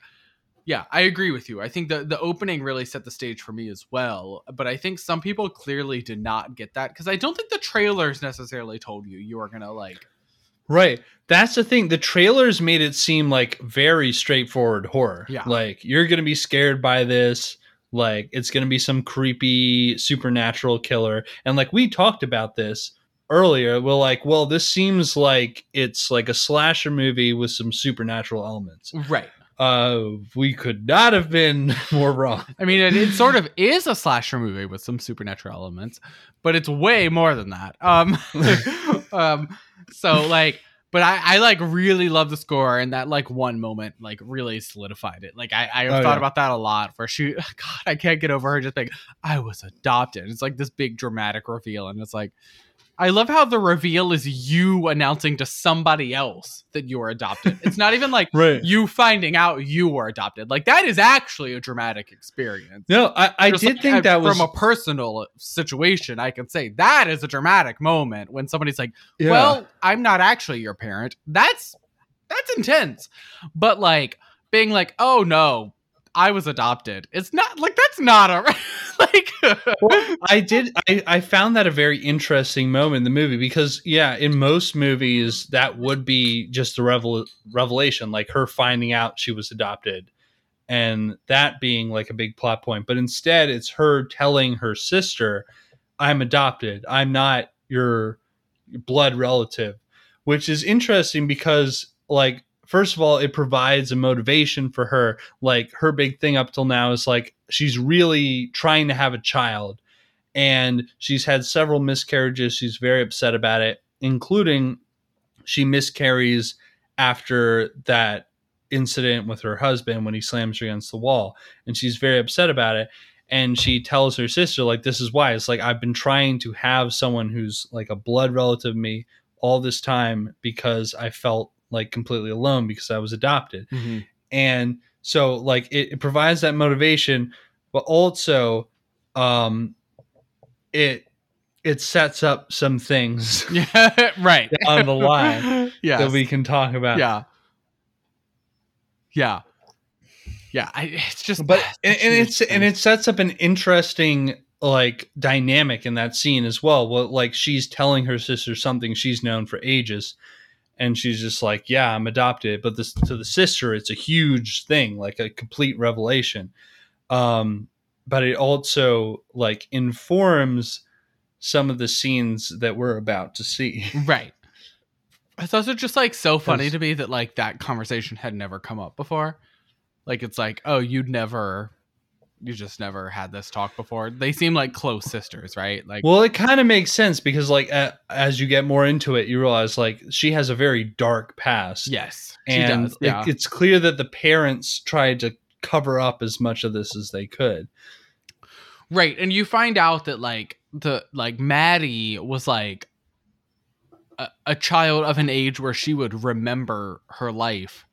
yeah, I agree with you. I think the the opening really set the stage for me as well. But I think some people clearly did not get that because I don't think the trailers necessarily told you you are gonna like. Right. That's the thing. The trailers made it seem like very straightforward horror. Yeah. Like you're going to be scared by this. Like it's going to be some creepy supernatural killer. And like we talked about this earlier, we're like, well, this seems like it's like a slasher movie with some supernatural elements. Right. Uh, we could not have been <laughs> more wrong. I mean, it, it sort of is a slasher movie with some supernatural elements, but it's way more than that. Um, <laughs> um, so like, but I, I like really love the score, and that like one moment like really solidified it. Like I, I have Oh, thought yeah. about that a lot. Where she, <laughs> God, I can't get over her just being, I was adopted. It's like this big dramatic reveal, and it's like. I love how the reveal is you announcing to somebody else that you are adopted. It's not even like <laughs> Right. you finding out you were adopted. Like that is actually a dramatic experience. No, I, I did like, think I- that was from a personal situation. I can say that is a dramatic moment when somebody's like, yeah. "Well, I'm not actually your parent." That's that's intense. But like being like, "Oh no, I was adopted." It's not like that's not a <laughs> like. Well, I did. I, I found that a very interesting moment in the movie because, yeah, in most movies that would be just a revel- revelation, like her finding out she was adopted, and that being like a big plot point. But instead, it's her telling her sister, "I'm adopted. I'm not your blood relative," which is interesting because, like, first of all, it provides a motivation for her. Like her big thing up till now is like she's really trying to have a child and she's had several miscarriages. She's very upset about it, including she miscarries after that incident with her husband when he slams her against the wall and she's very upset about it and she tells her sister like this is why it's like i've been trying to have someone who's like a blood relative of me all this time because i felt like completely alone because i was adopted and so like it, it provides that motivation but also um it it sets up some things <laughs> Yeah, right. <laughs> on the line <laughs> yeah. that we can talk about yeah. Yeah. Yeah. I, it's just but <sighs> and, and it's and it sets up an interesting like dynamic in that scene as well well like she's telling her sister something she's known for ages and she's just like yeah i'm adopted but this to the sister it's a huge thing like a complete revelation um but it also like informs some of the scenes that we're about to see <laughs> Right. It's also just like so funny to me that like that conversation had never come up before. Like it's like, oh, you'd never you just never had this talk before. They seem like close sisters, right? Like Well, it kind of makes sense because, like, a as you get more into it, you realize like she has a very dark past. yes, she and does. it- Yeah. it's clear that the parents tried to cover up as much of this as they could. Right. And you find out that like the like Maddie was like a, a child of an age where she would remember her life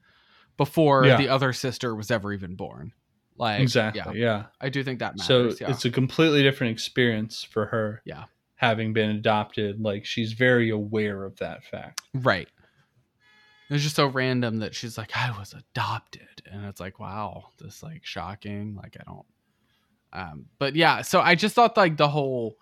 before Yeah. the other sister was ever even born. Like exactly. Yeah. Yeah. I do think that So matters. yeah. it's a completely different experience for her. Yeah. Having been adopted, like she's very aware of that fact. Right. It's just so random that she's like, I was adopted. And it's like, wow, this like shocking. Like I don't um but yeah, so I just thought like the whole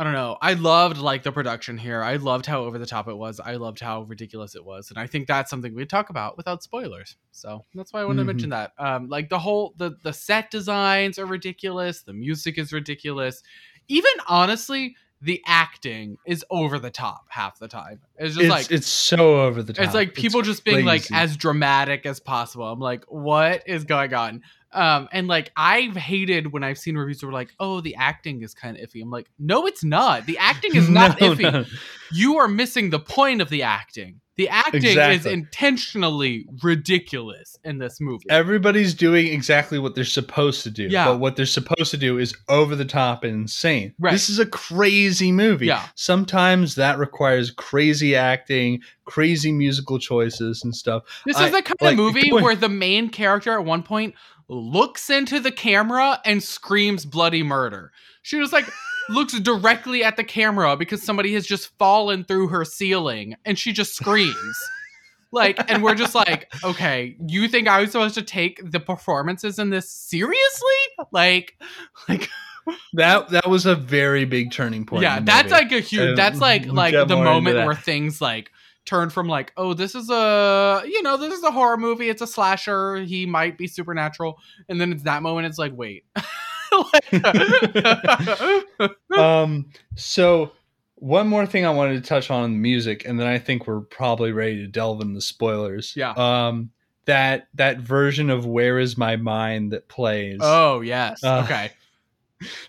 I don't know. I loved like the production here. I loved how over the top it was. I loved how ridiculous it was. And I think that's something we'd talk about without spoilers. So that's why I wanted Mhm. to mention that. Um like the whole the the set designs are ridiculous, the music is ridiculous. Even honestly, the acting is over the top half the time. It's just It's like it's so over the top. it's like people just being like as dramatic as possible. I'm like, what is going on? Um, and like I've hated when I've seen reviews that were like, oh, the acting is kind of iffy. I'm like, no, it's not. The acting is <laughs> not No, iffy. no. You are missing the point of the acting. The acting is intentionally ridiculous in this movie. Everybody's doing exactly what they're supposed to do. Yeah. But what they're supposed to do is over the top and insane. Right. This is a crazy movie. Yeah. Sometimes that requires crazy acting, crazy musical choices and stuff. This I- is the kind like, of <laughs> movie where the main character at one point looks into the camera and screams bloody murder. She was like looks directly at the camera because somebody has just fallen through her ceiling and she just screams. <laughs> Like, and we're just like, okay, you think I was supposed to take the performances in this seriously? Like, <laughs> like, That that was a very big turning point. yeah, that's like a huge. And That's like we'll like the moment where things like turn from like, oh, this is a you know this is a horror movie. It's a slasher. He might be supernatural, and then it's that moment. It's like, wait. <laughs> <laughs> Um so one more thing I wanted to touch on in the music, and then I think we're probably ready to delve into the spoilers. Yeah. Um that that version of Where Is My Mind that plays. oh yes. Uh, okay. <laughs>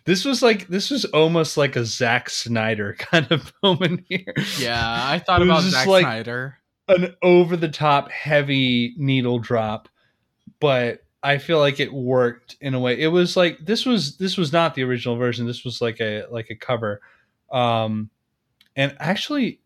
This was like this was almost like a Zack Snyder <laughs> kind of moment here. Yeah, I thought about Zack like- Snyder. An over the top heavy needle drop, but I feel like it worked in a way. It was like this was this was not the original version. This was like a like a cover. Um and actually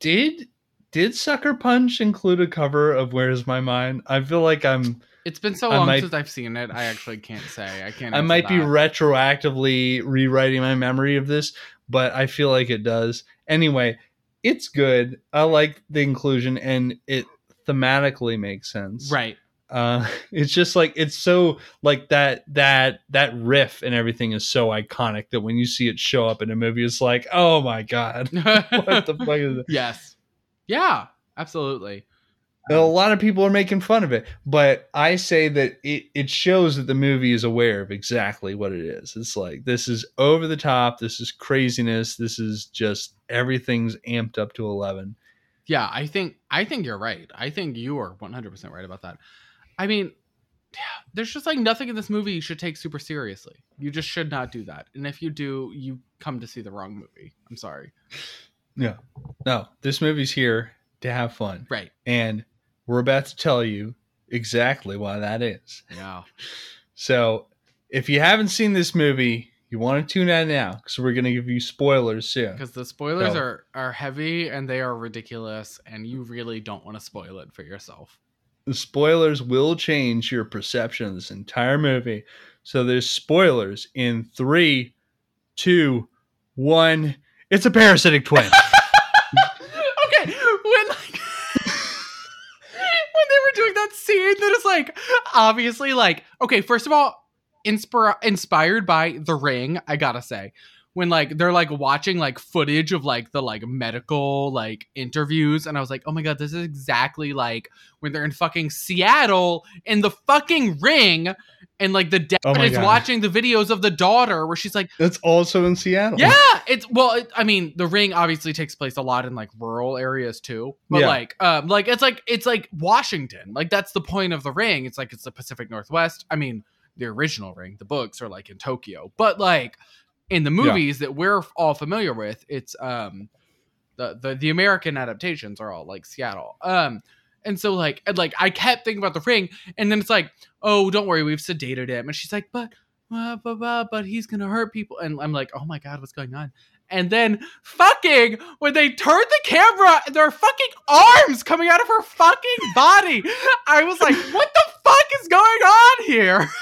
did did Sucker Punch include a cover of Where's My Mind? I feel like I'm It's been so I long might- since I've seen it. I actually can't say. I can't. I might be retroactively rewriting my memory of this, but I feel like it does. Anyway, it's good. I like the inclusion and it thematically makes sense. right. Uh <laughs> it's just like it's so like that that that riff and everything is so iconic that when you see it show up in a movie it's like, "Oh my god. <laughs> What the fuck is that?" Yes. Yeah. Absolutely. And a lot of people are making fun of it, but I say that it, it shows that the movie is aware of exactly what it is. It's like this is over the top, this is craziness, this is just everything's amped up to eleven. Yeah, I think I think you're right. I think you are 100% right about that. I mean, there's just like nothing in this movie you should take super seriously. You just should not do that. And if you do, you come to see the wrong movie. I'm sorry. No, no, this movie's here to have fun, Right. and we're about to tell you exactly why that is. Yeah. So, if you haven't seen this movie, you want to tune out now because we're going to give you spoilers soon. Because the spoilers So- are are heavy and they are ridiculous, and you really don't want to spoil it for yourself. The spoilers will change your perception of this entire movie. So, there's spoilers in three, two, one. It's a parasitic twin. <laughs> okay, when like <laughs> when they were doing that scene that is like obviously like okay, first of all, inspir- inspired by The Ring, I gotta say. When like they're like watching like footage of like the like medical like interviews, and I was like, oh my god, this is exactly like when they're in fucking Seattle in the fucking ring, and like the dad Oh is God. watching the videos of the daughter where she's like, That's also in Seattle. yeah, it's well. It, I mean, the ring obviously takes place a lot in like rural areas too, but Yeah. like, um, like it's like it's like Washington. Like that's the point of the ring. It's like it's the Pacific Northwest. I mean, the original ring, the books are like in Tokyo, but like in the movies that we're all familiar with, it's um the the the American adaptations are all like Seattle. Um, and so like and like I kept thinking about the ring, and then it's like, oh, don't worry, we've sedated him, and she's like, but uh, but, but, but he's gonna hurt people. And i'm like oh my god what's going on? And then fucking when they turned the camera are fucking arms coming out of her fucking body i was like what the fuck is going on here? <laughs>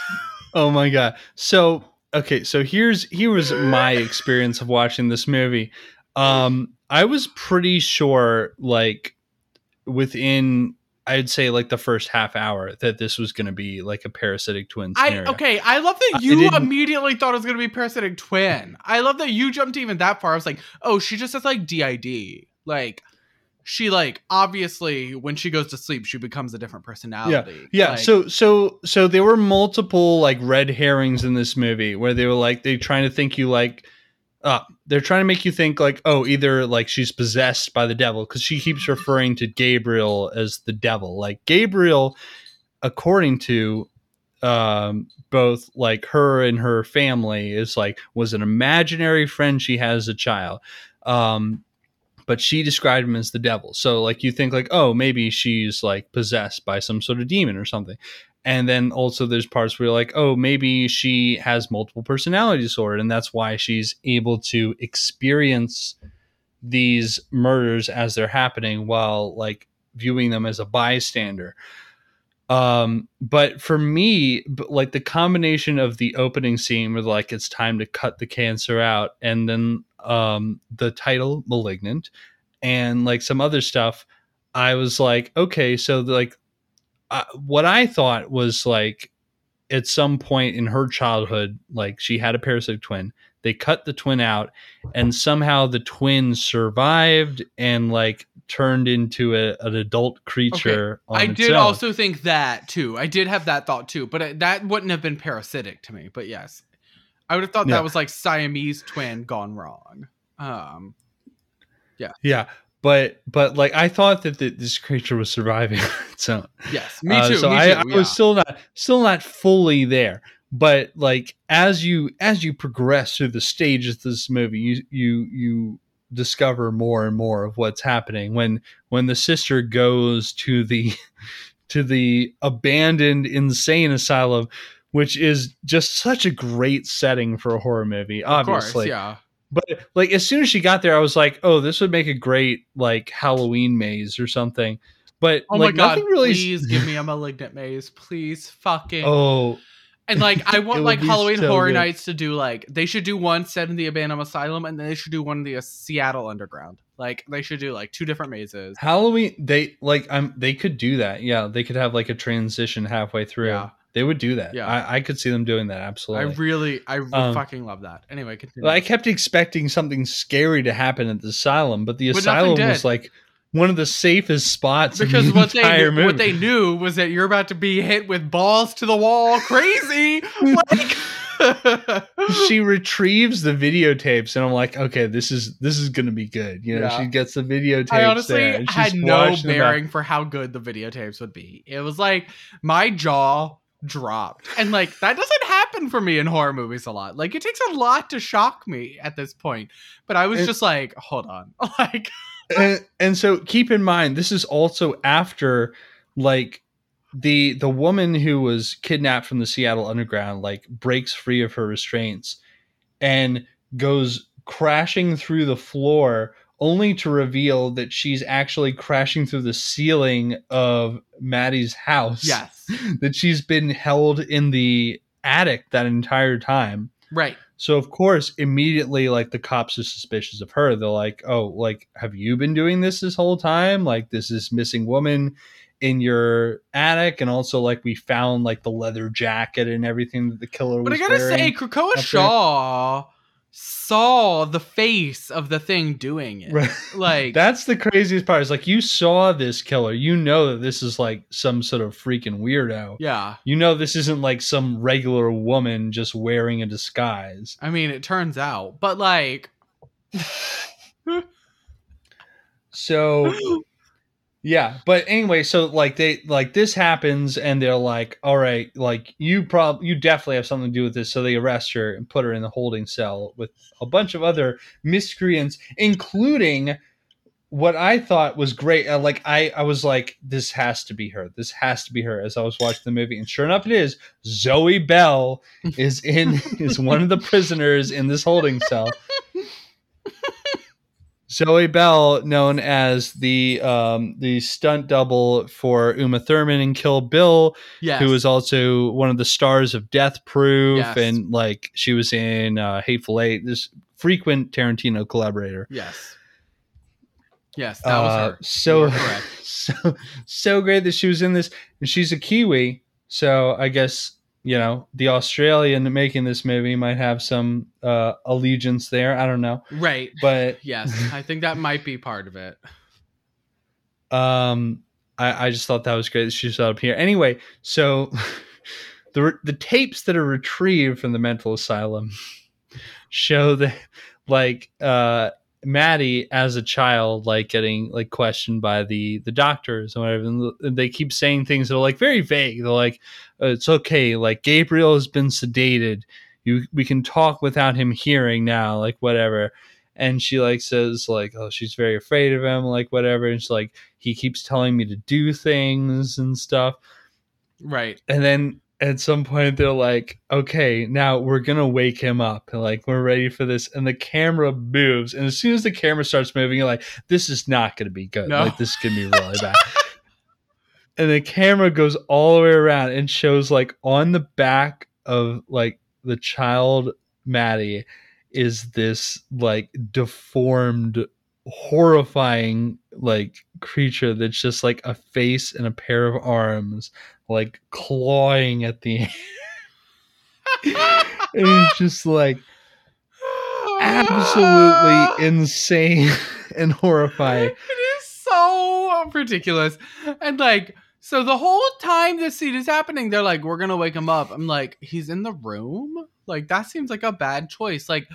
Oh my god. So okay, so here's here was my experience of watching this movie. Um I was pretty sure like within I'd say like the first half hour that this was going to be like a parasitic twin i scenario. okay i love that you immediately thought it was gonna be parasitic twin i love that you jumped even that far i was like oh she just has like did like she like obviously when she goes to sleep she becomes a different personality Yeah, Like- so so so there were multiple like red herrings in this movie where they were like they trying to think you like uh they're trying to make you think like oh either like she's possessed by the devil because she keeps referring to Gabriel as the devil. Like Gabriel according to um both like her and her family is like was an imaginary friend she has as a child. Um but she described him as the devil. So like you think like, oh, maybe she's like possessed by some sort of demon or something. And then also there's parts where you're like, oh, maybe she has multiple personality disorder, and that's why she's able to experience these murders as they're happening while like viewing them as a bystander. Um, but for me, like the combination of the opening scene where like it's time to cut the cancer out, and then um the title "Malignant," and like some other stuff, I was like, okay, so like uh, what I thought was like at some point in her childhood, like she had a parasitic twin. They cut the twin out, and somehow the twin survived and like turned into a, an adult creature. on I did own. also think that too. I did have that thought too, but I, that wouldn't have been parasitic to me. But yes, I would have thought Yeah. that was like Siamese twin gone wrong. Um, yeah, yeah, but but like I thought that the, this creature was surviving on its own. yes, me Uh, too. so me I, too. I yeah. was still not still not fully there. But like as you as you progress through the stages of this movie, you you you discover more and more of what's happening when when the sister goes to the <laughs> to the abandoned insane asylum which is just such a great setting for a horror movie of course, obviously yeah. but like as soon as she got there, I was like, "Oh, this would make a great like Halloween maze or something." But Oh like my god! nothing really. Please give me a <laughs> malignant maze, please, fucking. oh, And like, I want <laughs> like Halloween so Horror good. Nights to do like they should do one set in the abandoned asylum, and then they should do one in the uh, Seattle Underground. Like they should do like two different mazes. Halloween. They like I'm. They could do that. Yeah, they could have like a transition halfway through. Yeah. They would do that. Yeah. I, I could see them doing that. Absolutely. I really, I Um, fucking love that. Anyway, continue. I kept expecting something scary to happen at the asylum, but the But asylum was like one of the safest spots in because the what they knew, what they knew was that you're about to be hit with balls to the wall, crazy. <laughs> like, <laughs> she retrieves the videotapes and I'm like, okay, this is this is gonna be good. You know, Yeah. she gets the videotapes. I honestly there, had no watching them back. bearing for how good the videotapes would be. It was like my jaw dropped, and like that doesn't happen for me in horror movies a lot. Like it takes a lot to shock me at this point, but I was And- just like, hold on, <laughs> like and, and so keep in mind, this is also after like the the woman who was kidnapped from the Seattle Underground like breaks free of her restraints and goes crashing through the floor only to reveal that she's actually crashing through the ceiling of Maddie's house. Yes. <laughs> That she's been held in the attic that entire time. Right. So of course, immediately like the cops are suspicious of her. They're like, "Oh, like have you been doing this this whole time? Like this is missing woman in your attic, and also like we found like the leather jacket and everything that the killer was But I gotta say, Kekoa there. Saw the face of the thing doing it. Right. Like That's the craziest part. Is like you saw this killer, you know that this is like some sort of freaking weirdo. yeah. You know this isn't like some regular woman just wearing a disguise. I mean, it turns out, but like, So <gasps> <laughs> yeah, but anyway, so like they like this happens and they're like, all right, like you prob you definitely have something to do with this. So they arrest her and put her in the holding cell with a bunch of other miscreants, including what I thought was great. Uh, like I, I was like, this has to be her. This has to be her. As I was watching the movie, and sure enough, it is. Zoe Bell is in <laughs> is one of the prisoners in this holding cell. <laughs> Zoe Bell, known as the um, the stunt double for Uma Thurman in Kill Bill, yes. who was also one of the stars of Death Proof, Yes. and like she was in uh, Hateful Eight. This frequent Tarantino collaborator. yes. Yes, that was Uh, her. So correct. <laughs> so so great that she was in this, and she's a Kiwi. So I guess you know the Australian making this movie might have some uh, allegiance there. I don't know, Right. but Yes, I think that might be part of it. um, I, I just thought that was great that she showed up here. Anyway, so <laughs> the the tapes that are retrieved from the mental asylum <laughs> show that like uh Maddie as a child like getting like questioned by the the doctors and whatever and they keep saying things that are like very vague. They're like uh, it's okay like Gabriel has been sedated. You we can talk without him hearing now like whatever. And she like says like oh she's very afraid of him like whatever. And she's like he keeps telling me to do things and stuff. Right. and then at some point they're like, okay, now we're gonna wake him up. Like we're ready for this. And the camera moves. And as soon as the camera starts moving, you're like, this is not gonna be good. No. Like this is gonna be really bad. <laughs> and the camera goes all the way around and shows like on the back of like the child Maddie is this like deformed horrifying like creature that's just like a face and a pair of arms like clawing at the <laughs> it's just like absolutely insane <laughs> and horrifying It is so ridiculous. And like, so the whole time this scene is happening, they're like, we're gonna wake him up. I'm like, he's in the room? Like, that seems like a bad choice. Like,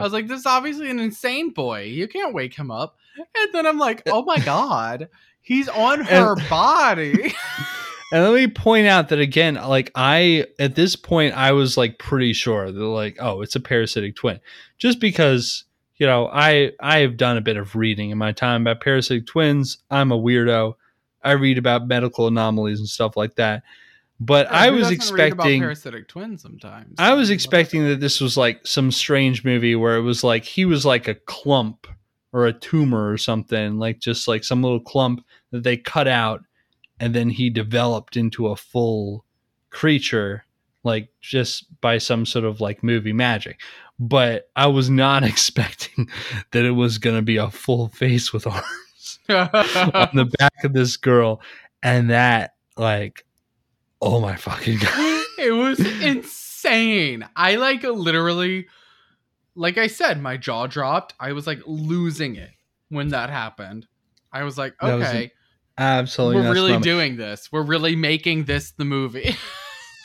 I was like, this is obviously an insane boy. You can't wake him up. And then I'm like, oh my God, he's on her body. <laughs> and let me point out that again like i at this point i was like pretty sure they're like oh it's a parasitic twin just because you know i i have done a bit of reading in my time about parasitic twins i'm a weirdo i read about medical anomalies and stuff like that but i was doesn't read about expecting parasitic twins sometimes. I was expecting that this was like some strange movie where it was like he was like a clump or a tumor or something, like just like some little clump that they cut out and then he developed into a full creature, like just by some sort of like movie magic. But I was not <laughs> expecting that it was going to be a full face with arms on the <laughs> back of this girl. And that, like, oh my fucking <laughs> God. it was insane. I like literally, like I said, my jaw dropped. I was like losing it when that happened. I was like, That was okay, Absolutely. we're really moment. doing this. We're really making this the movie. <laughs>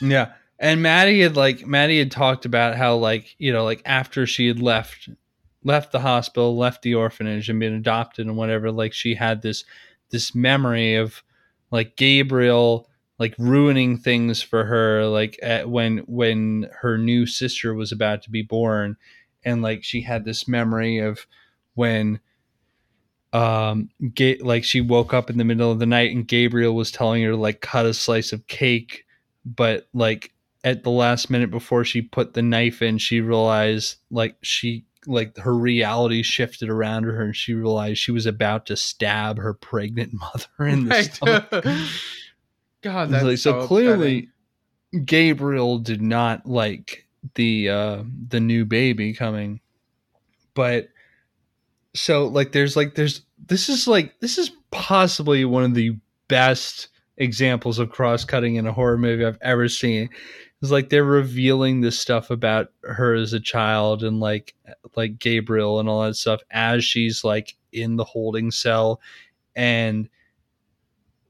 Yeah. And Maddie had like Maddie had talked about how like, you know, like after she had left left the hospital, left the orphanage and been adopted and whatever, like she had this this memory of like Gabriel like ruining things for her like at, when when her new sister was about to be born and like she had this memory of when um Ga- like she woke up in the middle of the night and Gabriel was telling her to like cut a slice of cake but like at the last minute before she put the knife in she realized like she like her reality shifted around her and she realized she was about to stab her pregnant <laughs> mother in the Right. stomach <laughs> God, that's like, so, so clearly Gabriel did not like the uh the new baby coming. But so like there's like there's this is like this is possibly one of the best examples of cross cutting in a horror movie I've ever seen. It's like they're revealing this stuff about her as a child and like like Gabriel and all that stuff as she's like in the holding cell and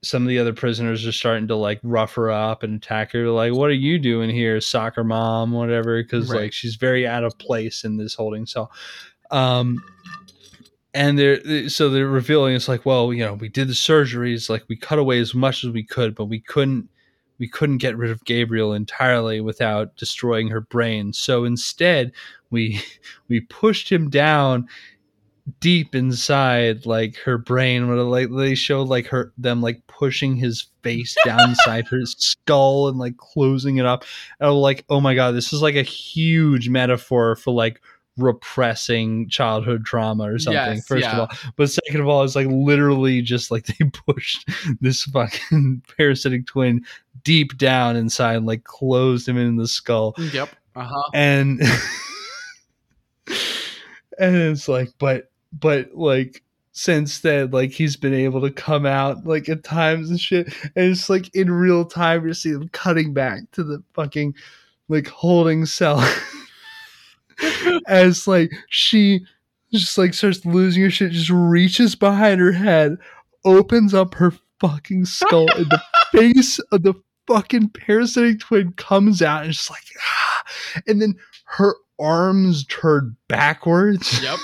some of the other prisoners are starting to like rough her up and attack her like what are you doing here soccer mom whatever? Because Right. like she's very out of place in this holding cell. Um and they're so they're revealing it's like well you know we did the surgeries like we cut away as much as we could but we couldn't we couldn't get rid of gabriel entirely without destroying her brain. So instead we <laughs> we pushed him down deep inside like her brain where like they showed like her them like pushing his face down <laughs> inside her skull and like closing it up and I'm like oh my god this is like a huge metaphor for like repressing childhood trauma or something Yes, first yeah. of all but second of all it's like literally just like they <laughs> pushed this fucking parasitic twin deep down inside and like closed him in the skull Yep. Uh huh. and <laughs> and it's like but but like since then like he's been able to come out like at times and shit and it's like in real time you see him cutting back to the fucking like holding cell <laughs> as like she just like starts losing her shit just reaches behind her head opens up her fucking skull and the <laughs> face of the fucking parasitic twin comes out and it's like ah, and then her arms turn backwards Yep.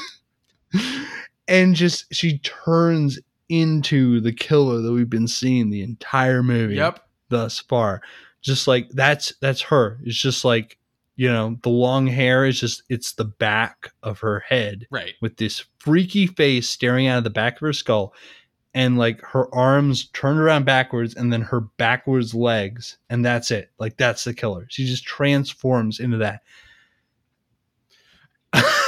And just she turns into the killer that we've been seeing the entire movie Yep. thus far. Just like that's that's her. It's just like you know the long hair is just it's the back of her head Right. with this freaky face staring out of the back of her skull. And like her arms turned around backwards and then her backwards legs and that's it. Like that's the killer. She just transforms into that <laughs>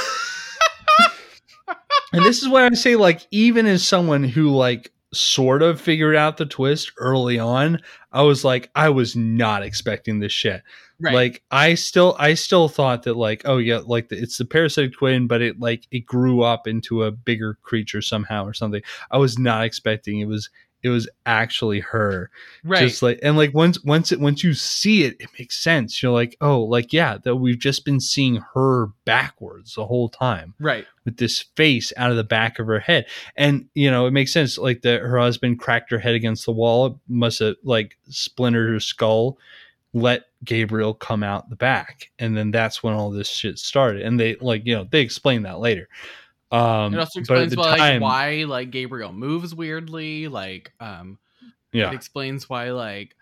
and this is why i say like even as someone who like sort of figured out the twist early on i was like i was not expecting this shit Right. like i still i still thought that like oh yeah like the, it's the parasitic twin but it like it grew up into a bigger creature somehow or something i was not expecting it was it was actually her. Right. just like and like once once it once you see it it makes sense. You're like oh like yeah that we've just been seeing her backwards the whole time right. with this face out of the back of her head. And you know it makes sense like that her husband cracked her head against the wall must have like splintered her skull let gabriel come out the back. And then that's when all this shit started. And they like you know they explain that later um It also explains why, like, time why like Gabriel moves weirdly. Like, um, yeah it explains why like,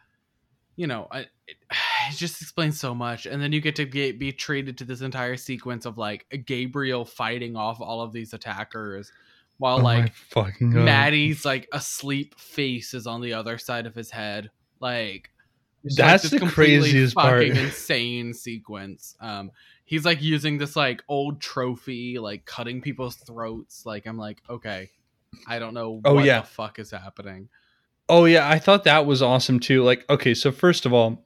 you know, I, it, <sighs> it just explains so much, and then you get to get, be treated to this entire sequence of like Gabriel fighting off all of these attackers, while Oh like fucking God. Maddie's like asleep face is on the other side of his head. Like That's this the craziest part. fucking <laughs> insane sequence. Um he's like using this like old trophy, like cutting people's throats. Like I'm like, okay. I don't know Oh, what yeah. the fuck is happening. Oh yeah, I thought that was awesome too. Like, okay, so first of all,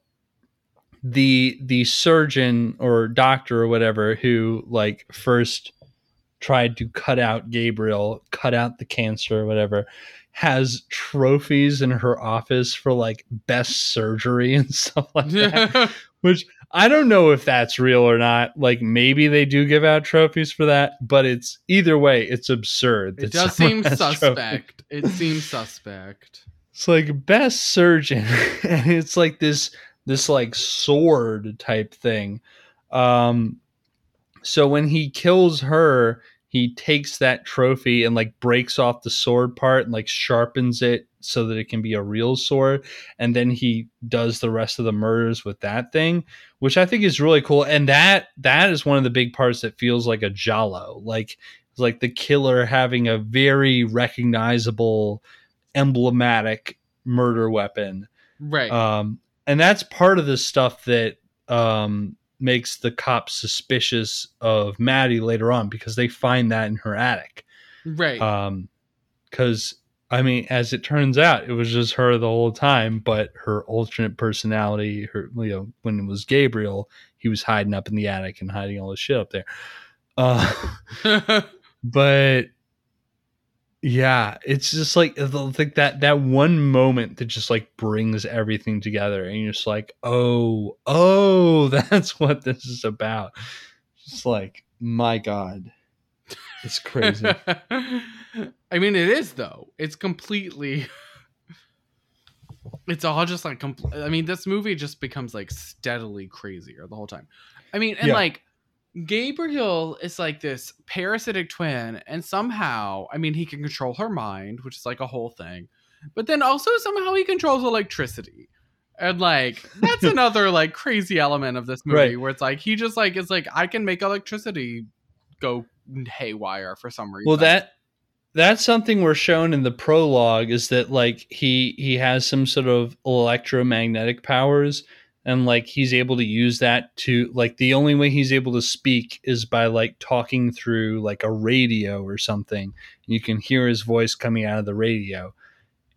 the the surgeon or doctor or whatever who like first tried to cut out Gabriel, cut out the cancer or whatever, has trophies in her office for like best surgery <laughs> and stuff like that. <laughs> Which I don't know if that's real or not. Like maybe they do give out trophies for that, but it's either way, it's absurd. it does seem <laughs> suspect. It seems suspect. It's like best surgeon, <laughs> and it's like this this like sword type thing. Um, so when he kills her, he takes that trophy and like breaks off the sword part and like sharpens it so that it can be a real sword, and then he does the rest of the murders with that thing, which I think is really cool. And that that is one of the big parts that feels like a Giallo, like like the killer having a very recognizable, emblematic murder weapon. right. Um, and that's part of the stuff that um, makes the cops suspicious of Maddie later on because they find that in her attic. right. Um, because I mean, as it turns out, it was just her the whole time, but her alternate personality, her you know, when it was Gabriel, he was hiding up in the attic and hiding all his shit up there. Uh, <laughs> but yeah, it's just like the- like that that one moment that just like brings everything together, and you're just like, oh, oh, <laughs> that's what this is about. Just like, my God, it's crazy. <laughs> I mean, it is though. It's completely. It's all just like. Compl- I mean, this movie just becomes like steadily crazier the whole time. I mean, and Yeah. like Gabriel is like this parasitic twin, and somehow, I mean, he can control her mind, which is like a whole thing. But then also somehow he controls electricity. And like that's <laughs> another like crazy element of this movie Right. where it's like he just like is like I can make electricity go haywire for some reason. Well, that that's something we're shown in the prologue is that like he he has some sort of electromagnetic powers and like he's able to use that to like the only way he's able to speak is by like talking through like a radio or something. You can hear his voice coming out of the radio.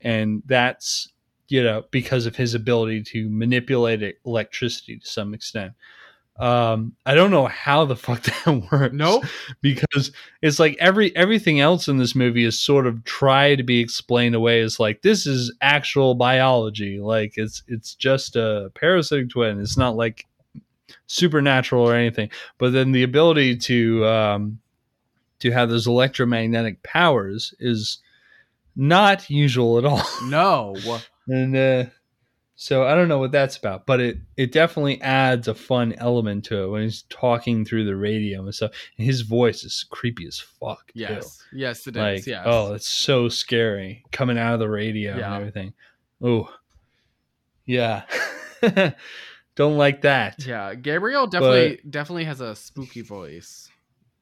And that's you know because of his ability to manipulate electricity to some extent um i don't know how the fuck <laughs> that works. Nope. because it's like every everything else in this movie is sort of tried to be explained away as like this is actual biology. Like it's it's just a parasitic twin. It's not like supernatural or anything. But then the ability to um to have those electromagnetic powers is not usual at all. No. <laughs> and uh so I don't know what that's about, but it it definitely adds a fun element to it when he's talking through the radio and stuff. And his voice is creepy as fuck. too. Yes. Yes, it is. like Yes. oh, it's so scary coming out of the radio Yeah. and everything. Oh, yeah, <laughs> don't like that. Yeah. Gabriel definitely definitely has a spooky voice.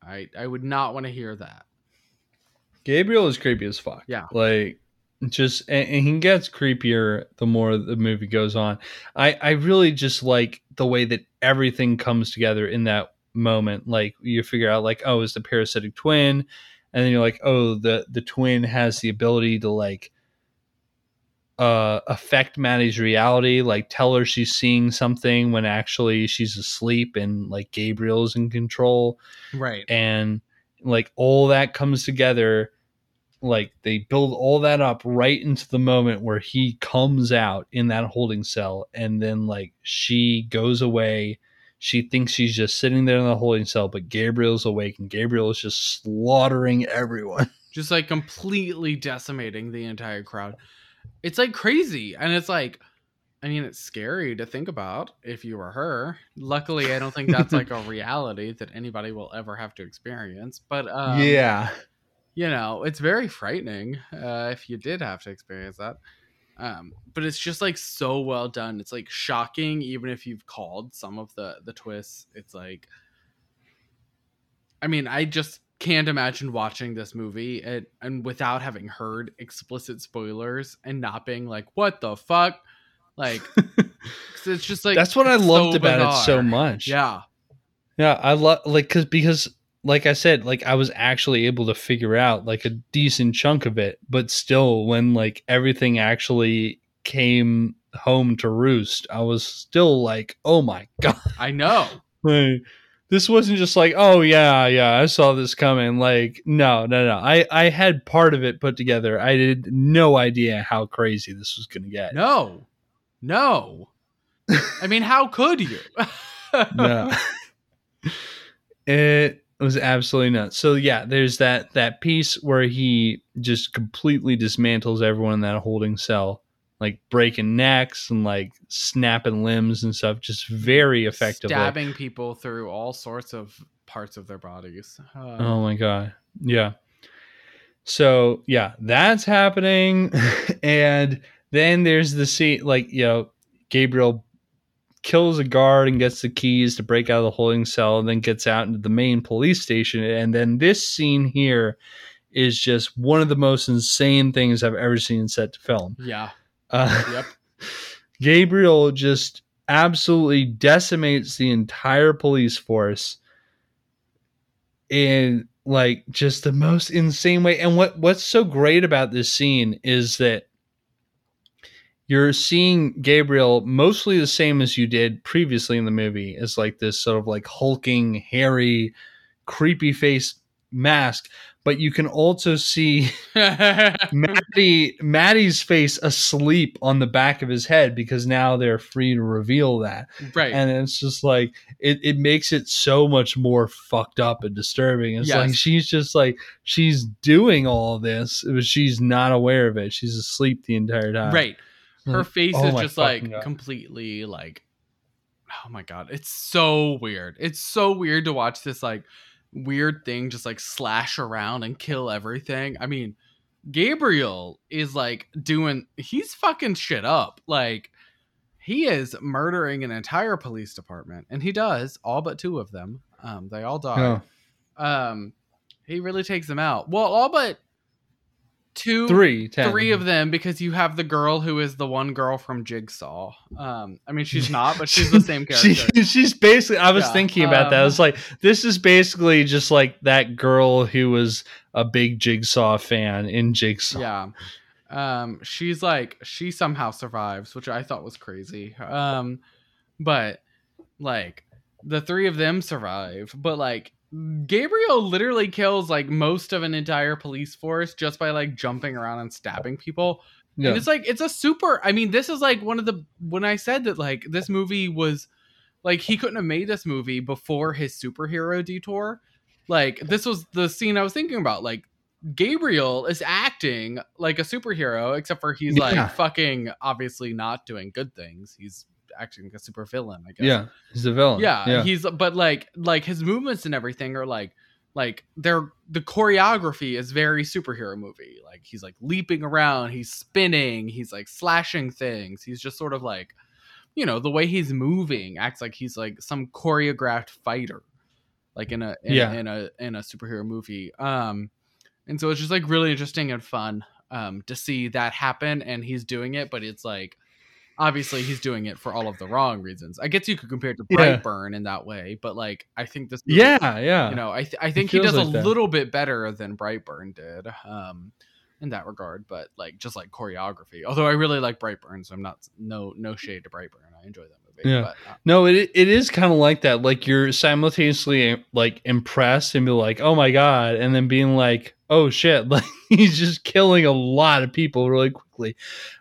I I would not want to hear that. Gabriel is creepy as fuck. Yeah. Like just and, and he gets creepier the more the movie goes on. I I really just like the way that everything comes together in that moment. Like you figure out like oh, it's the parasitic twin and then you're like oh, the the twin has the ability to like uh affect Maddie's reality, like tell her she's seeing something when actually she's asleep and like Gabriel's in control Right. and like all that comes together like they build all that up right into the moment where he comes out in that holding cell and then like she goes away she thinks she's just sitting there in the holding cell but gabriel's awake and gabriel is just slaughtering everyone <laughs> Just like completely decimating the entire crowd. It's like crazy. And it's like I mean, it's scary to think about if you were her. Luckily, I don't think that's like a <laughs> reality that anybody will ever have to experience. But um, yeah you know, it's very frightening uh, if you did have to experience that. Um, but it's just like so well done. It's like shocking, even if you've called some of the the twists. It's like, I mean, I just can't imagine watching this movie and, and without having heard explicit spoilers and not being like, "What the fuck?" Like, <laughs> it's just like that's what i loved so about it so much Yeah, Yeah, I love like because because like I said, like I was actually able to figure out like a decent chunk of it, but still, when like everything actually came home to roost, I was still like, oh my <laughs> god, I know. like, this wasn't just like, oh yeah, yeah, I saw this coming. Like, no, no, no, I I had part of it put together. I had no idea how crazy this was gonna get. No, no. I mean, how could you? <laughs> no. <laughs> it was absolutely nuts. So yeah, there's that that piece where he just completely dismantles everyone in that holding cell, like breaking necks and like snapping limbs and stuff, just very effectively. stabbing people through all sorts of parts of their bodies. Uh, Oh my god. Yeah. So yeah, that's happening. <laughs> and then there's the scene like, you know, Gabriel kills a guard and gets the keys to break out of the holding cell and then gets out into the main police station and then this scene here is just one of the most insane things I've ever seen set to film. Yeah. Uh, Yep. <laughs> Gabriel just absolutely decimates the entire police force in like just the most insane way. And what what's so great about this scene is that you're seeing Gabriel mostly the same as you did previously in the movie as like this sort of like hulking, hairy, creepy faced mask, but you can also see <laughs> Maddie Maddie's face asleep on the back of his head because now they're free to reveal that. right. And it's just like it, it makes it so much more fucked up and disturbing. It's like she's just like she's doing all this, but she's not aware of it. She's asleep the entire time. right. Her Like, face oh is just like God. completely like oh my god. It's so weird. It's so weird to watch this like weird thing just like slash around and kill everything. I mean, Gabriel is like doing he's fucking shit up. Like he is murdering an entire police department and he does all but two of them. Um they all die. Oh, Um he really takes them out. Well, all but two three, ten. three of them because you have the girl who is the one girl from Jigsaw. Um, I mean she's not, but she's the <laughs> same character. She, <laughs> she's basically. I was Yeah, thinking about that. I um, was like, this is basically just like that girl who was a big Jigsaw fan in Jigsaw. yeah. Um, she's like she somehow survives, which I thought was crazy. Um, but like the three of them survive, but like Gabriel literally kills like most of an entire police force just by like jumping around and stabbing people. Yeah. And it's like it's a super I mean, this is like one of the when I said that like this movie was like he couldn't have made this movie before his superhero detour. Like this was the scene I was thinking about. Like Gabriel is acting like a superhero, except for he's Yeah. like fucking obviously not doing good things. He's acting like a super villain, I guess. yeah, he's a villain. Yeah, yeah. he's but like like his movements and everything are like like they're the choreography is very superhero movie. Like he's like leaping around, he's spinning, he's like slashing things. He's just sort of like you know, the way he's moving acts like he's like some choreographed fighter. Like in a in, Yeah. in a in a superhero movie. Um and so it's just like really interesting and fun um to see that happen and he's doing it, but it's like obviously he's doing it for all of the wrong reasons. I guess you could compare it to Yeah. Brightburn in that way, but like I think this movie- yeah, yeah. you know, I th- I think he does a that. little bit better than Brightburn did, um, in that regard. But like just like choreography, although I really like Brightburn, so I'm not no no shade to Brightburn. I enjoy that movie. Yeah. But, uh, No, it it is kind of like that. Like you're simultaneously like impressed and be like, "Oh my god," and then being like, "Oh shit!" <laughs> Like he's just killing a lot of people really quickly.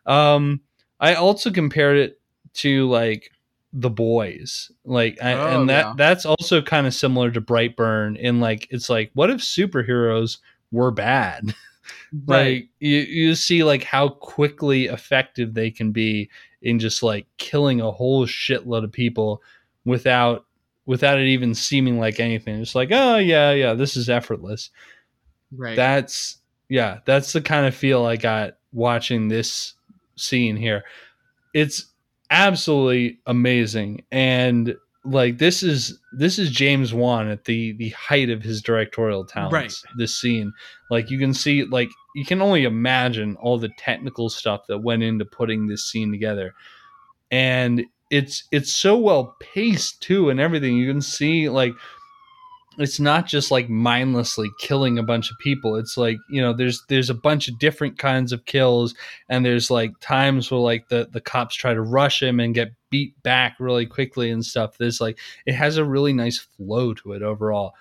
Um, I also compared it to like the boys, like, I, Oh, and that yeah. that's also kind of similar to Brightburn. In like, it's like, what if superheroes were bad? <laughs> like you, you see like how quickly effective they can be in just like killing a whole shitload of people without without it even seeming like anything it's like oh yeah yeah this is effortless right. that's yeah that's the kind of feel i got watching this scene here. It's absolutely amazing. And like this is this is james wan at the the height of his directorial talents this scene. Like you can see like you can only imagine all the technical stuff that went into putting this scene together. And it's it's so well paced too and everything. You can see like it's not just like mindlessly killing a bunch of people. It's like you know there's there's a bunch of different kinds of kills and there's like times where like the the cops try to rush him and get beat back really quickly and stuff. There's like it has a really nice flow to it overall.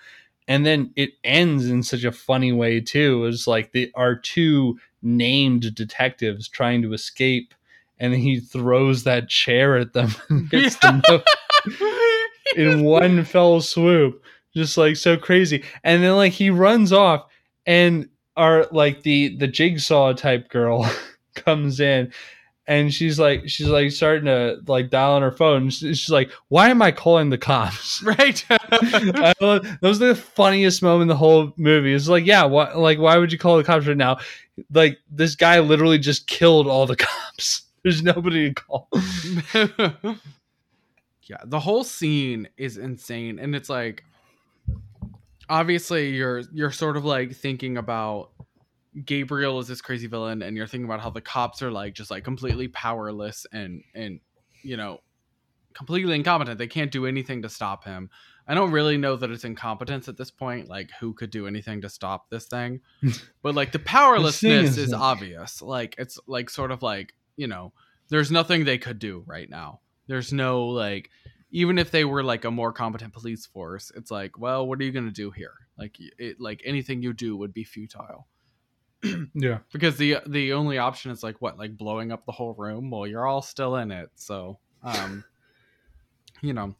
And then it ends in such a funny way too. It's like the our two named detectives trying to escape and he throws that chair at them <laughs> and hits them <laughs> <laughs> in one fell swoop just like so crazy and then like he runs off and our like the the jigsaw type girl <laughs> comes in and she's like she's like starting to like dial on her phone she's like why am i calling the cops <laughs> right. <laughs> Love, that was the funniest moment in the whole movie. It's like, yeah, why, like, why would you call the cops right now? Like, this guy literally just killed all the cops. There's nobody to call. yeah the whole scene is insane and it's like obviously you're you're sort of like thinking about gabriel is this crazy villain and you're thinking about how the cops are like just like completely powerless and and you know completely incompetent. They can't do anything to stop him. I don't really know that it's incompetence at this point like who could do anything to stop this thing. <laughs> But like the powerlessness is, like- obvious. Like it's like sort of like you know there's nothing they could do right now. There's no like even if they were like a more competent police force it's like well what are you going to do here like it like anything you do would be futile <clears throat> Yeah. because the the only option is like what like blowing up the whole room well you're all still in it so um <laughs> you know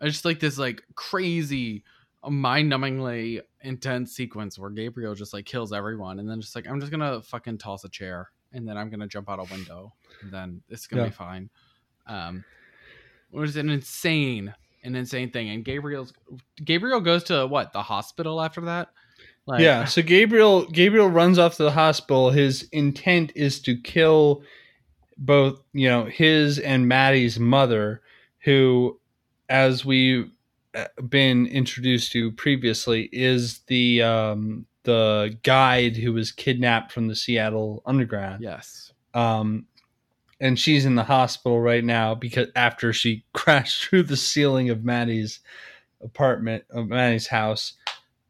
i just like this like crazy mind-numbingly intense sequence where gabriel just like kills everyone and then just like i'm just gonna fucking toss a chair and then i'm gonna jump out a window and then it's gonna Yeah. be fine um was an insane an insane thing and gabriel's gabriel goes to what the hospital after that like yeah. So Gabriel Gabriel runs off to the hospital. His intent is to kill both, you know, his and Maddie's mother, who, as we've uh, been introduced to previously, is the um, the guide who was kidnapped from the Seattle Underground. yes um, and she's in the hospital right now because after she <laughs> crashed through the ceiling of Maddie's apartment of Maddie's house.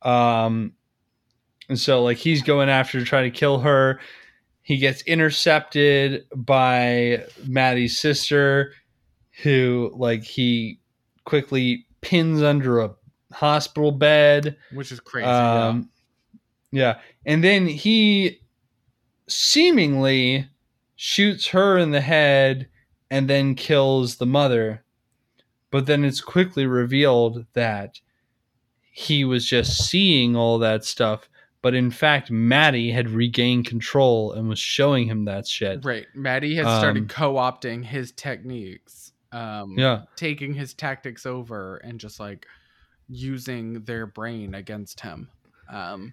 Um, and so like he's going after to try to kill her. He gets intercepted by Maddie's sister, who like he quickly pins under a hospital bed. which is crazy yeah. Um, yeah. And then he seemingly shoots her in the head and then kills the mother. But then it's quickly revealed that he was just seeing all that stuff. But in fact, Maddie had regained control and was showing him that shit. Right. Maddie had started Um, co-opting his techniques. Um Yeah. taking his tactics over and just like using their brain against him. Um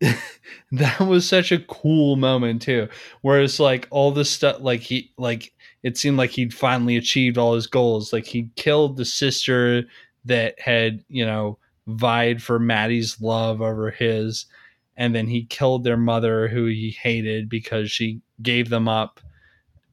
<laughs> that was such a cool moment too whereas like all the stuff like he like it seemed like he'd finally achieved all his goals. Like he killed the sister that had you know vied for maddie's love over his and then he killed their mother who he hated because she gave them up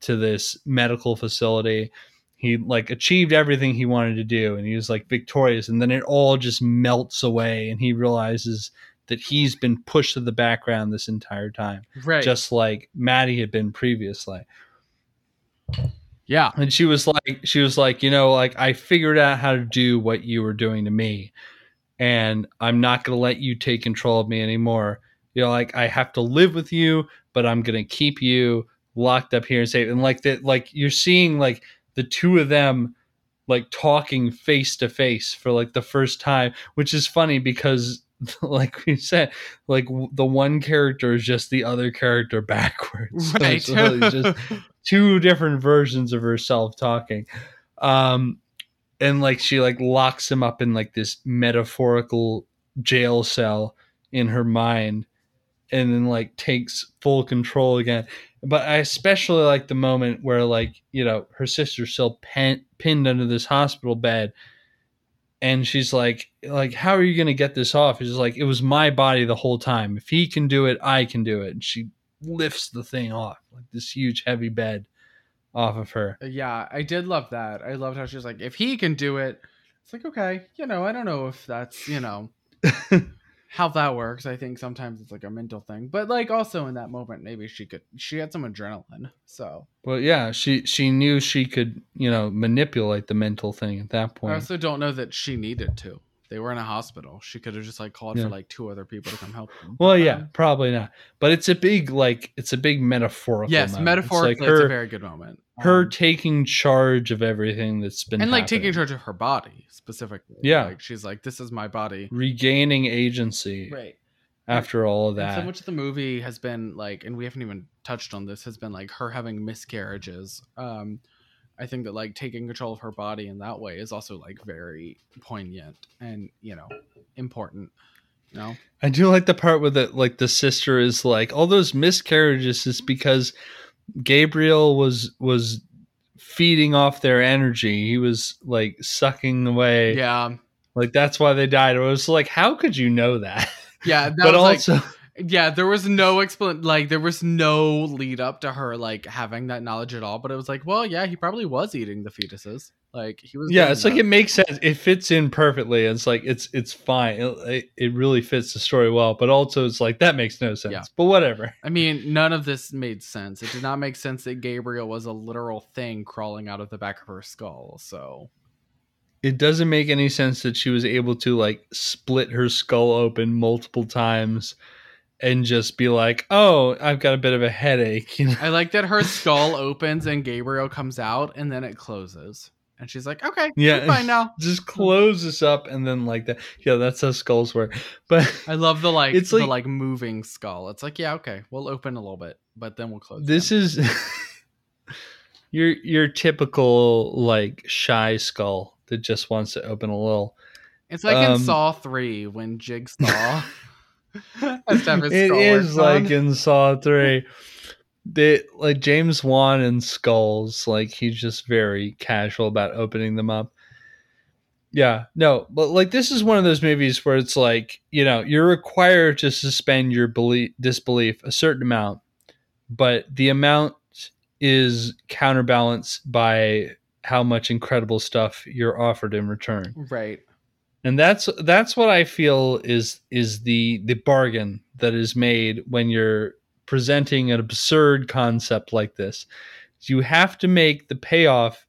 to this medical facility. He like achieved everything he wanted to do and he was like victorious and then it all just melts away and he realizes that he's been pushed to the background this entire time, right. just like Maddie had been previously. yeah. And she was like, she was like, you know, like I figured out how to do what you were doing to me, and I'm not going to let you take control of me anymore. You know, like I have to live with you, but I'm going to keep you locked up here and safe. And like that, like you're seeing like the two of them like talking face to face for like the first time, which is funny because <laughs> like we said, like w- the one character is just the other character <laughs> backwards. <laughs> So Right. it's really just two different versions of herself talking. Um and like she like locks him up in like this metaphorical jail cell in her mind and then like takes full control again. But I especially like the moment where like, you know, her sister's still pen- pinned under this hospital bed and she's like like how are you going to get this off? he's like it was my body the whole time. If he can do it, I can do it. And she lifts the thing off, like this huge heavy bed off of her. Uh, yeah, I did love that. I loved how she was like, if he can do it, it's like, okay, you know, I don't know if that's, you know, <laughs> how that works. I think sometimes it's like a mental thing. But like also in that moment, maybe she could she had some adrenaline. So Well, yeah, she she knew she could, you know, manipulate the mental thing at that point. I also don't know that she needed to. They were in a hospital. She could have just like called Yeah. for like two other people to come help them. Well, yeah, Um, probably not. But it's a big like it's a big metaphorical. yes, moment. It's metaphorically, like it's her a very good moment. her Um, taking charge of everything that's been and like taking charge of her body specifically. Yeah. like she's like, this is my body. regaining agency Right. after all of And that. so much of the movie has been like, and we haven't even touched on this, has been like her having miscarriages. Um, I think that like taking control of her body in that way is also like very poignant and you know important. You know, I do like the part where the like the sister is like all those miscarriages is because Gabriel was was feeding off their energy. He was like sucking away. Yeah. Like that's why they died. It was like, how could you know that? Yeah. <laughs> That but was like, also, yeah, there was no explain like there was no lead up to her like having that knowledge at all. But it was like, well, yeah, he probably was eating the fetuses. Like he was. yeah, it's like it makes sense. It fits in perfectly. It's like it's it's fine. It, it, it really fits the story well. But also, it's like that makes no sense. Yeah. But whatever. I mean, none of this made sense. It did not make sense that Gabriel was a literal thing crawling out of the back of her skull. So It doesn't make any sense that she was able to like split her skull open multiple times and just be like, "Oh, I've got a bit of a headache." You know? I like that her skull opens and Gabriel comes out, and then it closes, and she's like, "Okay, Yeah. fine now." <laughs> just close this up and then like that. Yeah, that's how skulls work. But I love the like It's the like- like moving skull. It's like, yeah, okay, we'll open a little bit, but then we'll close. this again. is <laughs> your your typical like shy skull that just wants to open a little. It's like um, in Saw Three when Jigsaw <laughs> has to have his It is on. like in Saw Three. They like James Wan and skulls. Like he's just very casual about opening them up. Yeah, no, but like this is one of those movies where it's like you know you're required to suspend your belief disbelief a certain amount, but the amount is counterbalanced by how much incredible stuff you're offered in return right. And that's that's what i feel is is the the bargain that is made when you're presenting an absurd concept like this you have to make the payoff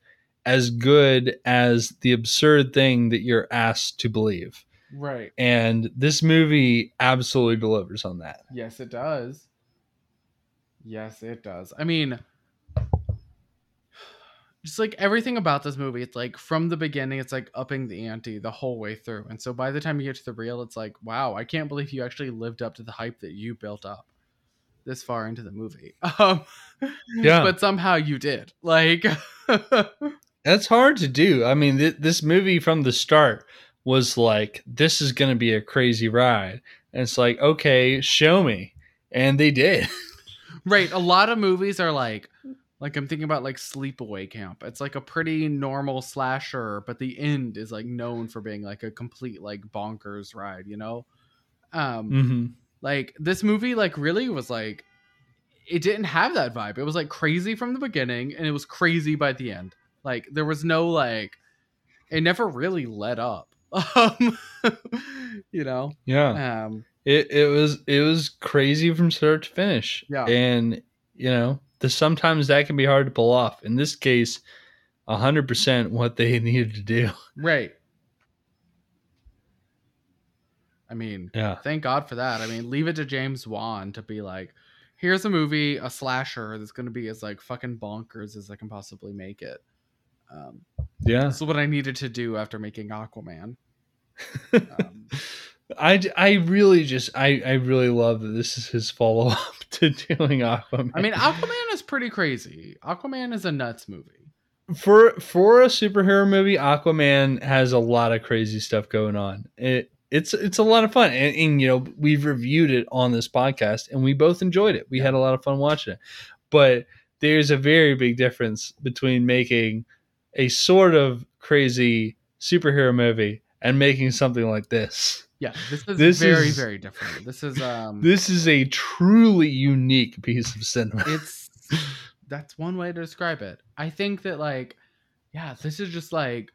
as good as the absurd thing that you're asked to believe Right. and this movie absolutely delivers on that Yes, it does. Yes, it does. I mean, just like everything about this movie, it's like from the beginning, it's like upping the ante the whole way through. And so by the time you get to the reel it's like, wow, I can't believe you actually lived up to the hype that you built up this far into the movie. <laughs> Um, Yeah. But somehow you did. Like, <laughs> that's hard to do i mean th- this movie from the start was like this is going to be a crazy ride and it's like okay show me and they did <laughs> right. A lot of movies are like, like I'm thinking about like Sleepaway Camp. It's like a pretty normal slasher, but the end is like known for being like a complete like bonkers ride, you know? Um mm-hmm. like this movie like really was like it didn't have that vibe. It was like crazy from the beginning and it was crazy by the end. Like there was no like it never really let up. Um <laughs> you know? yeah Um it, it was it was crazy from start to finish Yeah. and you know sometimes that can be hard to pull off in this case 100% what they <laughs> needed to do right. I mean, yeah thank God for that. I mean, leave it to James Wan to be like, here's a movie, a slasher that's going to be as like fucking bonkers as I can possibly make it. Um, yeah this is what I needed to do after making Aquaman. <laughs> Um, I, I really just I, I really love that this is his follow up <laughs> to doing Aquaman. I mean, Aquaman is pretty crazy. Aquaman is a nuts movie. for for a superhero movie, Aquaman has a lot of crazy stuff going on. It it's it's a lot of fun, and, and you know we've reviewed it on this podcast, and we both enjoyed it. We had a lot of fun watching it, but there's a very big difference between making a sort of crazy superhero movie and making something like this. Yeah, this is This very is- very different. This is um, <laughs> This is a truly unique piece of cinema. it's that's one way to describe it. I think that like, yeah, this is just like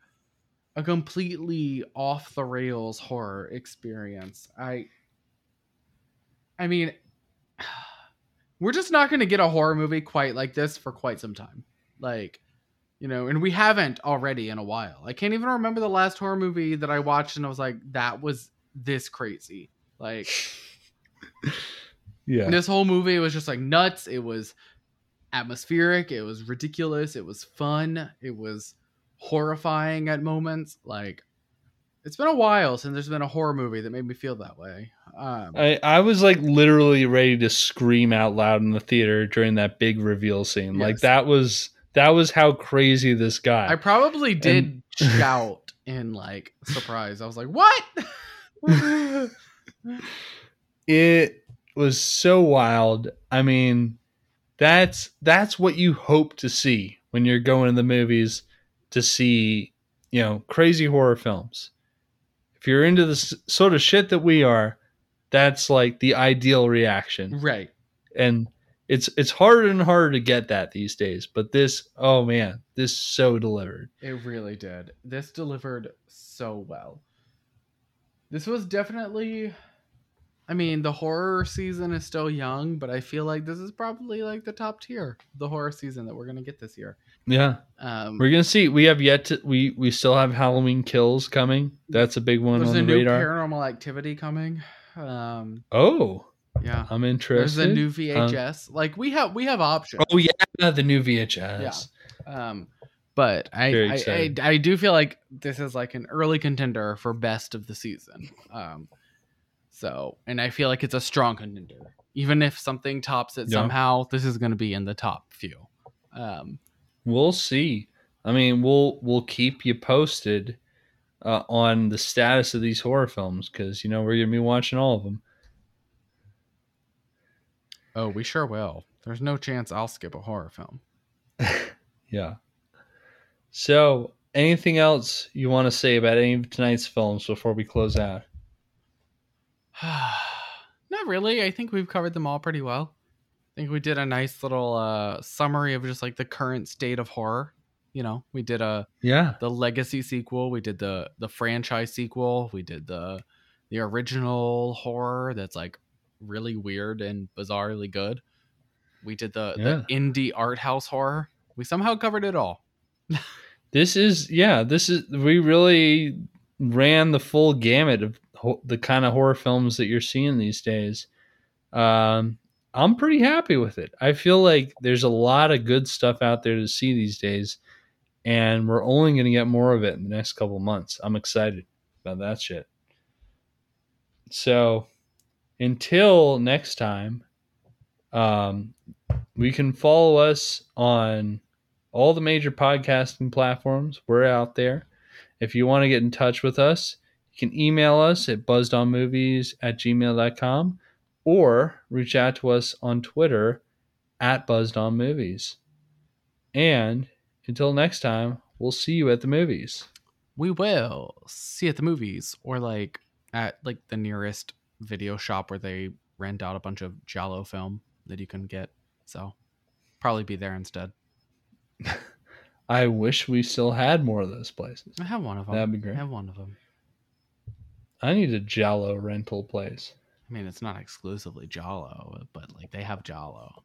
a completely off the rails horror experience. I, I mean, <sighs> we're just not going to get a horror movie quite like this for quite some time. Like, you know, and we haven't already in a while. I can't even remember the last horror movie that I watched and I was like, that was this crazy. Like, yeah, this whole movie was just like nuts. It was atmospheric. It was ridiculous. It was fun. It was horrifying at moments. Like, it's been a while since there's been a horror movie that made me feel that way. Um, I, I was like literally ready to scream out loud in the theater during that big reveal scene. Like that was that was how crazy this guy. I probably did shout in like surprise. I was like, "What?" <laughs> it was so wild. I mean, that's that's what you hope to see when you're going to the movies to see, you know, crazy horror films. If you're into the sort of shit that we are, that's like the ideal reaction. Right. And it's it's harder and harder to get that these days. But this, oh man, this so delivered. It really did. This delivered so well. This was definitely I mean, the horror season is still young, but I feel like this is probably like the top tier, the horror season that we're to get this year. Yeah. Um We're gonna see. We have yet to we we still have Halloween kills coming. That's a big one there's on a the new radar. paranormal activity coming. Um oh, yeah. I'm interested. There's a new VHS. like we have we have options. oh yeah, the new VHS. Um, but I I, I. I do feel like this is like an early contender for best of the season. Um, so and I feel like it's a strong contender. Even if something tops it Yeah. somehow, this is going to be in the top few. Um, We'll see. I mean, we'll we'll keep you posted uh, on the status of these horror films because you know we're gonna be watching all of them. oh, we sure will. There's no chance I'll skip a horror film. <laughs> Yeah. So, anything else you want to say about any of tonight's films before we close out? <sighs> Not really. I think we've covered them all pretty well. I think we did a nice little uh, summary of just like the current state of horror. You know, we did a Yeah. the legacy sequel we did the the franchise sequel we did the the original horror that's like really weird and bizarrely good we did the the indie art house horror we somehow covered it all <laughs> This is yeah. This is we really ran the full gamut of ho- the kind of horror films that you're seeing these days. Um, I'm pretty happy with it. I feel like there's a lot of good stuff out there to see these days, and we're only going to get more of it in the next couple months. I'm excited about that shit. So, until next time, um, we can follow us on all the major podcasting platforms. We're out there. If you want to get in touch with us, you can email us at buzzedonmovies at gmail.com or reach out to us on Twitter at buzzedonmovies. And until next time, we'll see you at the movies. we will see you at the movies or like at like the nearest video shop where they rent out a bunch of Giallo film that you can get so probably be there instead I wish we still had more of those places. i have one of them That'd be great. i have one of them I need a Giallo rental place. I mean, it's not exclusively Giallo, but like they have Giallo.